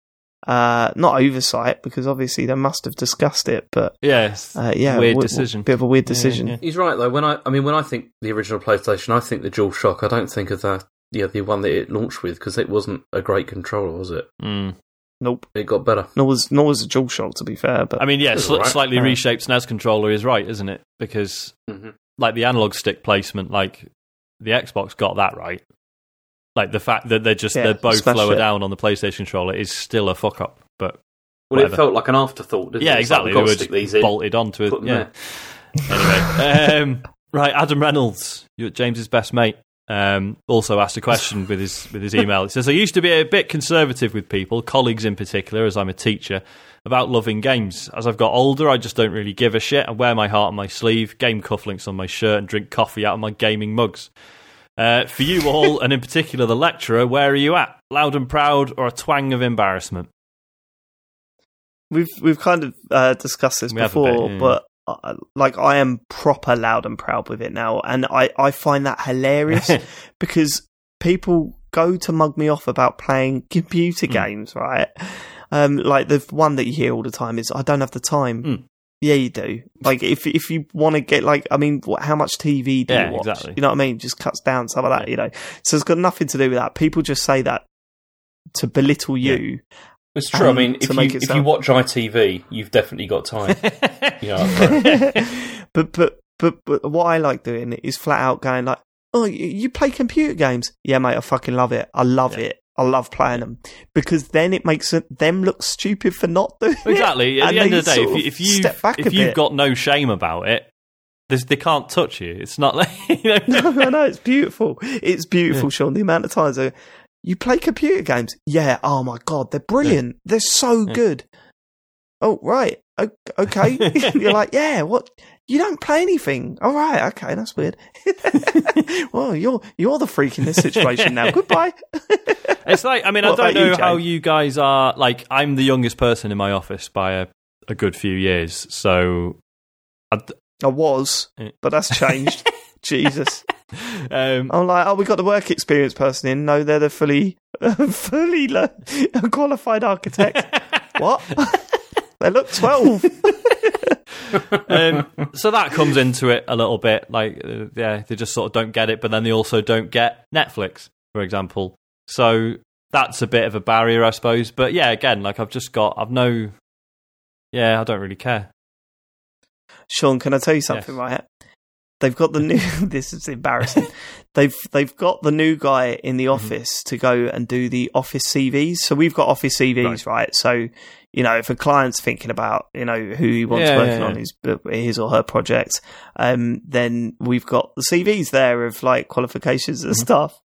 Uh, not oversight because obviously they must have discussed it, but Yes. uh, yeah, Weird w- w- decision. Bit of a weird decision. yeah. He's right though. When I, I mean, when I think the original PlayStation, I think the Dual Shock. I don't think of the, yeah, the one that it launched with because it wasn't a great controller, was it? Mm. Nope. It got better. Nor was nor was a DualShock to be fair, but I mean, yeah, It's sli- alright. slightly Yeah. reshaped SNES controller is right, isn't it? Because Mm-hmm. like the analog stick placement, like the Xbox got that right. Like the fact that they're just Yeah, they're both lower it. down on the PlayStation controller is still a fuck up, but Well, Whatever. it felt like an afterthought. Didn't yeah, it? It's like, exactly. we've They got to were stick just these in. bolted onto it. Yeah. anyway, um, right, Adam Reynolds, you're James's best mate, um, also asked a question with his with his email. It says, "I used to be a bit conservative with people, colleagues in particular, as I'm a teacher, about loving games. As I've got older, I just don't really give a shit. I wear my heart on my sleeve, game cufflinks on my shirt, and drink coffee out of my gaming mugs." Uh, for you all, and in particular the lecturer, where are you at? Loud and proud, or a twang of embarrassment? we've we've kind of uh, discussed this We before, yeah. but uh, like I am proper loud and proud with it now, and I I find that hilarious because people go to mug me off about playing computer Mm. games, right? Um, like the one that you hear all the time is I don't have the time. Mm. Yeah, you do. Like if if you want to get like, I mean, what, how much TV do Yeah, you watch? exactly. You know what I mean? Just cuts down some of that. You know, so it's got nothing to do with that. People just say that to belittle you. It's true. I mean, if you if you watch ITV, you've definitely got time. you know, for- but, but but but what I like doing is flat out going like, oh, you, play computer games? Yeah, mate, I fucking love it. I love Yeah. it. I love playing them because then it makes them look stupid for not doing it. Exactly. At And the end of the day, if, you, if you step back if you've bit. got no shame about it, they can't touch you. It's not like you know. no, no, no, it's beautiful. It's beautiful, Sean. The amount of times I, you play computer games, yeah. Oh my god, they're brilliant. They're so Yeah. good. Oh right, okay. You're like, yeah. What? You don't play anything. All right, okay, that's weird. well, you're you're the freak in this situation now. Goodbye. It's like I mean What I don't about you, know how you guys are. Like I'm the youngest person in my office by a, a good few years, so I, I was, eh. but that's changed. Jesus. um, I'm like, oh, we got the work experience person in. No, they're the fully, fully le- qualified architect. what? they look 12. um, so that comes into it a little bit. Like, uh, yeah, they just sort of don't get it, but then they also don't get Netflix, for example. So that's a bit of a barrier, I suppose. But yeah, again, like I've just got, I've no, yeah, I don't really care. Sean, can I tell you something, Yes. right? They've got the new. this is embarrassing. they've they've got the new guy in Mm-hmm. the office to go and do the office CVs. So we've got office CVs, right? So you know, if a client's thinking about you know who he wants Yeah, working yeah, on his his or her project, um, then we've got the CVs there of like qualifications and Mm-hmm. stuff,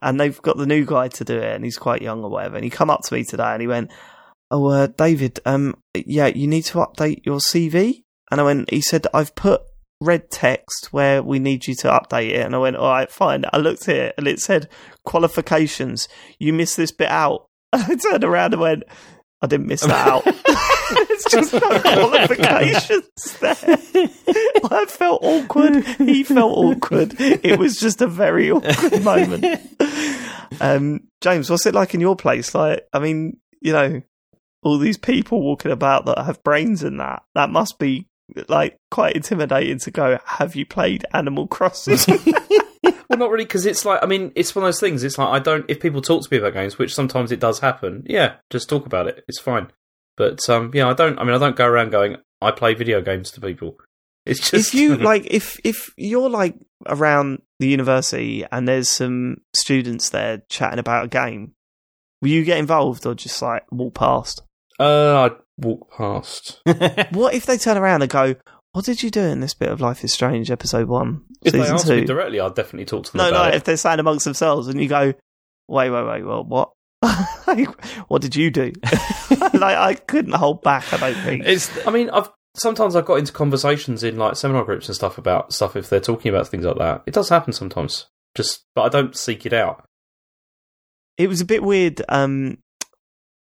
and they've got the new guy to do it, and he's quite young or whatever. And he come up to me today and he went, "Oh, uh, David, um, yeah, you need to update your CV." And I went, he said, I've put red text where we need you to update it. And I went, all right, fine. I looked at it and it said qualifications. You missed this bit out. I turned around and went, I didn't miss that out. it's just no qualifications there. I felt awkward. He felt awkward. It was just a very awkward moment. Um, James, what's it like in your place? Like, I mean, you know, all these people walking about that have brains in that. That must be like quite intimidating to go. Have you played Animal Crossing? well, not really, because it's like I mean, it's one of those things. It's like I don't. If people talk to me about games, which sometimes it does happen, yeah, just talk about it. It's fine. But um, yeah, I don't. I mean, I don't go around going, I play video games to people. It's just if you like, if if you're like around the university and there's some students there chatting about a game, will you get involved or just like walk past? uh, I'd walk past. What if they turn around and go? What did you do in this bit of Life is Strange, episode one, If they season ask two? me directly, I'd definitely talk to them No, no. about If they're saying amongst themselves, and you go, "Wait, wait, wait. Well, what? like, what did you do?" like, I couldn't hold back. I don't think. It's. I mean, I've sometimes I've got into conversations in like seminar groups and stuff about stuff if they're talking about things like that. It does happen sometimes. Just, but I don't seek it out. It was a bit weird. Um,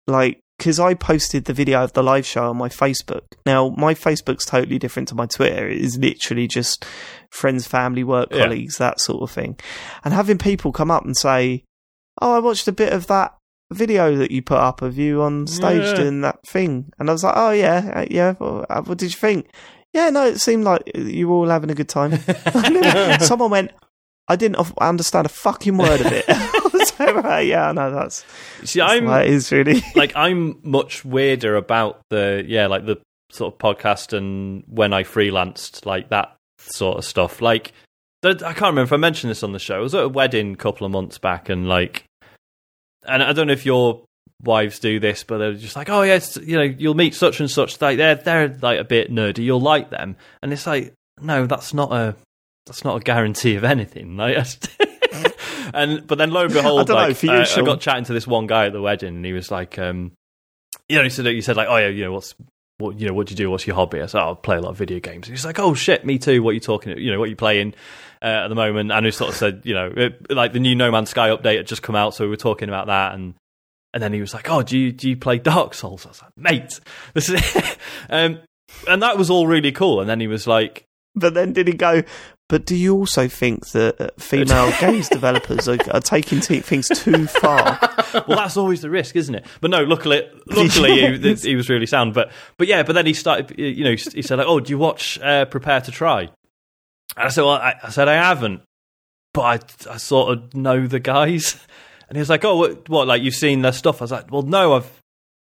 like because I posted the video of the live show on my Facebook. Now, my Facebook's totally different to my Twitter. It is literally just friends, family, work Yeah. colleagues, that sort of thing. And having people come up and say, "Oh, I watched a bit of that." video that you put up of you on stage Yeah. doing that thing. And I was like, oh, yeah, uh, yeah. Uh, what did you think? Yeah, no, it seemed like you were all having a good time. Someone went, I didn't understand a fucking word of it. I was like, right, yeah, no, that's, See, that's I'm it is really. like I'm much weirder about the yeah, like the sort of podcast and when I freelanced, like that sort of stuff. Like I can't remember if I mentioned this on the show. I was at a wedding a couple of months back, and like, and I don't know if your wives do this, but they're just like, oh yes, you know, you'll meet such and such. Like they're they're like a bit nerdy. You'll like them, and it's like, no, that's not a that's not a guarantee of anything. Like. And but then lo and behold, I don't know, uh, I got chatting to this one guy at the wedding, and he was like, um, you know, he said, he said like, oh yeah, you know, what's what you know, what do you do? What's your hobby? I said, oh, I play a lot of video games. He's like, oh shit, me too. What are you talking? You know, what are you playing uh, at the moment? And he sort of said, you know, it, like the new No Man's Sky update had just come out, so we were talking about that, and and then he was like, oh, do you do you play Dark Souls? I was like, mate, this is, um, and that was all really cool. And then he was like, But then did he go? But do you also think that uh, female games developers are, are taking t- things too far? well, that's always the risk, isn't it? But no, luckily, luckily he, he was really sound. But but yeah, but then he started. You know, he said like, "Oh, do you watch uh, Prepare to Try?" And I said, "Well, I, I said I haven't, but I, I sort of know the guys." And he was like, "Oh, what, what? Like you've seen their stuff?" I was like, "Well, no, I've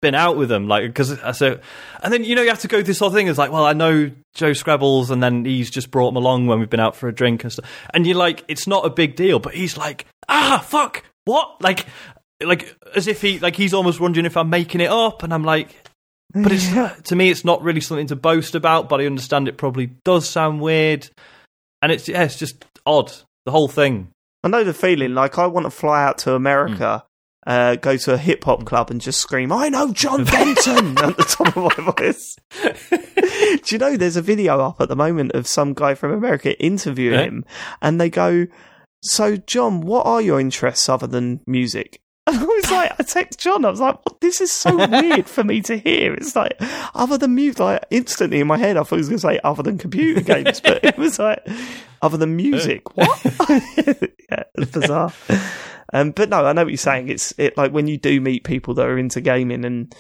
been out with them, like because I said." And then you know you have to go through this whole thing. It's like, well, I know Joe Skrebels, and then he's just brought him along when we've been out for a drink and stuff. And you're like, it's not a big deal, but he's like, ah, fuck, what? Like, like as if he like he's almost wondering if I'm making it up, and I'm like, but it's to me, it's not really something to boast about. But I understand it probably does sound weird, and it's yeah, it's just odd. The whole thing. I know the feeling. Like I want to fly out to America, uh, go to a hip hop club, and just scream, "I know John Denton" at the top of my voice. Do you know there's a video up at the moment of some guy from America interviewing Yeah. him, and they go, "So John, what are your interests other than music?" And I was like, I text John. I was like, "What? "This is so weird for me to hear." It's like other than music. Like instantly in my head, I thought he was going to say other than computer games, but it was like other than music. What? yeah, it's bizarre. Um, but no, I know what you're saying. It's it like when you do meet people that are into gaming, and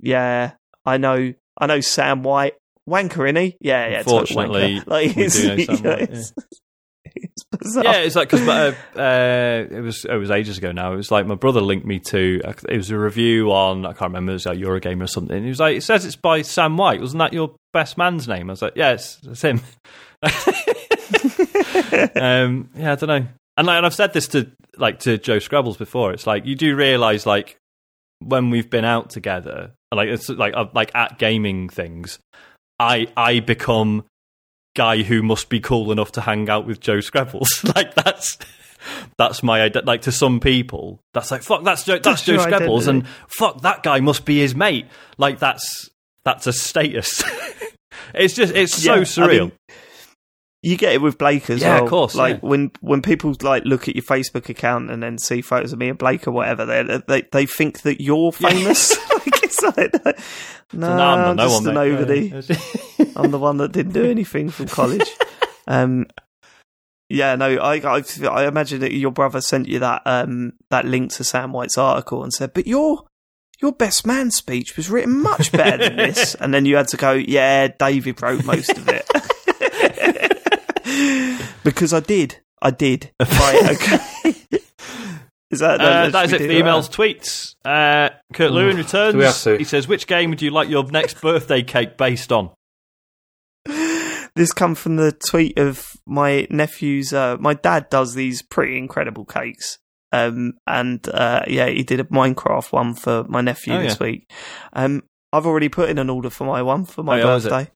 yeah, I know, I know Sam White, wanker, is he? Yeah, yeah. Unfortunately, like it's, do know Sam yeah, it's, it's bizarre. Yeah, it's like because uh, uh, it was it was ages ago now. It was like my brother linked me to it was a review on I can't remember it was like Eurogamer or something. He was like, it says it's by Sam White. Wasn't that your best man's name? I was like, yeah, it's, it's him. um, yeah, I don't know. And like, and I've said this to like to Joe Skrebels before. It's like you do realize like when we've been out together, like it's like uh, like at gaming things, I I become guy who must be cool enough to hang out with Joe Skrebels. like that's that's my like to some people. That's like fuck. That's Joe, that's, That's Joe Scrabbles, and fuck that guy must be his mate. Like that's that's a status. it's just it's so Yeah, I surreal. mean, you get it with Blake as Yeah, of course, Like yeah. when when people like look at your Facebook account and then see photos of me and Blake or whatever, they they they think that you're famous. like it's like, no, no, I'm not I'm no just one, a nobody. I'm the one that didn't do anything from college. um, yeah, no, I, I, I imagine that your brother sent you that um that link to Sam White's article and said, "But your your best man speech was written much better than this," and then you had to go, "Yeah, David wrote most of it." Because I did, I did. Right, okay. Is that, Uh, that is it for do emails, tweets. Uh, Kurt Lewin returns. We have to? He says, "Which game would you like your next birthday cake based on?" This come from the tweet of my nephew's. Uh, my dad does these pretty incredible cakes, um, and uh, yeah, he did a Minecraft one for my nephew Oh, this yeah. week. Um, I've already put in an order for my one for my Oh, yeah, what is it? birthday.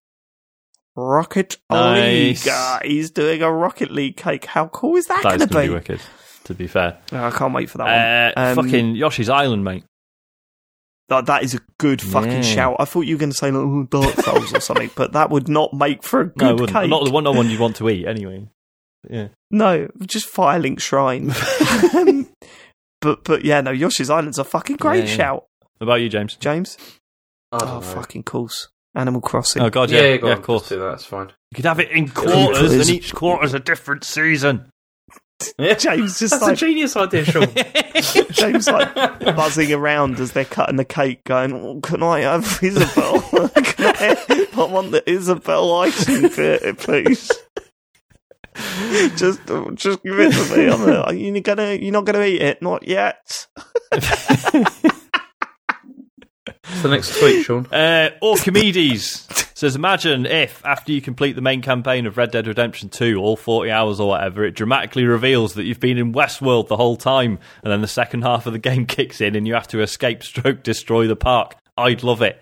Rocket Nice. League. Uh, he's doing a Rocket League cake. How cool is that, That is going to going to be? be wicked. To be fair, Oh, I can't wait for that uh, one. Um, fucking Yoshi's Island, mate. That, that is a good fucking Yeah. shout. I thought you were going to say like, oh, Dark Souls or something, but that would not make for a good wouldn't. cake. not the one, not one you'd want to eat anyway. Yeah, No, just Firelink Shrine. Um, but but yeah, no, Yoshi's Island's a fucking great Yeah, yeah. shout, What about you, James? James. I Oh, know. fucking course. Animal Crossing. Oh God, yeah, yeah, yeah, go yeah, of course. just do that. That's fine. You could have it in quarters, Quarters. and each quarter's a different season. Yeah. James just That's a genius idea, Sean. James like buzzing around as they're cutting the cake, going, oh, "Can I have Isabelle? Can I, I want the Isabelle icing bit, please." just, just give it to me. I'm a, you're gonna, you're not gonna eat it, not yet. It's the next tweet, Sean. Uh, Orchimedes says, imagine if, after you complete the main campaign of Red Dead Redemption 2, all 40 hours or whatever, it dramatically reveals that you've been in Westworld the whole time, and then the second half of the game kicks in and you have to escape stroke destroy the park. I'd love it.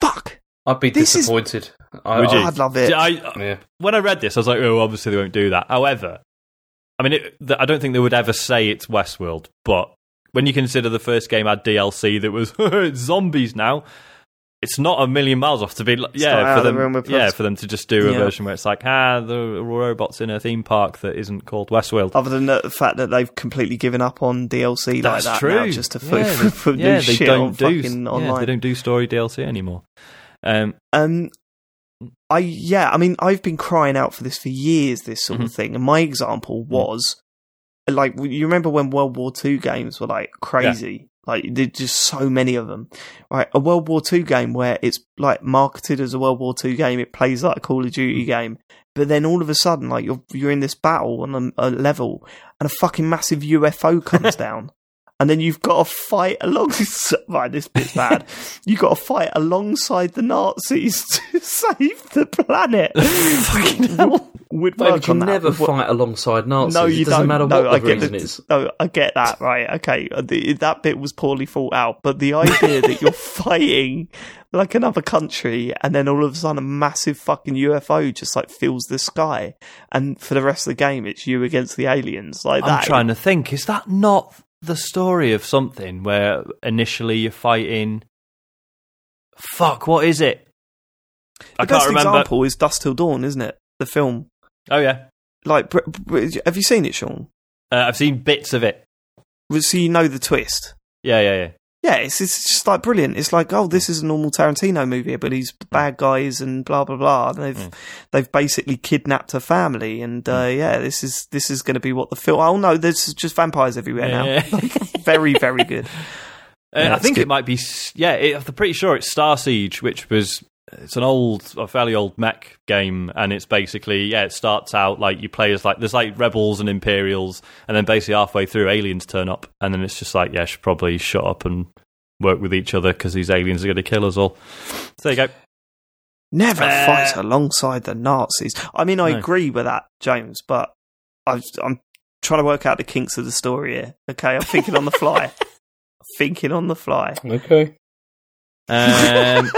Fuck. I'd be This is- disappointed. I, Would you? I'd love it. I, yeah. when I read this, I was like, oh, obviously they won't do that. However, I mean, it, I don't think they would ever say it's Westworld, but when you consider the first game had DLC that was zombies now, it's not a million miles off to be, like, yeah, for the them, yeah, for them to just do a Yeah. version where it's like, ah, the robots in a theme park that isn't called Westworld. Other than the fact that they've completely given up on DLC That's like that true. now, just to put, yeah, they, put yeah, new they shit don't on do fucking yeah, online. they don't do story DLC anymore. Um, Um, I yeah, I mean, I've been crying out for this for years. This sort Mm-hmm. of thing, and my example was like you remember when World War Two games were like crazy. Like there's just so many of them. Right, a World War Two game where it's like marketed as a World War Two game, it plays like a Call of Duty Mm. game, but then all of a sudden, like you're you're in this battle on a, a level, and a fucking massive UFO comes down. And then you've got to fight alongside. Right, this bit's bad. You've got to fight alongside the Nazis to save the planet. Fucking hell. Would But you can on that. never fight alongside Nazis. No, you it doesn't don't. matter no, what I the get reason the- is. No, I get that. Right. Okay. Uh, the- that bit was poorly thought out, but the idea that you're fighting like another country, and then all of a sudden a massive fucking UFO just like fills the sky, and for the rest of the game it's you against the aliens. Like I'm that. trying to think. Is that not the story of something where initially you're fighting? Fuck, what is it? I the best can't remember. example is Dusk Till Dawn, isn't it? The film. Oh yeah, Like, have you seen it, Sean? uh, I've seen bits of it. So you know the twist. Yeah, yeah, yeah. Yeah, it's, it's just like brilliant. It's like, oh, this is a normal Tarantino movie, but he's bad guys and blah blah blah. And they've Mm. they've basically kidnapped a family, and uh, yeah, this is this is going to be what the film. Oh no, there's just vampires everywhere Yeah. now. very very good. Uh, Yeah, I think good. it might be. Yeah, it, I'm pretty sure it's Star Siege, which was. It's an old, a fairly old mech game, and it's basically yeah. It starts out like you play as like there's like rebels and Imperials, and then basically halfway through aliens turn up, and then it's just like yeah, should probably shut up and work with each other because these aliens are going to kill us all. So there you go. Never Uh, fight alongside the Nazis. I mean, I No. agree with that, James, but I've, I'm trying to work out the kinks of the story here. Okay, I'm thinking on the fly. thinking on the fly. Okay. Um,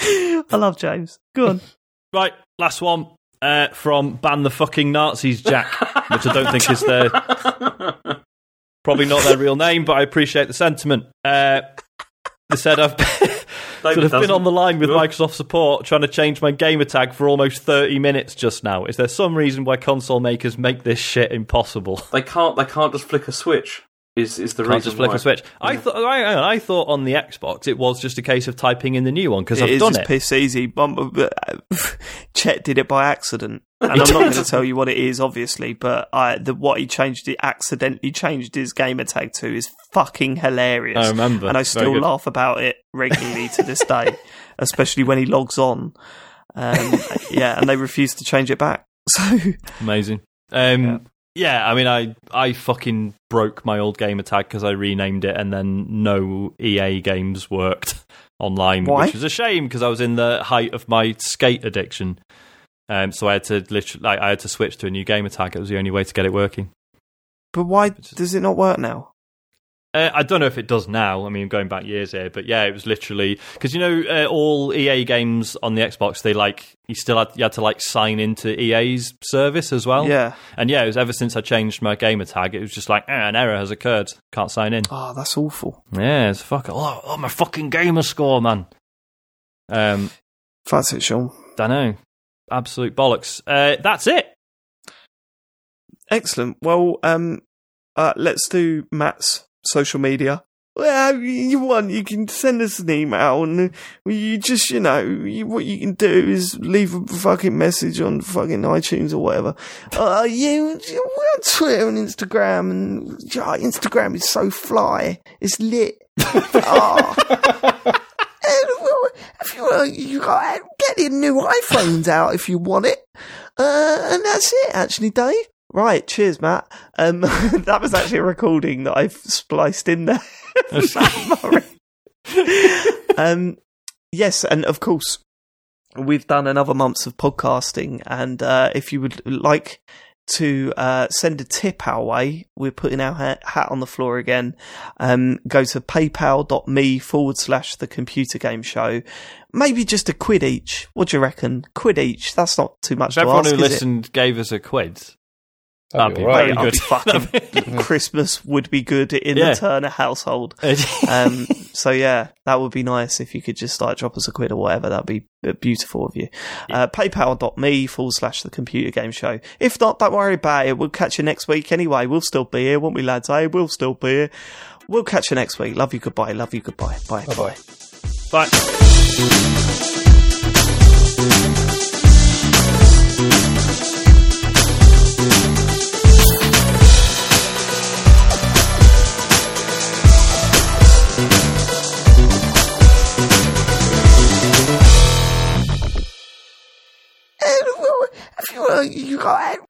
I love James. Go on. right, last one uh, from ban the fucking Nazis, Jack, which I don't think is their probably not their real name, but I appreciate the sentiment. Uh, they said I've sort of been doesn't. on the line with Good. Microsoft support trying to change my gamer tag for almost 30 minutes just now. Is there some reason why console makers make this shit impossible? They can't. They can't just flick a switch. Is is the Can't reason just flick why. a switch. I thought I, I thought on the Xbox it was just a case of typing in the new one because It I've is done just it. piss easy. Um, Chet did it by accident, and I'm not going to tell you what it is, obviously. But I, the what he changed, it accidentally changed his gamer tag to is fucking hilarious. I remember. and I still laugh about it regularly to this day, especially when he logs on. Um, yeah, and they refuse to change it back. So Amazing. Um, yeah. I mean, I I fucking broke my old gamer tag because I renamed it, and then no EA games worked online, Why? which was a shame because I was in the height of my skate addiction. Um, so I had to literally, like, I had to switch to a new gamer tag. It was the only way to get it working. But why does it not work now? Uh, I don't know if it does now. I mean, going back years here, but yeah, it was literally because you know uh, all EA games on the Xbox. They like you still had you had to like sign into EA's service as well. Yeah. and yeah, it was ever since I changed my gamer tag. It was just like ah, an error has occurred. Can't sign in. Oh, that's awful. Yeah, it's fuck. Oh, oh, my fucking gamer score, man. Um, That's it, Sean. I know, absolute bollocks. Uh, that's it. Excellent. Well, um, uh, let's do Mat's social media. well, you want, you can send us an email and you just, you know, you, what you can do is leave a fucking message on fucking iTunes or whatever. Uh, you, we're on Twitter and Instagram and oh, Instagram is so fly. It's lit. oh. if you, uh, you got, get your new iPhones out if you want it. Uh, and that's it, actually, Dave. Right, cheers, Mat. Um, that was actually a recording that I've spliced in there. um, yes, and of course, we've done another months of podcasting, and uh, if you would like to uh, send a tip our way, we're putting our hat on the floor again. Um, go to paypal.me forward slash the computer game show. Maybe just a quid each. What do you reckon? Quid each. That's not too much. If everyone ask, who listened it? gave us a quid, That'd, be, right. very good. Fucking Christmas would be good in Yeah. the Turner household. Um, so yeah, that would be nice if you could just like drop us a quid or whatever. That'd be uh, beautiful of you. Uh, PayPal.me forward slash the computer game show. If not, don't worry about it. We'll catch you next week anyway. We'll still be here, won't we, lads? Hey, we'll still be here. We'll catch you next week. Love you. Goodbye. Love you. Goodbye. Bye. Bye-bye. Bye. If you, go got